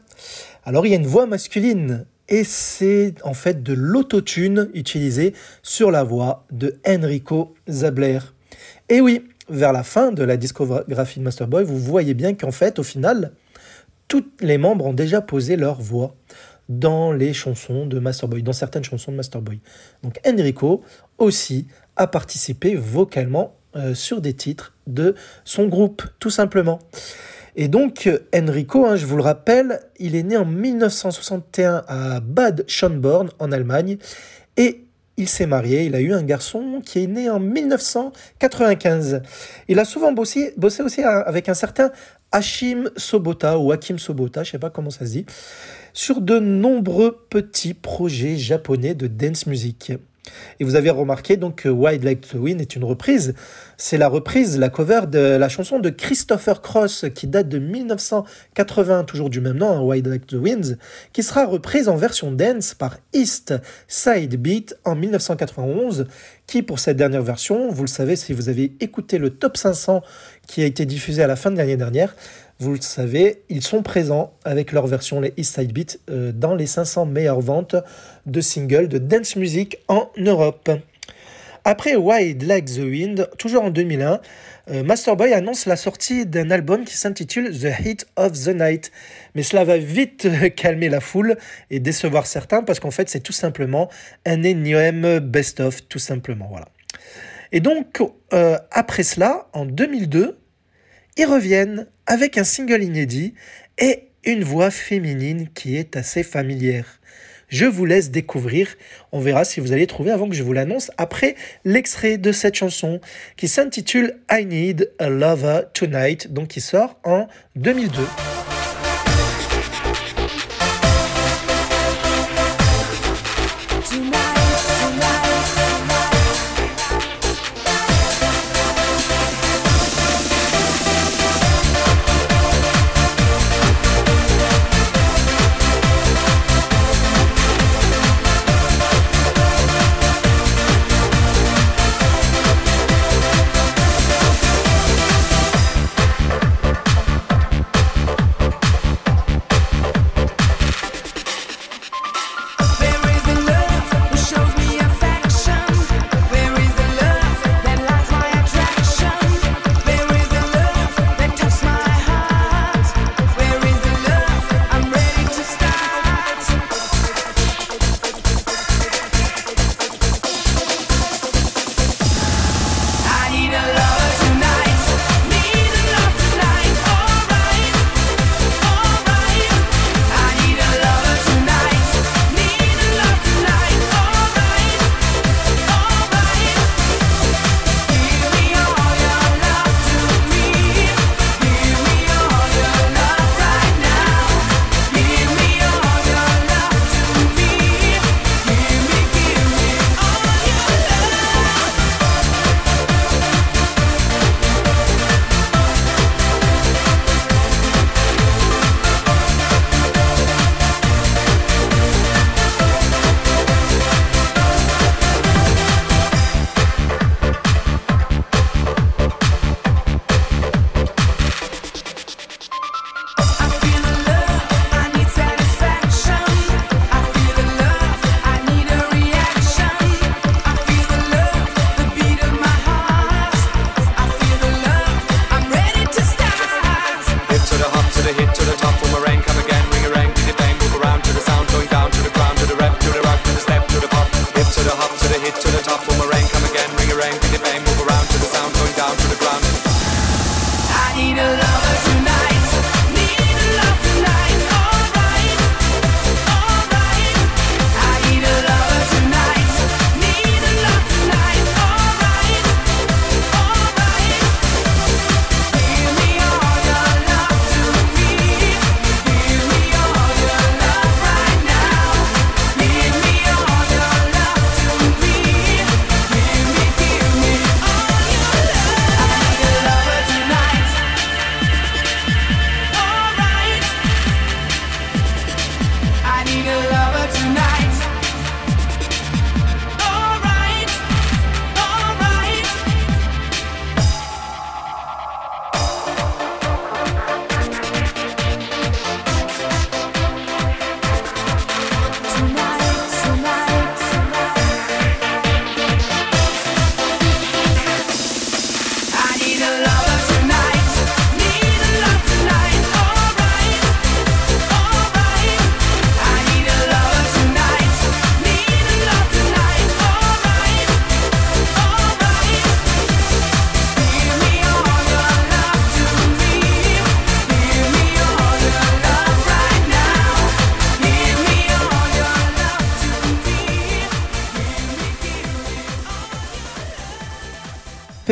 Alors il y a une voix masculine et c'est en fait de l'autotune utilisé sur la voix de Enrico Zabler. Et oui, vers la fin de la discographie de Master Boy, vous voyez bien qu'en fait, au final, tous les membres ont déjà posé leur voix dans les chansons de Master Boy, dans certaines chansons de Master Boy. Donc Enrico aussi a participé vocalement euh, sur des titres de son groupe, tout simplement. Et donc Enrico, hein, je vous le rappelle, il est né en 1961 à Bad Schönborn en Allemagne et il s'est marié, il a eu un garçon qui est né en 1995. Il a souvent bossé, bossé aussi avec un certain Hachim Sobota ou Hakim Sobota, je sais pas comment ça se dit, sur de nombreux petits projets japonais de dance music. Et vous avez remarqué donc que Wild Like the Wind est une reprise. C'est la reprise, la cover de la chanson de Christopher Cross qui date de 1980, toujours du même nom, hein, Wild Like the Wind, qui sera reprise en version dance par East Side Beat en 1991, qui pour cette dernière version, vous le savez si vous avez écouté le top 500 qui a été diffusé à la fin de l'année dernière, vous le savez, ils sont présents avec leur version, les East Side Beat, euh, dans les 500 meilleures ventes de singles de dance music en Europe. Après Wild Like the Wind, toujours en 2001, euh, Masterboy annonce la sortie d'un album qui s'intitule The Heat of the Night. Mais cela va vite calmer la foule et décevoir certains parce qu'en fait c'est tout simplement un énième best-of, tout simplement. Voilà. Et donc, euh, après cela, en 2002, ils reviennent avec un single inédit et une voix féminine qui est assez familière. Je vous laisse découvrir, on verra si vous allez trouver avant que je vous l'annonce, après l'extrait de cette chanson qui s'intitule I Need a Lover Tonight, donc qui sort en 2002.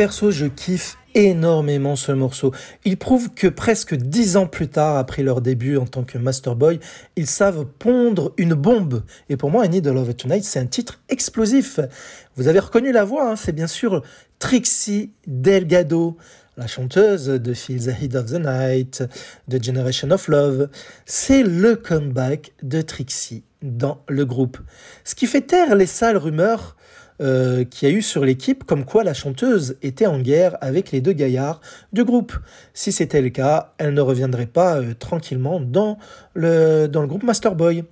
Perso, je kiffe énormément ce morceau. Il prouve que presque dix ans plus tard, après leur début en tant que Master Boy, ils savent pondre une bombe. Et pour moi, I Need a Love Tonight, c'est un titre explosif. Vous avez reconnu la voix, hein, c'est bien sûr Trixie Delgado, la chanteuse de Feel the Heat of the Night, de Generation of Love. C'est le comeback de Trixie dans le groupe. Ce qui fait taire les sales rumeurs euh, qu'il y a eu sur l'équipe, comme quoi la chanteuse était en guerre avec les deux gaillards du groupe. Si c'était le cas, elle ne reviendrait pas euh, tranquillement dans le, dans le groupe Masterboy.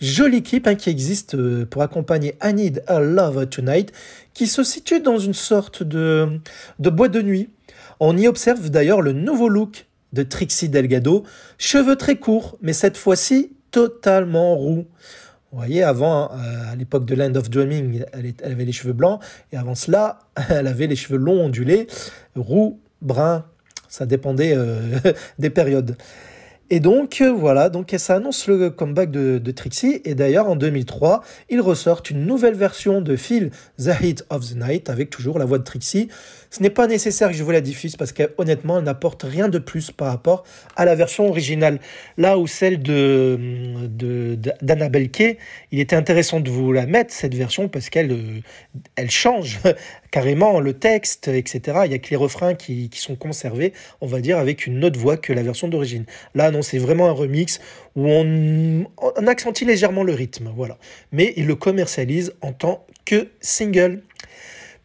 Jolie équipe hein, qui existe euh, pour accompagner I Need a Love Tonight, qui se situe dans une sorte de, de boîte de nuit. On y observe d'ailleurs le nouveau look de Trixie Delgado, cheveux très courts, mais cette fois-ci totalement roux. Vous voyez, avant, euh, à l'époque de Land of Dreaming, elle, avait les cheveux blancs, et avant cela, elle avait les cheveux longs ondulés, roux, bruns, ça dépendait euh, des périodes. Et donc, euh, voilà, donc ça annonce le comeback de, Trixie, et d'ailleurs, en 2003, ils ressortent une nouvelle version de Feel the Heat of the Night, avec toujours la voix de Trixie. Ce n'est pas nécessaire que je vous la diffuse, parce qu'honnêtement, elle n'apporte rien de plus par rapport à la version originale. Là où celle de de- Kay, il était intéressant de vous la mettre, cette version, parce qu'elle euh, elle change carrément le texte, etc. Il n'y a que les refrains qui, qui sont conservés, on va dire, avec une autre voix que la version d'origine. Là, non, c'est vraiment un remix où on, on accentue légèrement le rythme, voilà. Mais il le commercialise en tant que single.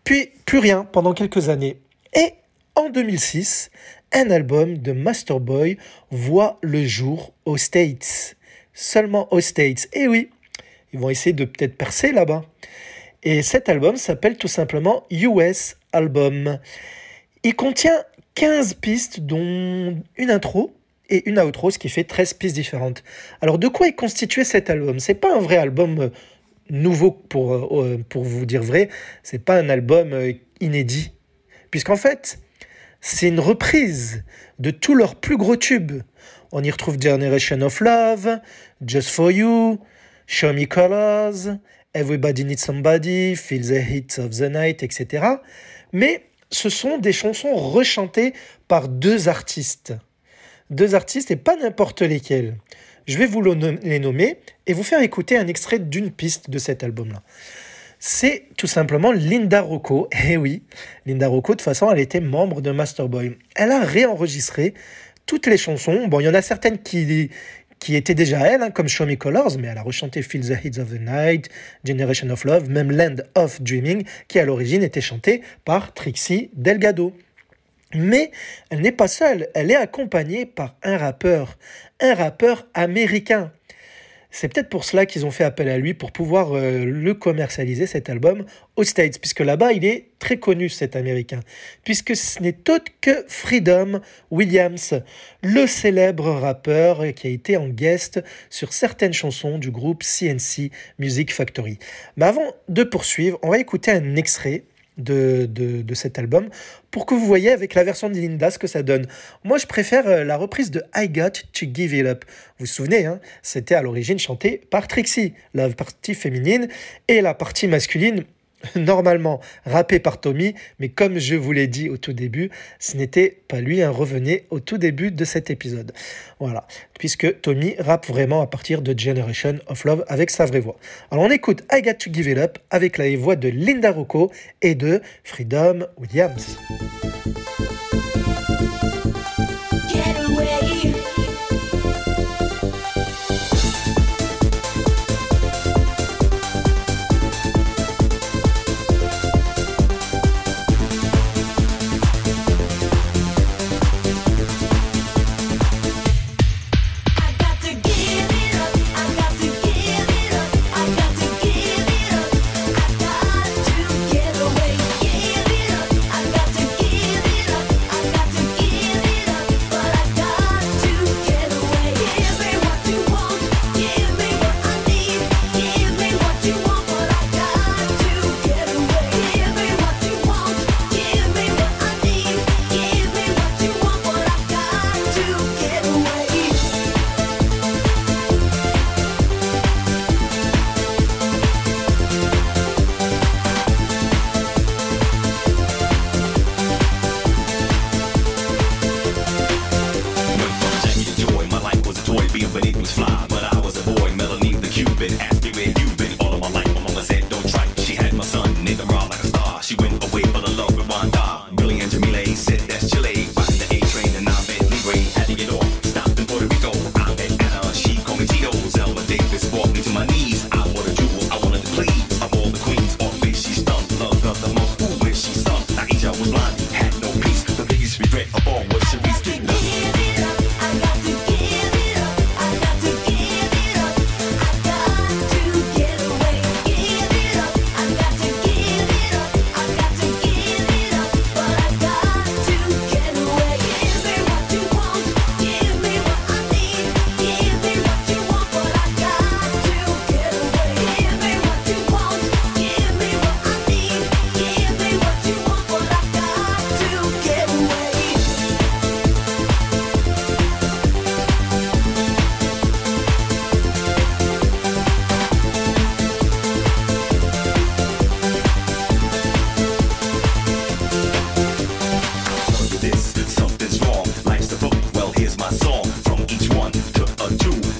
Puis, plus rien pendant quelques années. Et en 2006, un album de Master Boy voit le jour aux States. Seulement aux States. Et oui, ils vont essayer de peut-être percer là-bas. Et cet album s'appelle tout simplement US Album. Il contient 15 pistes, dont une intro et une outro, ce qui fait 13 pistes différentes. Alors, de quoi est constitué cet album? C'est pas un vrai album euh, nouveau, pour, euh, pour vous dire vrai. C'est pas un album euh, inédit. Puisqu'en fait, c'est une reprise de tous leurs plus gros tubes. On y retrouve Generation of Love, Just for You, Show Me Colors, Everybody Needs Somebody, Feel the Heat of the Night, etc. Mais ce sont des chansons rechantées par deux artistes. Deux artistes et pas n'importe lesquels. Je vais vous les nommer et vous faire écouter un extrait d'une piste de cet album-là. C'est tout simplement Linda Rocco. Eh oui, Linda Rocco, de toute façon, elle était membre de Masterboy. Elle a réenregistré toutes les chansons. Bon, il y en a certaines qui, étaient déjà elle, hein, comme Show Me Colors, mais elle a rechanté Feel the Heat of the Night, Generation of Love, même Land of Dreaming, qui à l'origine était chantée par Trixie Delgado. Mais elle n'est pas seule, elle est accompagnée par un rappeur, un rappeur américain. C'est peut-être pour cela qu'ils ont fait appel à lui pour pouvoir euh, le commercialiser cet album aux States, puisque là-bas il est très connu cet américain, puisque ce n'est autre que Freedom Williams, le célèbre rappeur qui a été en guest sur certaines chansons du groupe CNC Music Factory. Mais avant de poursuivre, on va écouter un extrait de, de, de cet album pour que vous voyez avec la version de Linda ce que ça donne. Moi, je préfère euh, la reprise de I Got to Give It Up. Vous vous souvenez, hein, c'était à l'origine chanté par Trixie, la partie féminine, et la partie masculine normalement rappé par Tommy, mais comme je vous l'ai dit au tout début, ce n'était pas lui, un revenez au tout début de cet épisode. Voilà, puisque Tommy rappe vraiment à partir de Generation of Love avec sa vraie voix. Alors on écoute I Got to Give It Up avec la voix de Linda Rocco et de Freedom Williams. A two.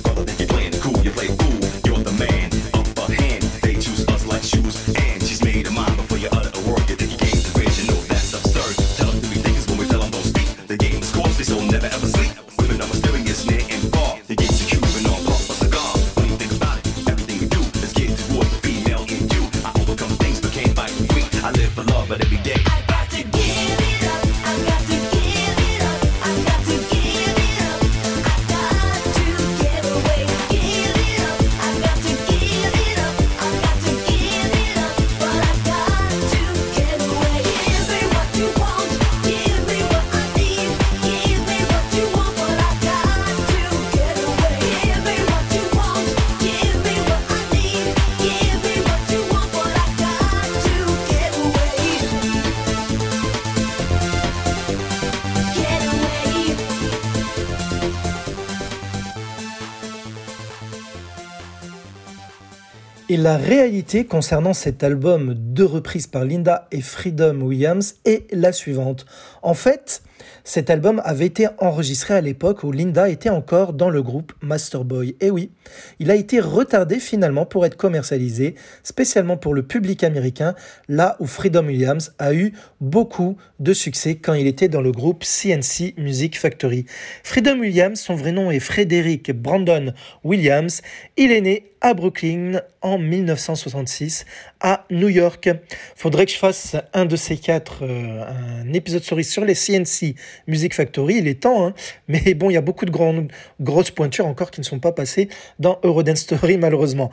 La réalité concernant cet album, deux reprises par Linda et Freedom Williams, est la suivante. En fait, cet album avait été enregistré à l'époque où Linda était encore dans le groupe Masterboy. Et oui, il a été retardé finalement pour être commercialisé, spécialement pour le public américain, là où Freedom Williams a eu beaucoup de succès quand il était dans le groupe CNC Music Factory. Freedom Williams, son vrai nom est Frédéric Brandon Williams. Il est né à Brooklyn en 1966 à New York. Faudrait que je fasse un de ces quatre, euh, un épisode sur les CNC Music Factory. Il est temps, hein. mais bon, il y a beaucoup de grandes, grosses pointures encore qui ne sont pas passées dans Eurodance Story, malheureusement.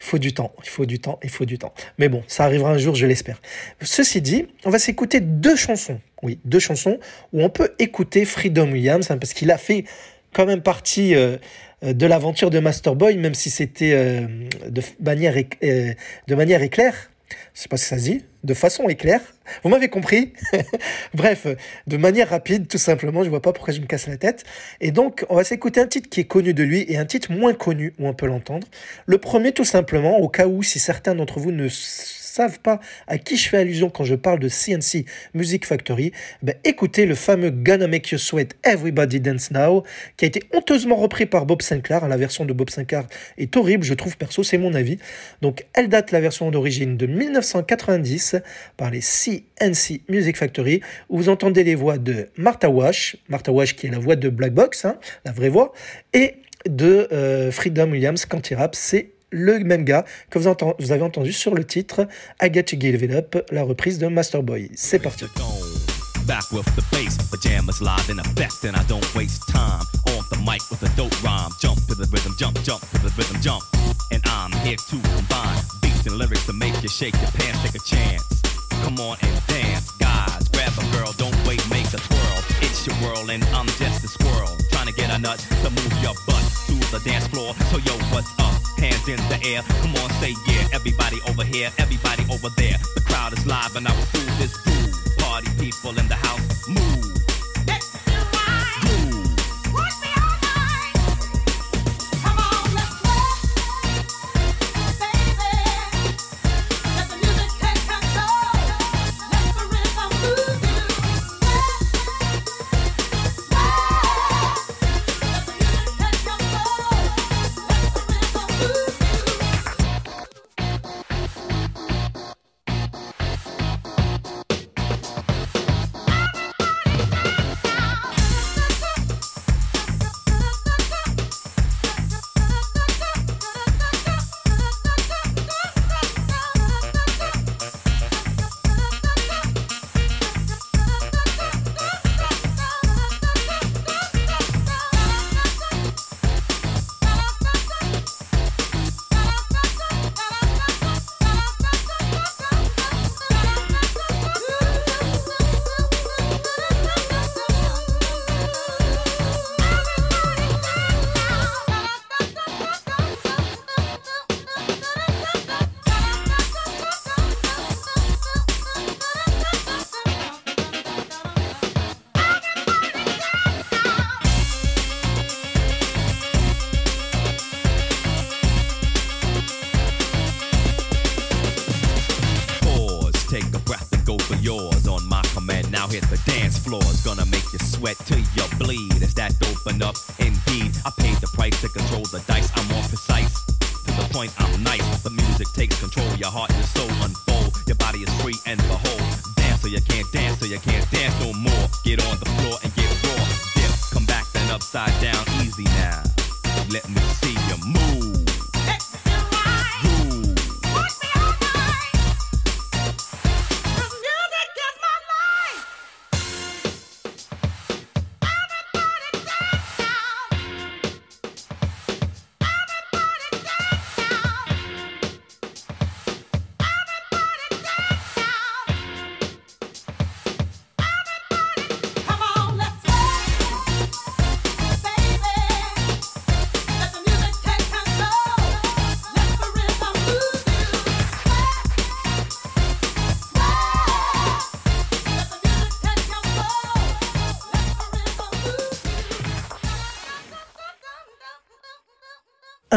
Il faut du temps, il faut du temps, il faut du temps. Mais bon, ça arrivera un jour, je l'espère. Ceci dit, on va s'écouter deux chansons. Oui, deux chansons où on peut écouter Freedom Williams, hein, parce qu'il a fait quand même partie euh, de l'aventure de Masterboy, même si c'était euh, de, manière euh, de manière éclair. Je sais pas si ça dit, de façon éclair. Vous m'avez compris. Bref, de manière rapide, tout simplement. Je vois pas pourquoi je me casse la tête. Et donc, on va s'écouter un titre qui est connu de lui et un titre moins connu où on peut l'entendre. Le premier, tout simplement, au cas où, si certains d'entre vous ne savent pas à qui je fais allusion quand je parle de CNC Music Factory, ben écoutez le fameux Gonna Make You Sweat Everybody Dance Now, qui a été honteusement repris par Bob Sinclair. La version de Bob Sinclair est horrible, je trouve perso, c'est mon avis. Donc elle date la version d'origine de 1990 par les CNC Music Factory, où vous entendez les voix de Martha Wash, Martha Wash qui est la voix de Black Box, hein, la vraie voix, et de euh, Freedom Williams quand il rappe, c'est le même gars que vous, entend- vous avez entendu sur le titre I Got to Give It Up, la reprise de Masterboy. C'est parti. Back with the bass, pajamas live in effect, and I don't waste time on the mic with a dope rhyme. Jump to the rhythm, jump, jump to the rhythm, jump. And I'm here to combine beats and lyrics to make you shake your pants, take a chance. Come on and dance, guys. Grab a girl, don't wait, make a twirl. It's your world, and I'm just a squirrel. Trying to get a nut to move your butt to the dance floor. So, yo, what's up? Hands in the air. Come on, say yeah. Everybody over here, everybody over there. The crowd is live, and I will do this groove. Party people in the house, move.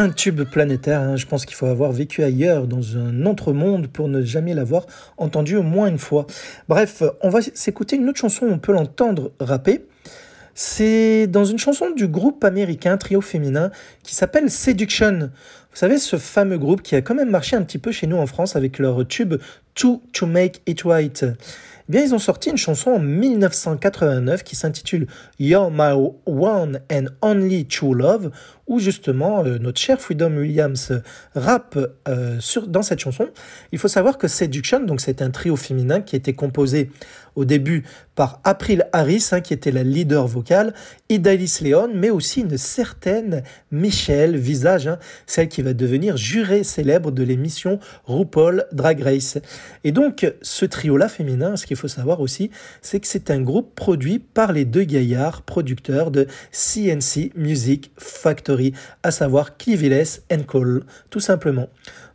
Un tube planétaire, hein, je pense qu'il faut avoir vécu ailleurs, dans un autre monde, pour ne jamais l'avoir entendu au moins une fois. Bref, on va s'écouter une autre chanson, on peut l'entendre rapper. C'est dans une chanson du groupe américain, trio féminin, qui s'appelle Seduction. Vous savez, ce fameux groupe qui a quand même marché un petit peu chez nous en France avec leur tube Two to Make It Right. Eh bien, ils ont sorti une chanson en 1989 qui s'intitule You're My One and Only True Love, où justement euh, notre cher Freedom Williams rappe euh, sur, dans cette chanson. Il faut savoir que Seduction, donc c'est un trio féminin qui était composé au début par April Harris, hein, qui était la leader vocale, Idalis Leon, mais aussi une certaine Michelle Visage, hein, celle qui va devenir jurée célèbre de l'émission RuPaul Drag Race. Et donc, ce trio-là féminin, ce qu'il faut savoir aussi, c'est que c'est un groupe produit par les deux gaillards producteurs de CNC Music Factory, à savoir Clivilles and Cole, tout simplement.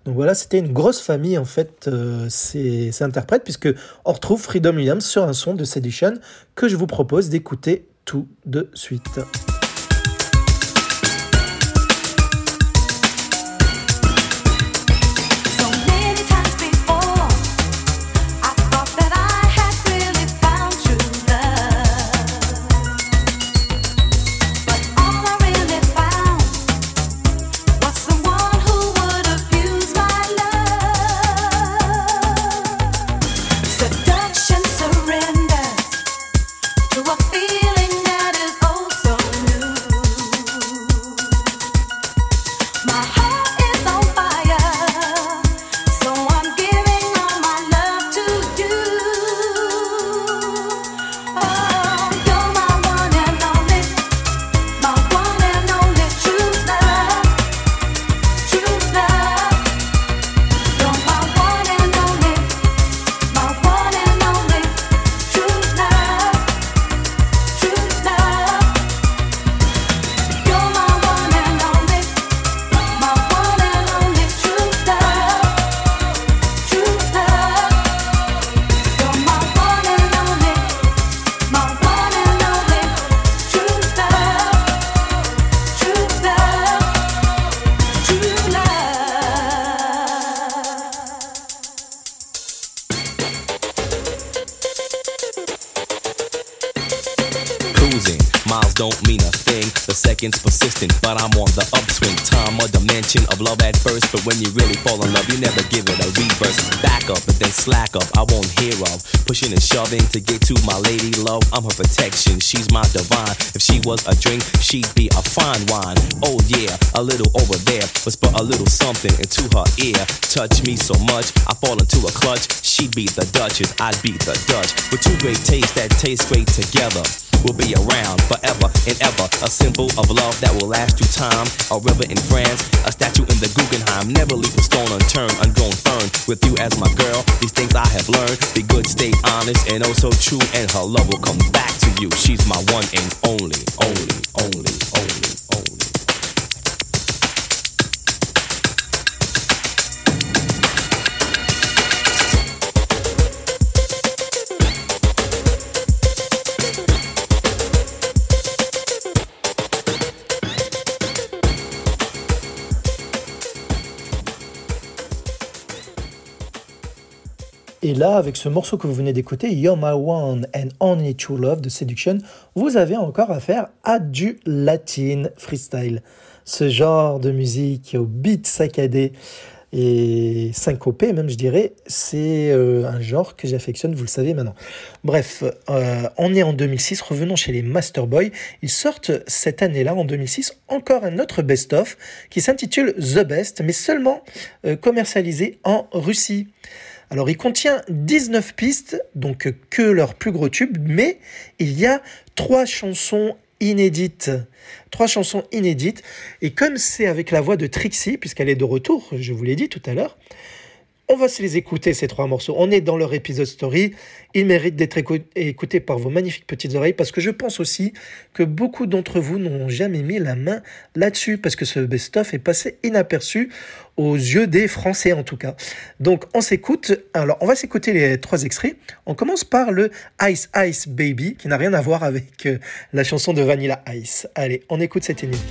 Donc voilà, c'était une grosse famille en fait, euh, ces interprètes, puisque on retrouve Freedom Williams sur un son de Sedition que je vous propose d'écouter tout de suite. Pushing and shoving to get to my lady love. I'm her protection. She's my divine. If she was a drink, she'd be a fine wine. Oh yeah, a little over there. Whisper a little something into her ear. Touch me so much, I fall into a clutch. She'd be the Duchess, I'd be the Dutch. With two great tastes that taste great together. We'll be around forever and ever. A symbol of love that will last through time. A river in France, a statue in the Guggenheim. Never leave a stone unturned, ungrown fern. With you as my girl, these things I have learned. Be good, stay honest, and oh so true. And her love will come back to you. She's my one and only, only, only. Et là, avec ce morceau que vous venez d'écouter, You're My One and Only True Love de Seduction, vous avez encore affaire à du latin freestyle. Ce genre de musique au beat saccadé et syncopé même je dirais, c'est euh, un genre que j'affectionne, vous le savez maintenant. Bref, euh, on est en 2006, revenons chez les Masterboy. Ils sortent cette année-là, en 2006, encore un autre best-of qui s'intitule The Best, mais seulement euh, commercialisé en Russie. Alors il contient 19 pistes, donc que leurs plus gros tubes, mais il y a trois chansons inédites. Trois chansons inédites. Et comme c'est avec la voix de Trixie, puisqu'elle est de retour, je vous l'ai dit tout à l'heure, on va se les écouter, ces trois morceaux. On est dans leur épisode story. Ils méritent d'être écou- écoutés par vos magnifiques petites oreilles parce que je pense aussi que beaucoup d'entre vous n'ont jamais mis la main là-dessus parce que ce best-of est passé inaperçu aux yeux des Français en tout cas. Donc on s'écoute. Alors on va s'écouter les trois extraits. On commence par le Ice Ice Baby qui n'a rien à voir avec euh, la chanson de Vanilla Ice. Allez, on écoute cette inédit.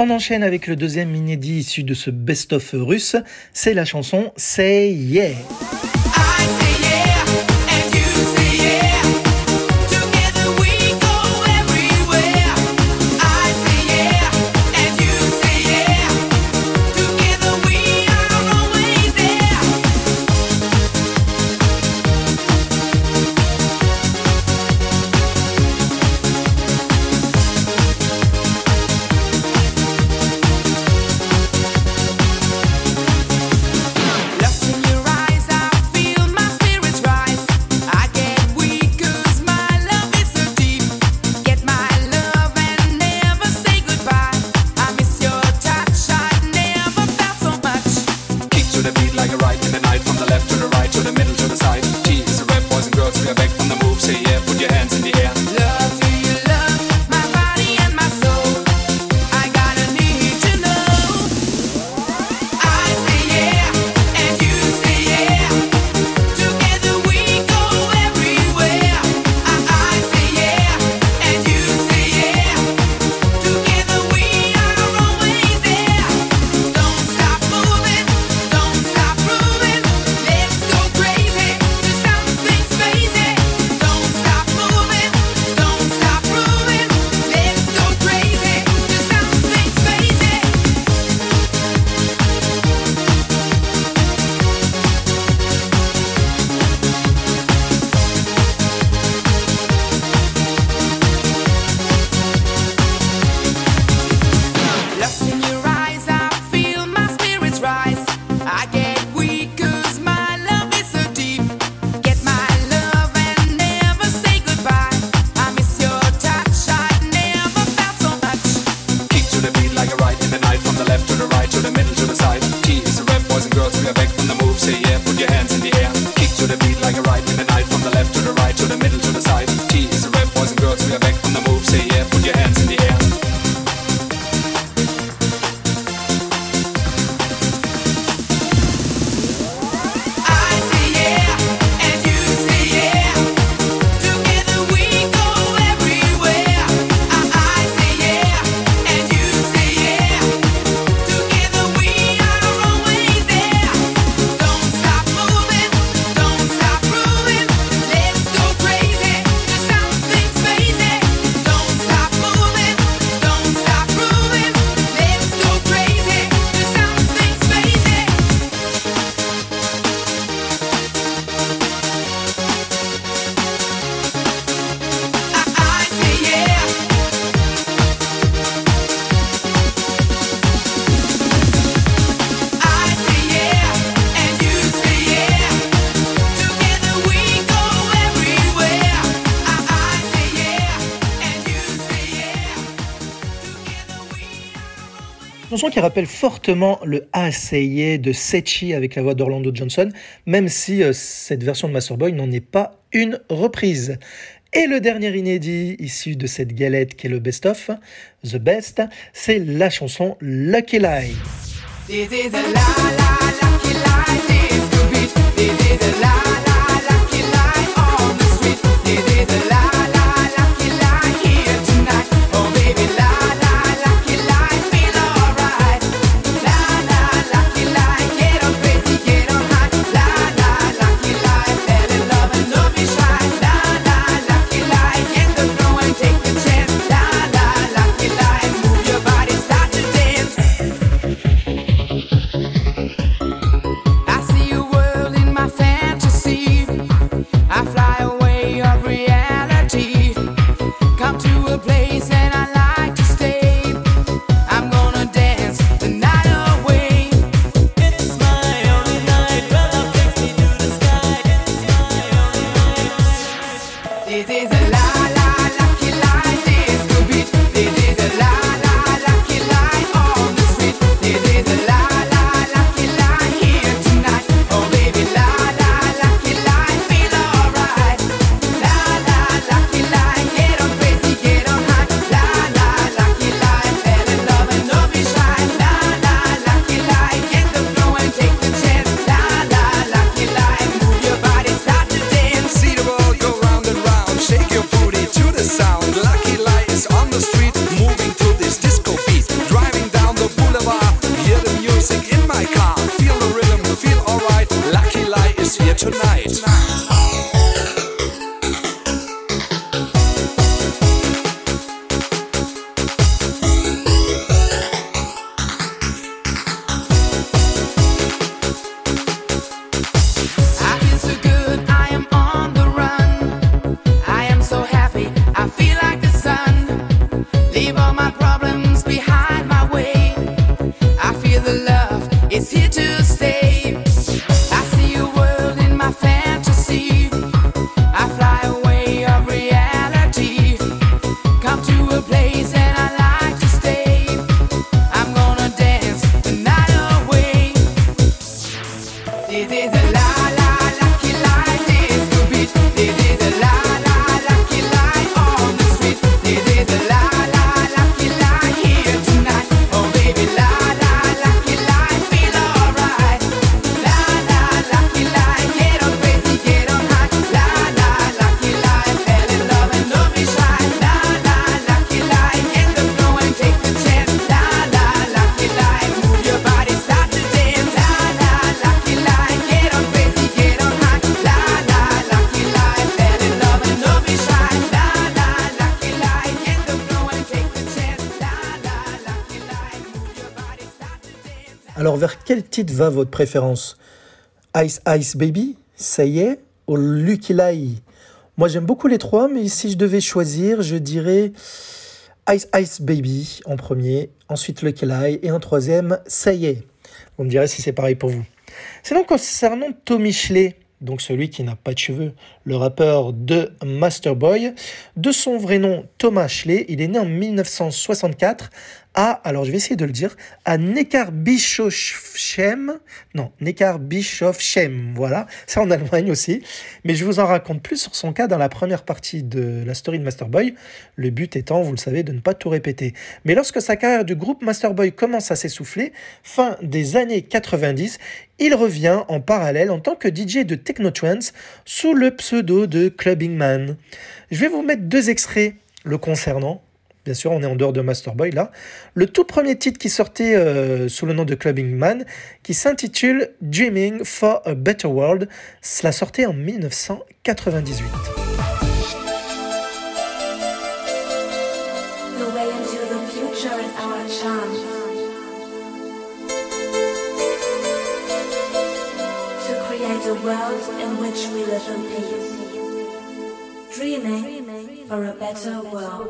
On enchaîne avec le deuxième inédit issu de ce best-of russe. C'est la chanson Say Yeah. chanson qui rappelle fortement le Aseye de Sechi avec la voix d'Orlando Johnson, même si euh, cette version de Masterboy n'en est pas une reprise. Et le dernier inédit issu de cette galette qui est le best-of, The Best, c'est la chanson Lucky Lie. Va votre préférence Ice Ice Baby, ça y est, ou Lucky Lie Moi, j'aime beaucoup les trois, mais si je devais choisir, je dirais Ice Ice Baby en premier, ensuite Lucky Lie, et en troisième, ça y est. Vous me direz si c'est pareil pour vous. Sinon, concernant Tommy Schley, donc celui qui n'a pas de cheveux, le rappeur de Masterboy, de son vrai nom Thomas Schley, il est né en 1964 à, alors je vais essayer de le dire, à Neckarbischofsheim, non, Neckarbischofsheim, voilà, c'est en Allemagne aussi, mais je vous en raconte plus sur son cas dans la première partie de la story de Masterboy, le but étant, vous le savez, de ne pas tout répéter. Mais lorsque sa carrière du groupe Masterboy commence à s'essouffler, fin des années 90, il revient en parallèle en tant que DJ de Technotrance sous le pseudo de Clubbing Man. Je vais vous mettre deux extraits le concernant. Bien sûr, on est en dehors de Masterboy là. Le tout premier titre qui sortait euh, sous le nom de Clubbing Man, qui s'intitule Dreaming for a Better World. Cela sortait en 1998. The way into the future is our chance to create a world in which we live in peace, dreaming for a better world.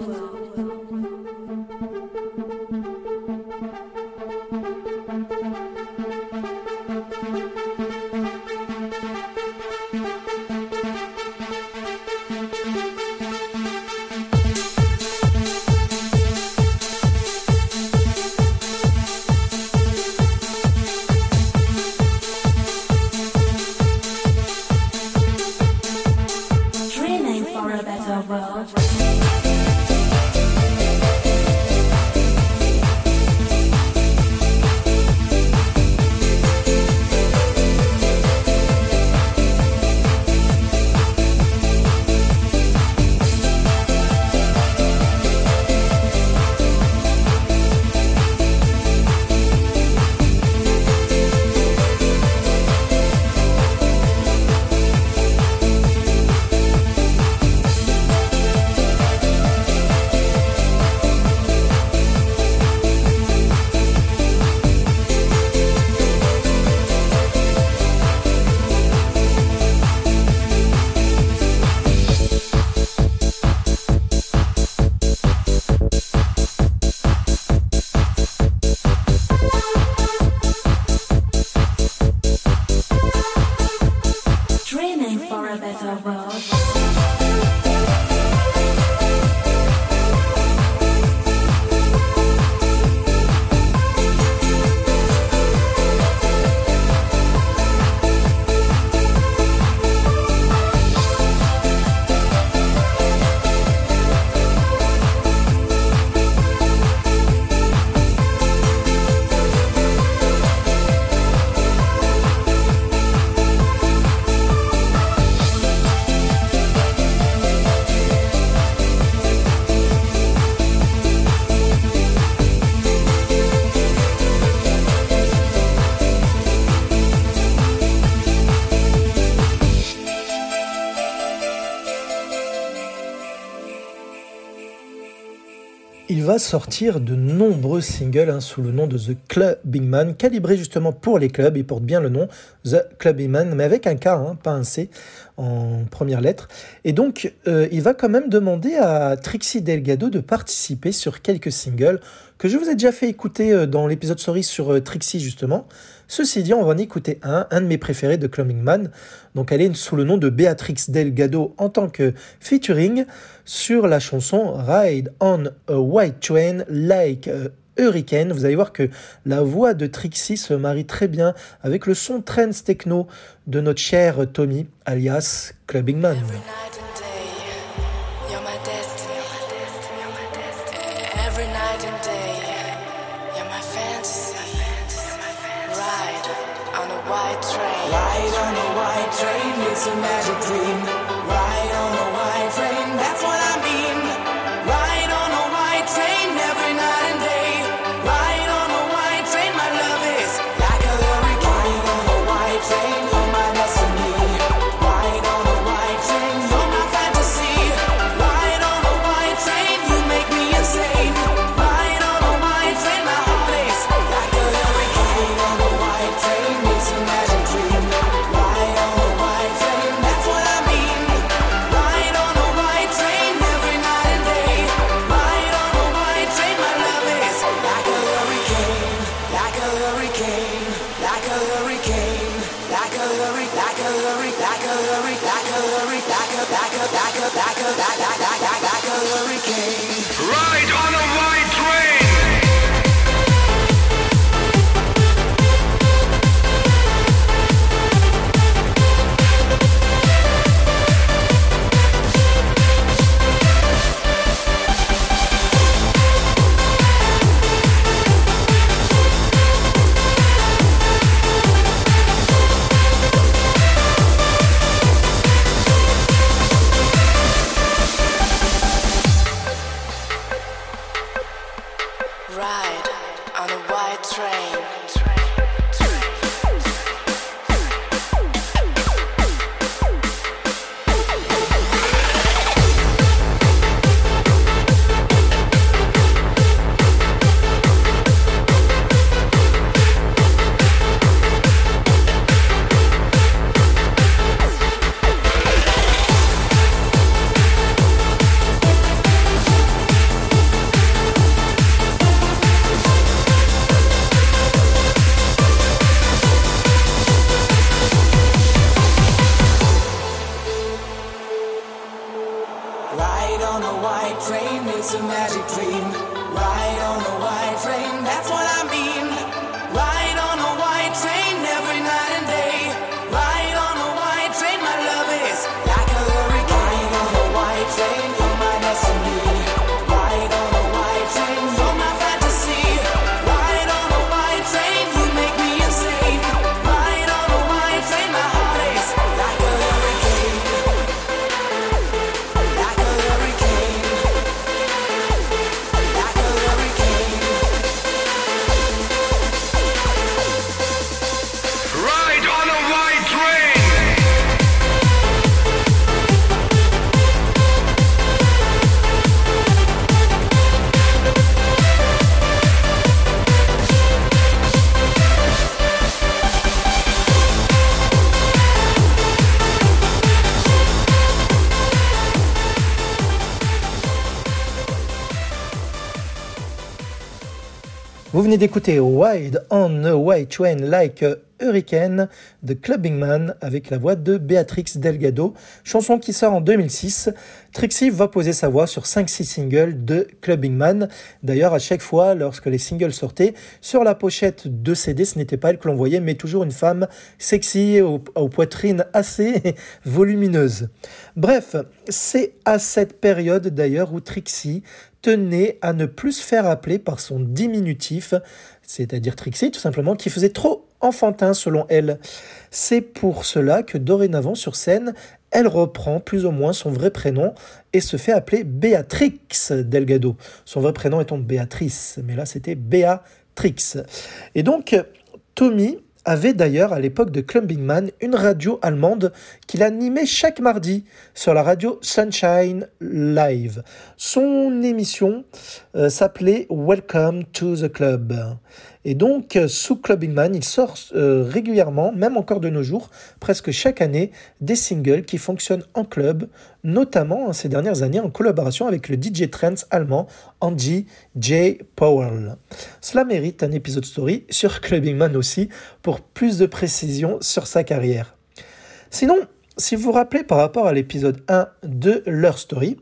Sortir de nombreux singles hein, sous le nom de The Clubbing Man, calibré justement pour les clubs. Il porte bien le nom The Clubbing Man, mais avec un K, hein, pas un C en première lettre. Et donc, euh, il va quand même demander à Trixie Delgado de participer sur quelques singles que je vous ai déjà fait écouter euh, dans l'épisode Sorry sur euh, Trixie justement. Ceci dit, on va en écouter un, un de mes préférés de Clubbing Man. Donc elle est sous le nom de Béatrix Delgado en tant que featuring sur la chanson Ride on a White Train Like a Hurricane. Vous allez voir que la voix de Trixie se marie très bien avec le son trance techno de notre cher Tommy, alias Clubbing Man. Venez d'écouter Wide on a White Train Like a Hurricane de Clubbing Man avec la voix de Béatrix Delgado, chanson qui sort en 2006. Trixie va poser sa voix sur 5-6 singles de Clubbing Man. D'ailleurs, à chaque fois, lorsque les singles sortaient, sur la pochette de CD, ce n'était pas elle que l'on voyait, mais toujours une femme sexy, aux poitrines assez volumineuses. Bref, c'est à cette période d'ailleurs où Trixie tenait à ne plus se faire appeler par son diminutif, c'est-à-dire Trixie tout simplement, qui faisait trop enfantin selon elle. C'est pour cela que dorénavant sur scène, elle reprend plus ou moins son vrai prénom et se fait appeler Béatrix Delgado. Son vrai prénom étant Béatrice, mais là c'était Béatrix. Et donc, Tommy avait d'ailleurs à l'époque de Clubbing Man une radio allemande qu'il animait chaque mardi sur la radio Sunshine Live. Son émission euh, s'appelait Welcome to the Club. Et donc, euh, sous Clubbing Man, il sort euh, régulièrement, même encore de nos jours, presque chaque année, des singles qui fonctionnent en club, notamment hein, ces dernières années en collaboration avec le DJ trance allemand Angie J. Powell. Cela mérite un épisode story sur Clubbing Man aussi, pour plus de précision sur sa carrière. Sinon, si vous vous rappelez par rapport à l'épisode 1 de leur story,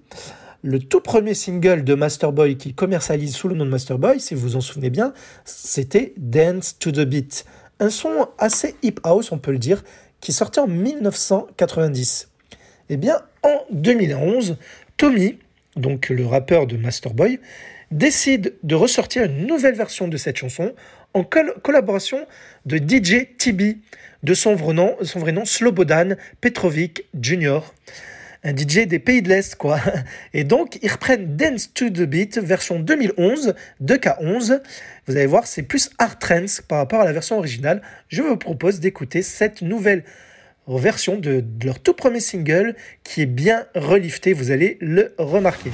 Le tout premier single de Masterboy qui commercialise sous le nom de Masterboy, si vous vous en souvenez bien, c'était Dance to the Beat. Un son assez hip house, on peut le dire, qui sortait en 1990. Eh bien, en 2011, Tommy, donc le rappeur de Masterboy, décide de ressortir une nouvelle version de cette chanson en col- collaboration de DJ TB, de son vrai nom, Slobodan Petrovic Jr., un DJ des pays de l'Est, quoi. Et donc, ils reprennent Dance to the Beat, version 2011, de K11. Vous allez voir, c'est plus hard trance par rapport à la version originale. Je vous propose d'écouter cette nouvelle version de, de leur tout premier single qui est bien relifté, vous allez le remarquer.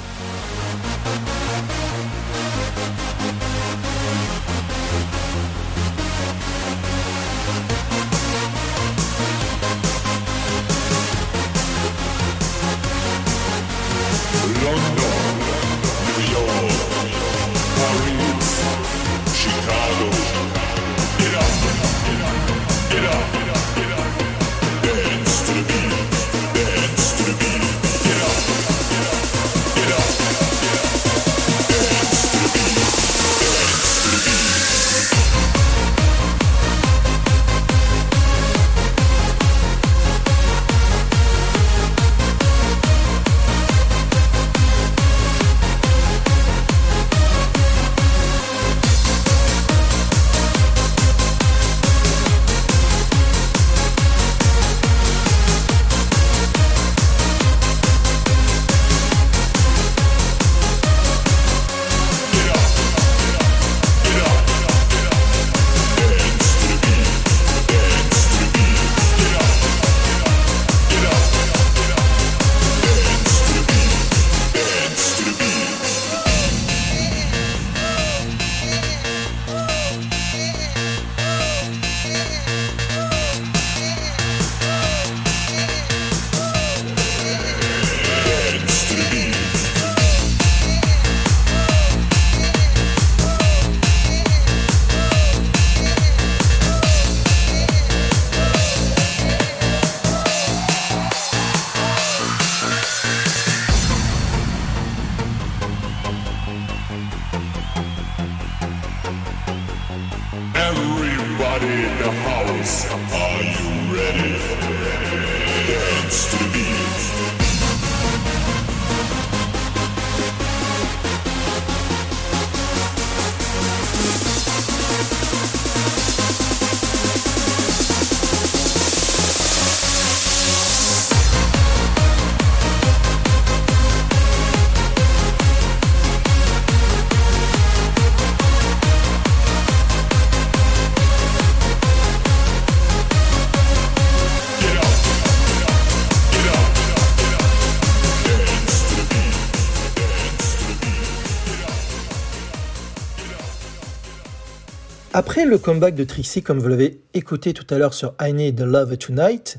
Après le comeback de Trixie, comme vous l'avez écouté tout à l'heure sur I Need Love Tonight,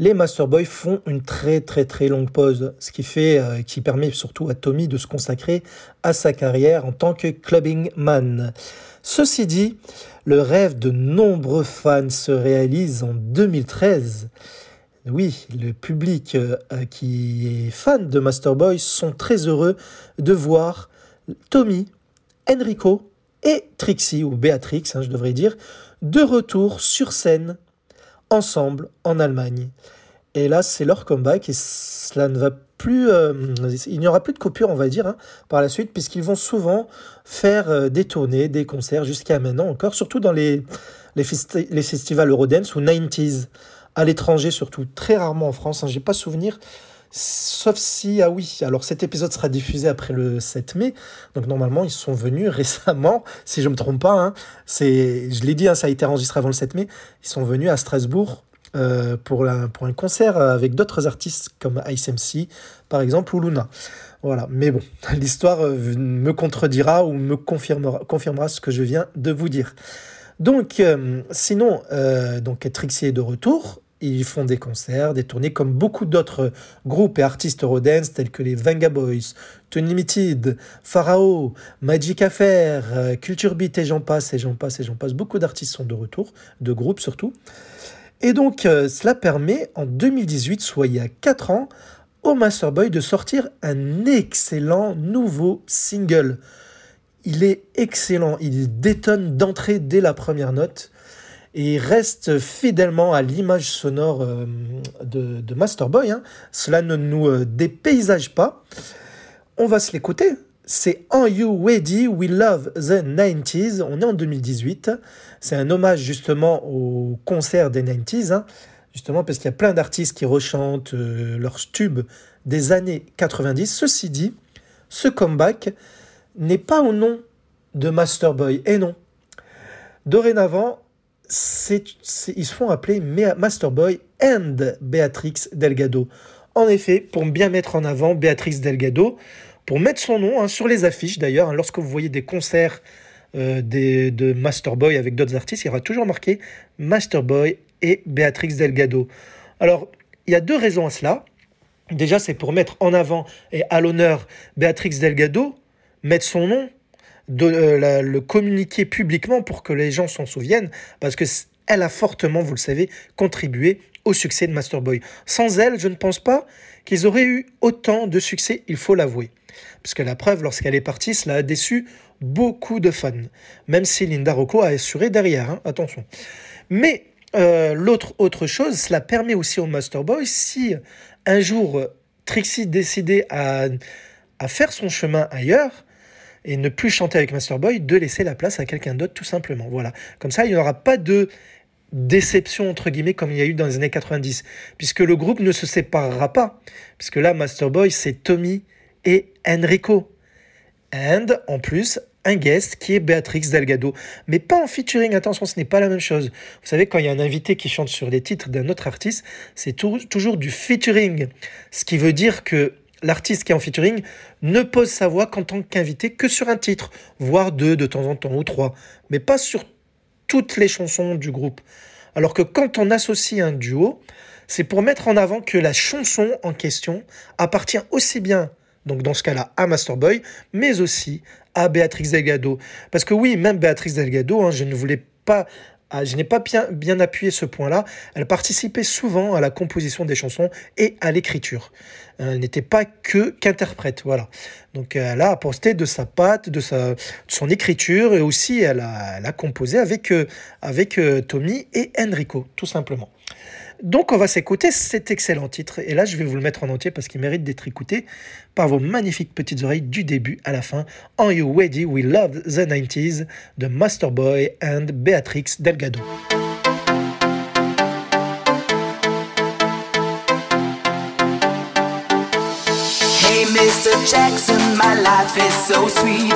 les Masterboy font une très très très longue pause, ce qui fait, euh, qui permet surtout à Tommy de se consacrer à sa carrière en tant que clubbing man. Ceci dit, le rêve de nombreux fans se réalise en 2013. Oui, le public euh, qui est fan de Masterboy sont très heureux de voir Tommy, Enrico et Trixie, ou Béatrix, hein, je devrais dire, de retour sur scène, ensemble, en Allemagne. Et là, c'est leur comeback, et cela ne va plus... euh, il n'y aura plus de coupure, on va dire, hein, par la suite, puisqu'ils vont souvent faire euh, des tournées, des concerts, jusqu'à maintenant encore, surtout dans les, les, festi- les festivals Eurodance ou 90s, à l'étranger surtout, très rarement en France, hein, j'ai pas souvenir Sauf si, ah oui, alors cet épisode sera diffusé après le 7 mai, donc normalement ils sont venus récemment, si je me trompe pas, hein, c'est, je l'ai dit, hein, ça a été enregistré avant le 7 mai, ils sont venus à Strasbourg euh, pour, un concert avec d'autres artistes comme Ice MC par exemple ou Luna. Voilà, mais bon, l'histoire euh, me contredira ou me confirmera, ce que je viens de vous dire. Donc, euh, sinon, euh, donc Trixie est de retour. Ils font des concerts, des tournées comme beaucoup d'autres groupes et artistes Eurodance tels que les Venga Boys, Tony Limited, Pharao, Magic Affair, Culture Beat et j'en passe et j'en passe et j'en passe. Beaucoup d'artistes sont de retour, de groupes surtout. Et donc, euh, cela permet en 2018, soit il y a 4 ans, au Masterboy de sortir un excellent nouveau single. Il est excellent, il détonne d'entrée dès la première note et reste fidèlement à l'image sonore euh, de, de Masterboy. hein. Cela ne nous euh, dépaysage pas. On va se l'écouter. C'est Are You Ready? We Love the 90s. On est en 2018. C'est un hommage justement au concert des 90s. hein. Justement parce qu'il y a plein d'artistes qui rechantent euh, leurs tubes des années 90. Ceci dit, ce comeback n'est pas au nom de Masterboy. Et non. Dorénavant, ils se font appeler Masterboy and Béatrix Delgado. En effet, pour bien mettre en avant Béatrix Delgado, pour mettre son nom hein, sur les affiches d'ailleurs, hein, lorsque vous voyez des concerts euh, de Masterboy avec d'autres artistes, il y aura toujours marqué Masterboy et Béatrix Delgado. Alors, il y a deux raisons à cela. Déjà, c'est pour mettre en avant et à l'honneur Béatrix Delgado, mettre son nom, de, euh, le communiquer publiquement pour que les gens s'en souviennent, parce que elle a fortement, vous le savez, contribué au succès de Masterboy. Sans elle, je ne pense pas qu'ils auraient eu autant de succès, il faut l'avouer. Parce que la preuve, lorsqu'elle est partie, cela a déçu beaucoup de fans. Même si Linda Rocco a assuré derrière, hein, attention. Mais euh, l'autre autre chose, cela permet aussi au Masterboy, si un jour euh, Trixie décidait à, à faire son chemin ailleurs, et ne plus chanter avec Masterboy, de laisser la place à quelqu'un d'autre tout simplement. Voilà. Comme ça, il n'y aura pas de déception entre guillemets comme il y a eu dans les années 90 puisque le groupe ne se séparera pas. Puisque là Masterboy c'est Tommy et Enrico. And en plus un guest qui est Béatrix Delgado. Mais pas en featuring attention ce n'est pas la même chose. Vous savez quand il y a un invité qui chante sur les titres d'un autre artiste c'est tou- toujours du featuring. Ce qui veut dire que l'artiste qui est en featuring ne pose sa voix qu'en tant qu'invité que sur un titre voire deux de temps en temps ou trois mais pas sur toutes les chansons du groupe. Alors que quand on associe un duo, c'est pour mettre en avant que la chanson en question appartient aussi bien, donc dans ce cas-là, à Masterboy, mais aussi à Béatrix Delgado. Parce que oui, même Béatrix Delgado, hein, je ne voulais pas, ah, je n'ai pas bien, bien appuyé ce point-là. Elle participait souvent à la composition des chansons et à l'écriture. Elle n'était pas que qu'interprète, voilà. Donc elle a apporté de sa patte, de, sa, de son écriture et aussi elle a, elle a composé avec, euh, avec euh, Tommy et Enrico, tout simplement. Donc on va s'écouter cet excellent titre et là je vais vous le mettre en entier parce qu'il mérite d'être écouté par vos magnifiques petites oreilles du début à la fin. Are You Ready? We Love the 90s de Masterboy and Béatrix Delgado. Mr. Jackson, my life is so sweet.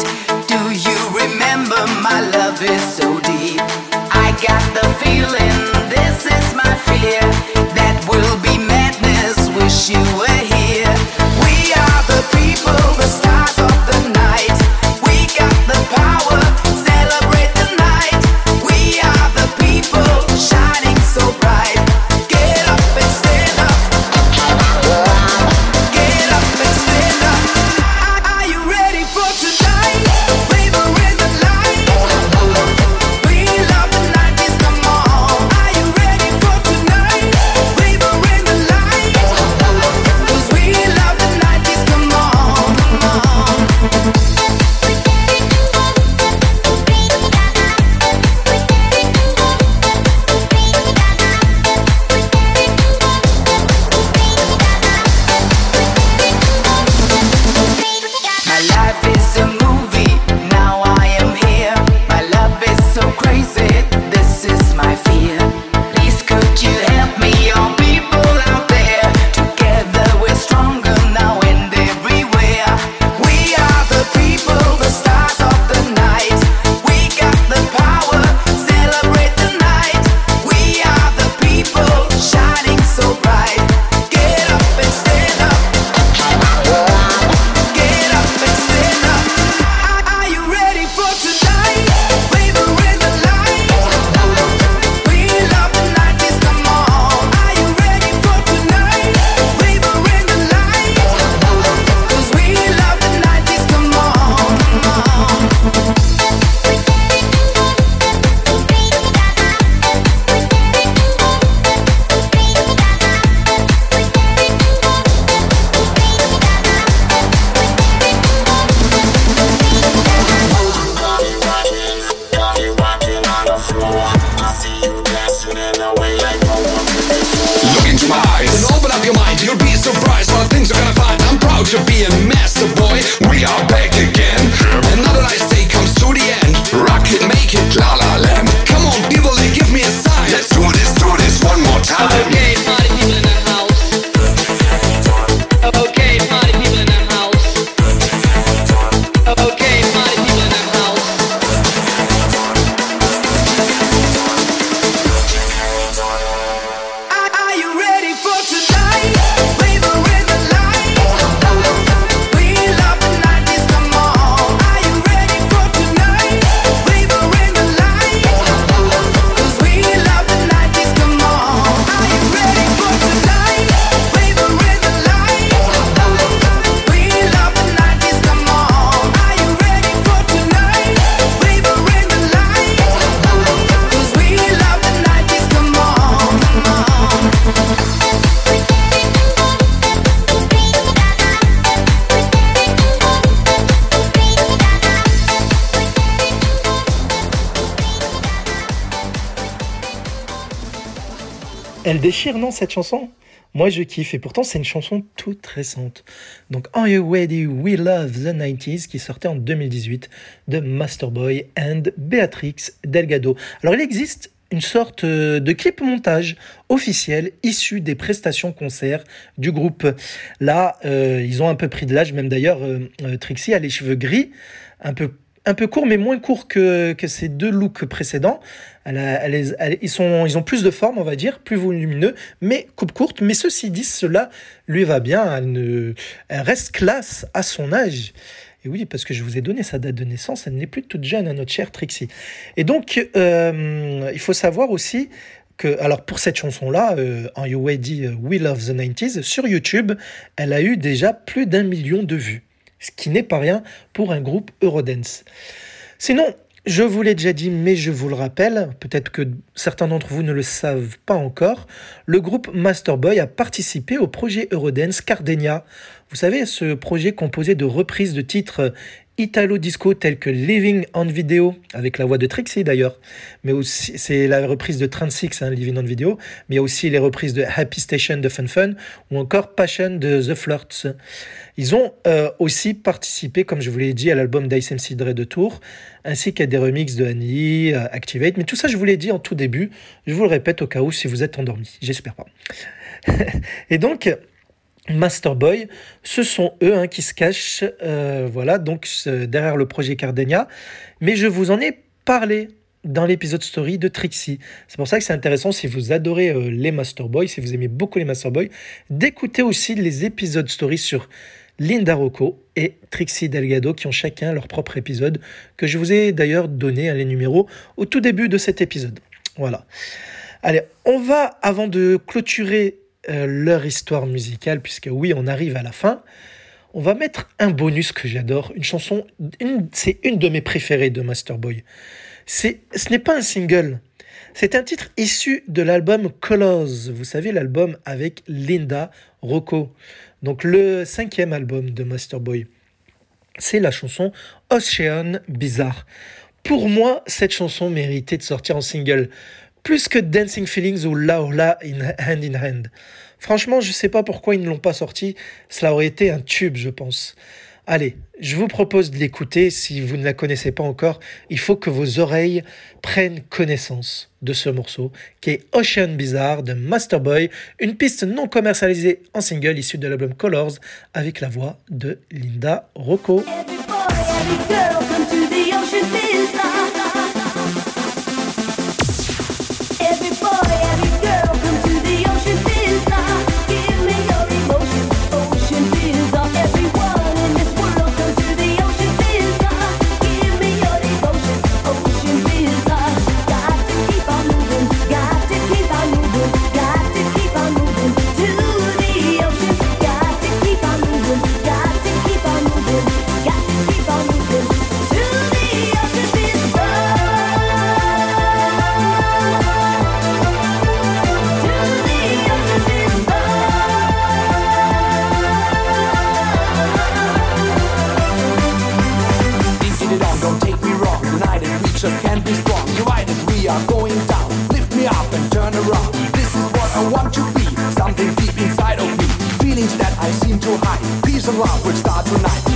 Do you remember my love is so deep? I got the feeling this is my fear. That will be madness. Wish you déchire, non, cette chanson? Moi, je kiffe. Et pourtant, c'est une chanson toute récente. Donc, Are You Ready? We Love the 90s, qui sortait en 2018 de Masterboy and Beatrix Delgado. Alors, il existe une sorte euh, de clip montage officiel issu des prestations concerts du groupe. Là, euh, ils ont un peu pris de l'âge, même d'ailleurs, euh, Trixie a les cheveux gris, un peu un peu court, mais moins court que, ces deux looks précédents. Ils, sont, ils ont plus de forme, on va dire, plus volumineux, mais coupe courte. Mais ceci dit, cela lui va bien. Elle, reste classe à son âge. Et oui, parce que je vous ai donné sa date de naissance, elle n'est plus toute jeune, à notre chère Trixie. Et donc, euh, il faut savoir aussi que, alors pour cette chanson-là, euh, Are You Ready, euh, We Love the 90s, sur YouTube, elle a eu déjà plus d'un million de vues. Ce qui n'est pas rien pour un groupe Eurodance. Sinon, je vous l'ai déjà dit, mais je vous le rappelle, peut-être que certains d'entre vous ne le savent pas encore, le groupe Masterboy a participé au projet Eurodance Cardenia. Vous savez, ce projet composé de reprises de titres italo-disco tels que Living on Video, avec la voix de Trixie d'ailleurs, mais aussi c'est la reprise de 36, hein, Living on Video, mais il y a aussi les reprises de Happy Station de Fun Fun ou encore Passion de The Flirts. Ils ont euh, aussi participé, comme je vous l'ai dit, à l'album d'Ice MC Dre de Tour, ainsi qu'à des remixes de Annie, euh, Activate. Mais tout ça, je vous l'ai dit en tout début. Je vous le répète au cas où si vous êtes endormi. J'espère pas. Et donc, Masterboy, ce sont eux hein, qui se cachent, euh, voilà, donc derrière le projet Cardenia. Mais je vous en ai parlé dans l'épisode story de Trixie. C'est pour ça que c'est intéressant si vous adorez euh, les Masterboy, si vous aimez beaucoup les Masterboy, d'écouter aussi les épisodes story sur Linda Rocco et Trixie Delgado qui ont chacun leur propre épisode que je vous ai d'ailleurs donné hein, les numéros au tout début de cet épisode. Voilà. Allez, on va, avant de clôturer euh, leur histoire musicale, puisque oui, on arrive à la fin, on va mettre un bonus que j'adore, une chanson, c'est une de mes préférées de Masterboy. C'est, ce n'est pas un single, c'est un titre issu de l'album Colors, vous savez, l'album avec Linda Rocco, donc le cinquième album de Masterboy. C'est la chanson Ocean Bizarre. Pour moi, cette chanson méritait de sortir en single, plus que Dancing Feelings ou La Ola in Hand in Hand. Franchement, je sais pas pourquoi ils ne l'ont pas sorti, cela aurait été un tube, je pense. Allez, je vous propose de l'écouter si vous ne la connaissez pas encore. Il faut que vos oreilles prennent connaissance de ce morceau qui est Ocean Bizarre de Masterboy, une piste non commercialisée en single issue de l'album Colors avec la voix de Linda Rocco. Are going down. Lift me up and turn around. This is what I want to be. Something deep inside of me. Feelings that I seem to hide. Peace and love will start tonight.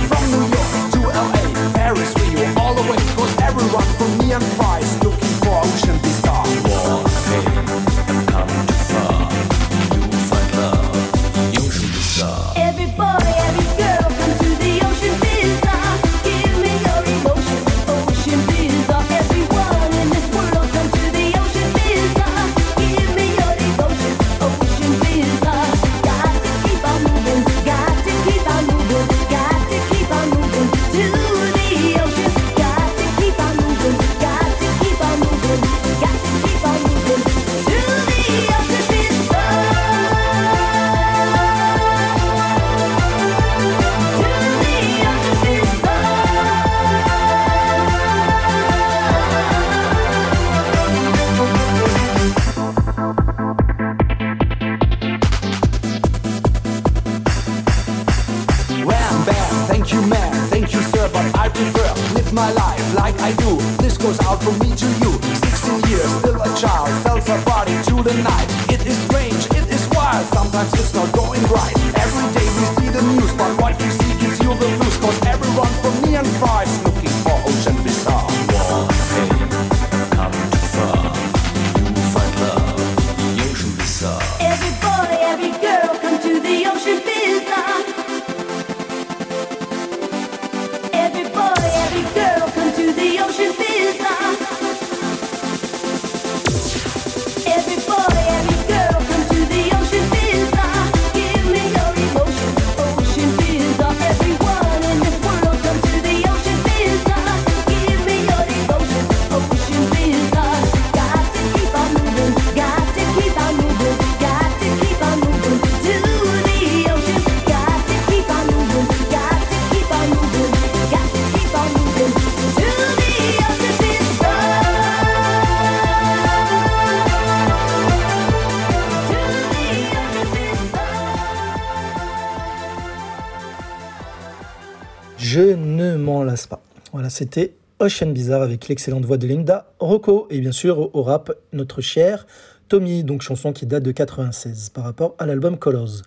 C'était Ocean Bizarre avec l'excellente voix de Linda Rocco et bien sûr au rap notre cher Tommy, donc chanson qui date de 96 par rapport à l'album Colors.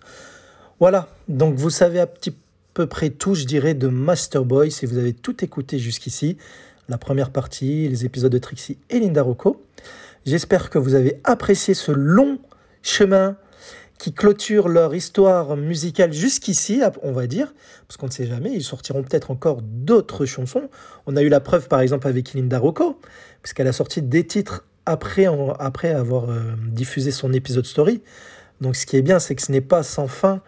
Voilà, donc vous savez à petit peu près tout, je dirais, de Master Boy si vous avez tout écouté jusqu'ici, la première partie, les épisodes de Trixie et Linda Rocco. J'espère que vous avez apprécié ce long chemin qui clôture leur histoire musicale jusqu'ici, on va dire, parce qu'on ne sait jamais, ils sortiront peut-être encore d'autres chansons. On a eu la preuve par exemple avec Linda Rocco, puisqu'elle a sorti des titres après, après avoir euh, diffusé son épisode story. Donc ce qui est bien, c'est que ce n'est pas sans fin.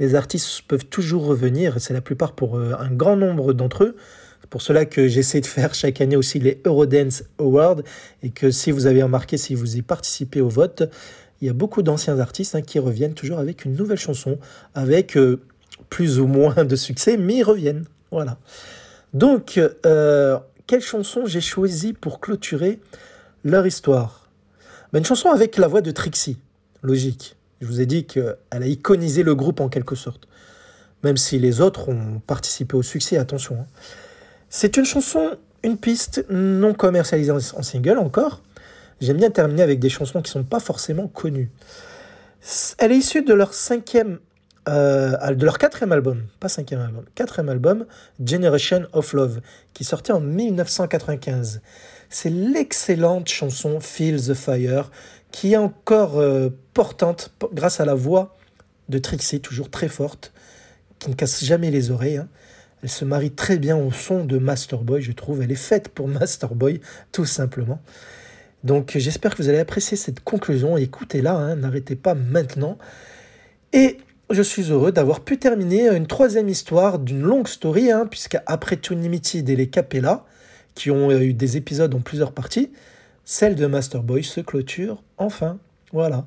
Les artistes peuvent toujours revenir, c'est la plupart pour euh, un grand nombre d'entre eux. C'est pour cela que j'essaie de faire chaque année aussi les Eurodance Awards, et que si vous avez remarqué, si vous y participez au vote, il y a beaucoup d'anciens artistes hein, qui reviennent toujours avec une nouvelle chanson, avec euh, plus ou moins de succès, mais ils reviennent. Voilà. Donc, euh, quelle chanson j'ai choisi pour clôturer leur histoire? Ben, Une chanson avec la voix de Trixie, logique. Je vous ai dit qu'elle a iconisé le groupe en quelque sorte. Même si les autres ont participé au succès, attention. hein. C'est une chanson, une piste non commercialisée en en single encore. J'aime bien terminer avec des chansons qui ne sont pas forcément connues. Elle est issue de leur cinquième, euh, de leur quatrième album, pas cinquième album, quatrième album, Generation of Love, qui sortait en 1995. C'est l'excellente chanson Feel the Fire, qui est encore euh, portante grâce à la voix de Trixie, toujours très forte, qui ne casse jamais les oreilles. hein. Elle se marie très bien au son de Master Boy, je trouve. Elle est faite pour Master Boy, tout simplement. Donc j'espère que vous allez apprécier cette conclusion. Écoutez-la, hein, n'arrêtez pas maintenant. Et je suis heureux d'avoir pu terminer une troisième histoire d'une longue story, hein, puisque après Tune Limited et les Capella, qui ont euh, eu des épisodes en plusieurs parties, celle de Master Boy se clôture enfin. Voilà.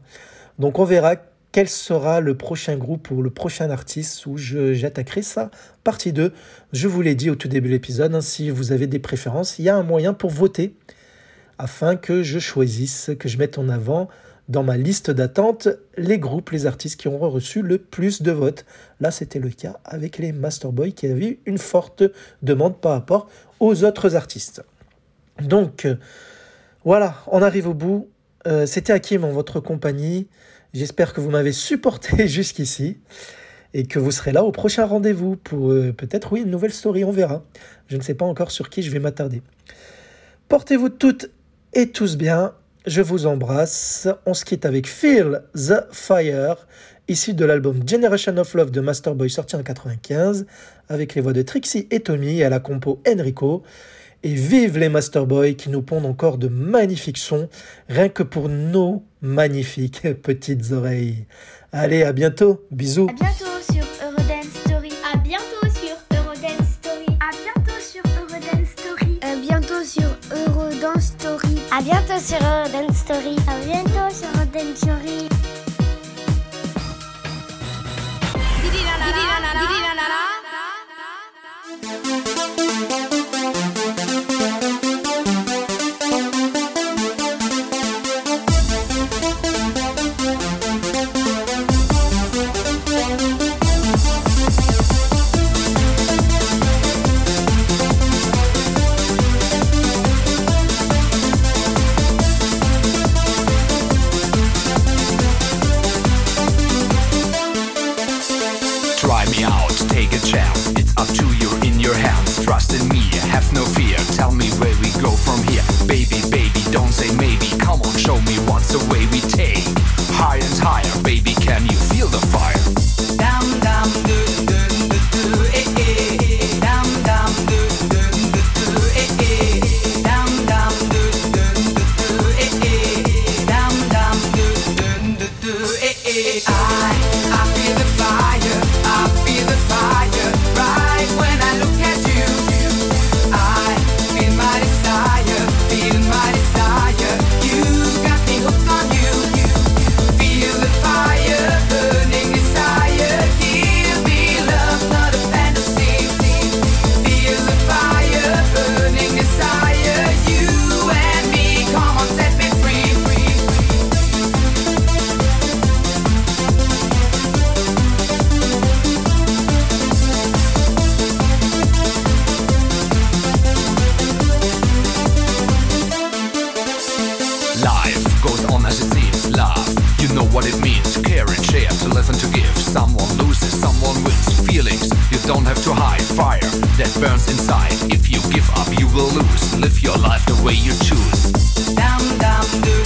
Donc on verra quel sera le prochain groupe ou le prochain artiste où j'attaquerai ça. Partie 2. Je vous l'ai dit au tout début de l'épisode, hein, si vous avez des préférences, il y a un moyen pour voter afin que je choisisse, que je mette en avant dans ma liste d'attente les groupes, les artistes qui ont reçu le plus de votes. Là, c'était le cas avec les Masterboys qui avaient une forte demande par rapport aux autres artistes. Donc, euh, voilà, on arrive au bout. Euh, c'était Hakim en votre compagnie. J'espère que vous m'avez supporté jusqu'ici et que vous serez là au prochain rendez-vous pour euh, peut-être, oui, une nouvelle story, on verra. Je ne sais pas encore sur qui je vais m'attarder. Portez-vous toutes et tous bien. Je vous embrasse. On se quitte avec Feel the Fire, issu de l'album Generation of Love de Masterboy sorti en 95, avec les voix de Trixie et Tommy et à la compo Enrico. Et vive les Masterboys qui nous pondent encore de magnifiques sons, rien que pour nos magnifiques petites oreilles. Allez, à bientôt. Bisous. À bientôt sur Dance Story. À bientôt sur Story. no fear. Tell me where we go from here. Baby, baby, don't say maybe. Come on, show me what's the way we take. Higher and higher, baby, can you? that burns inside. If you give up, you will lose. Live your life the way you choose. Down, down,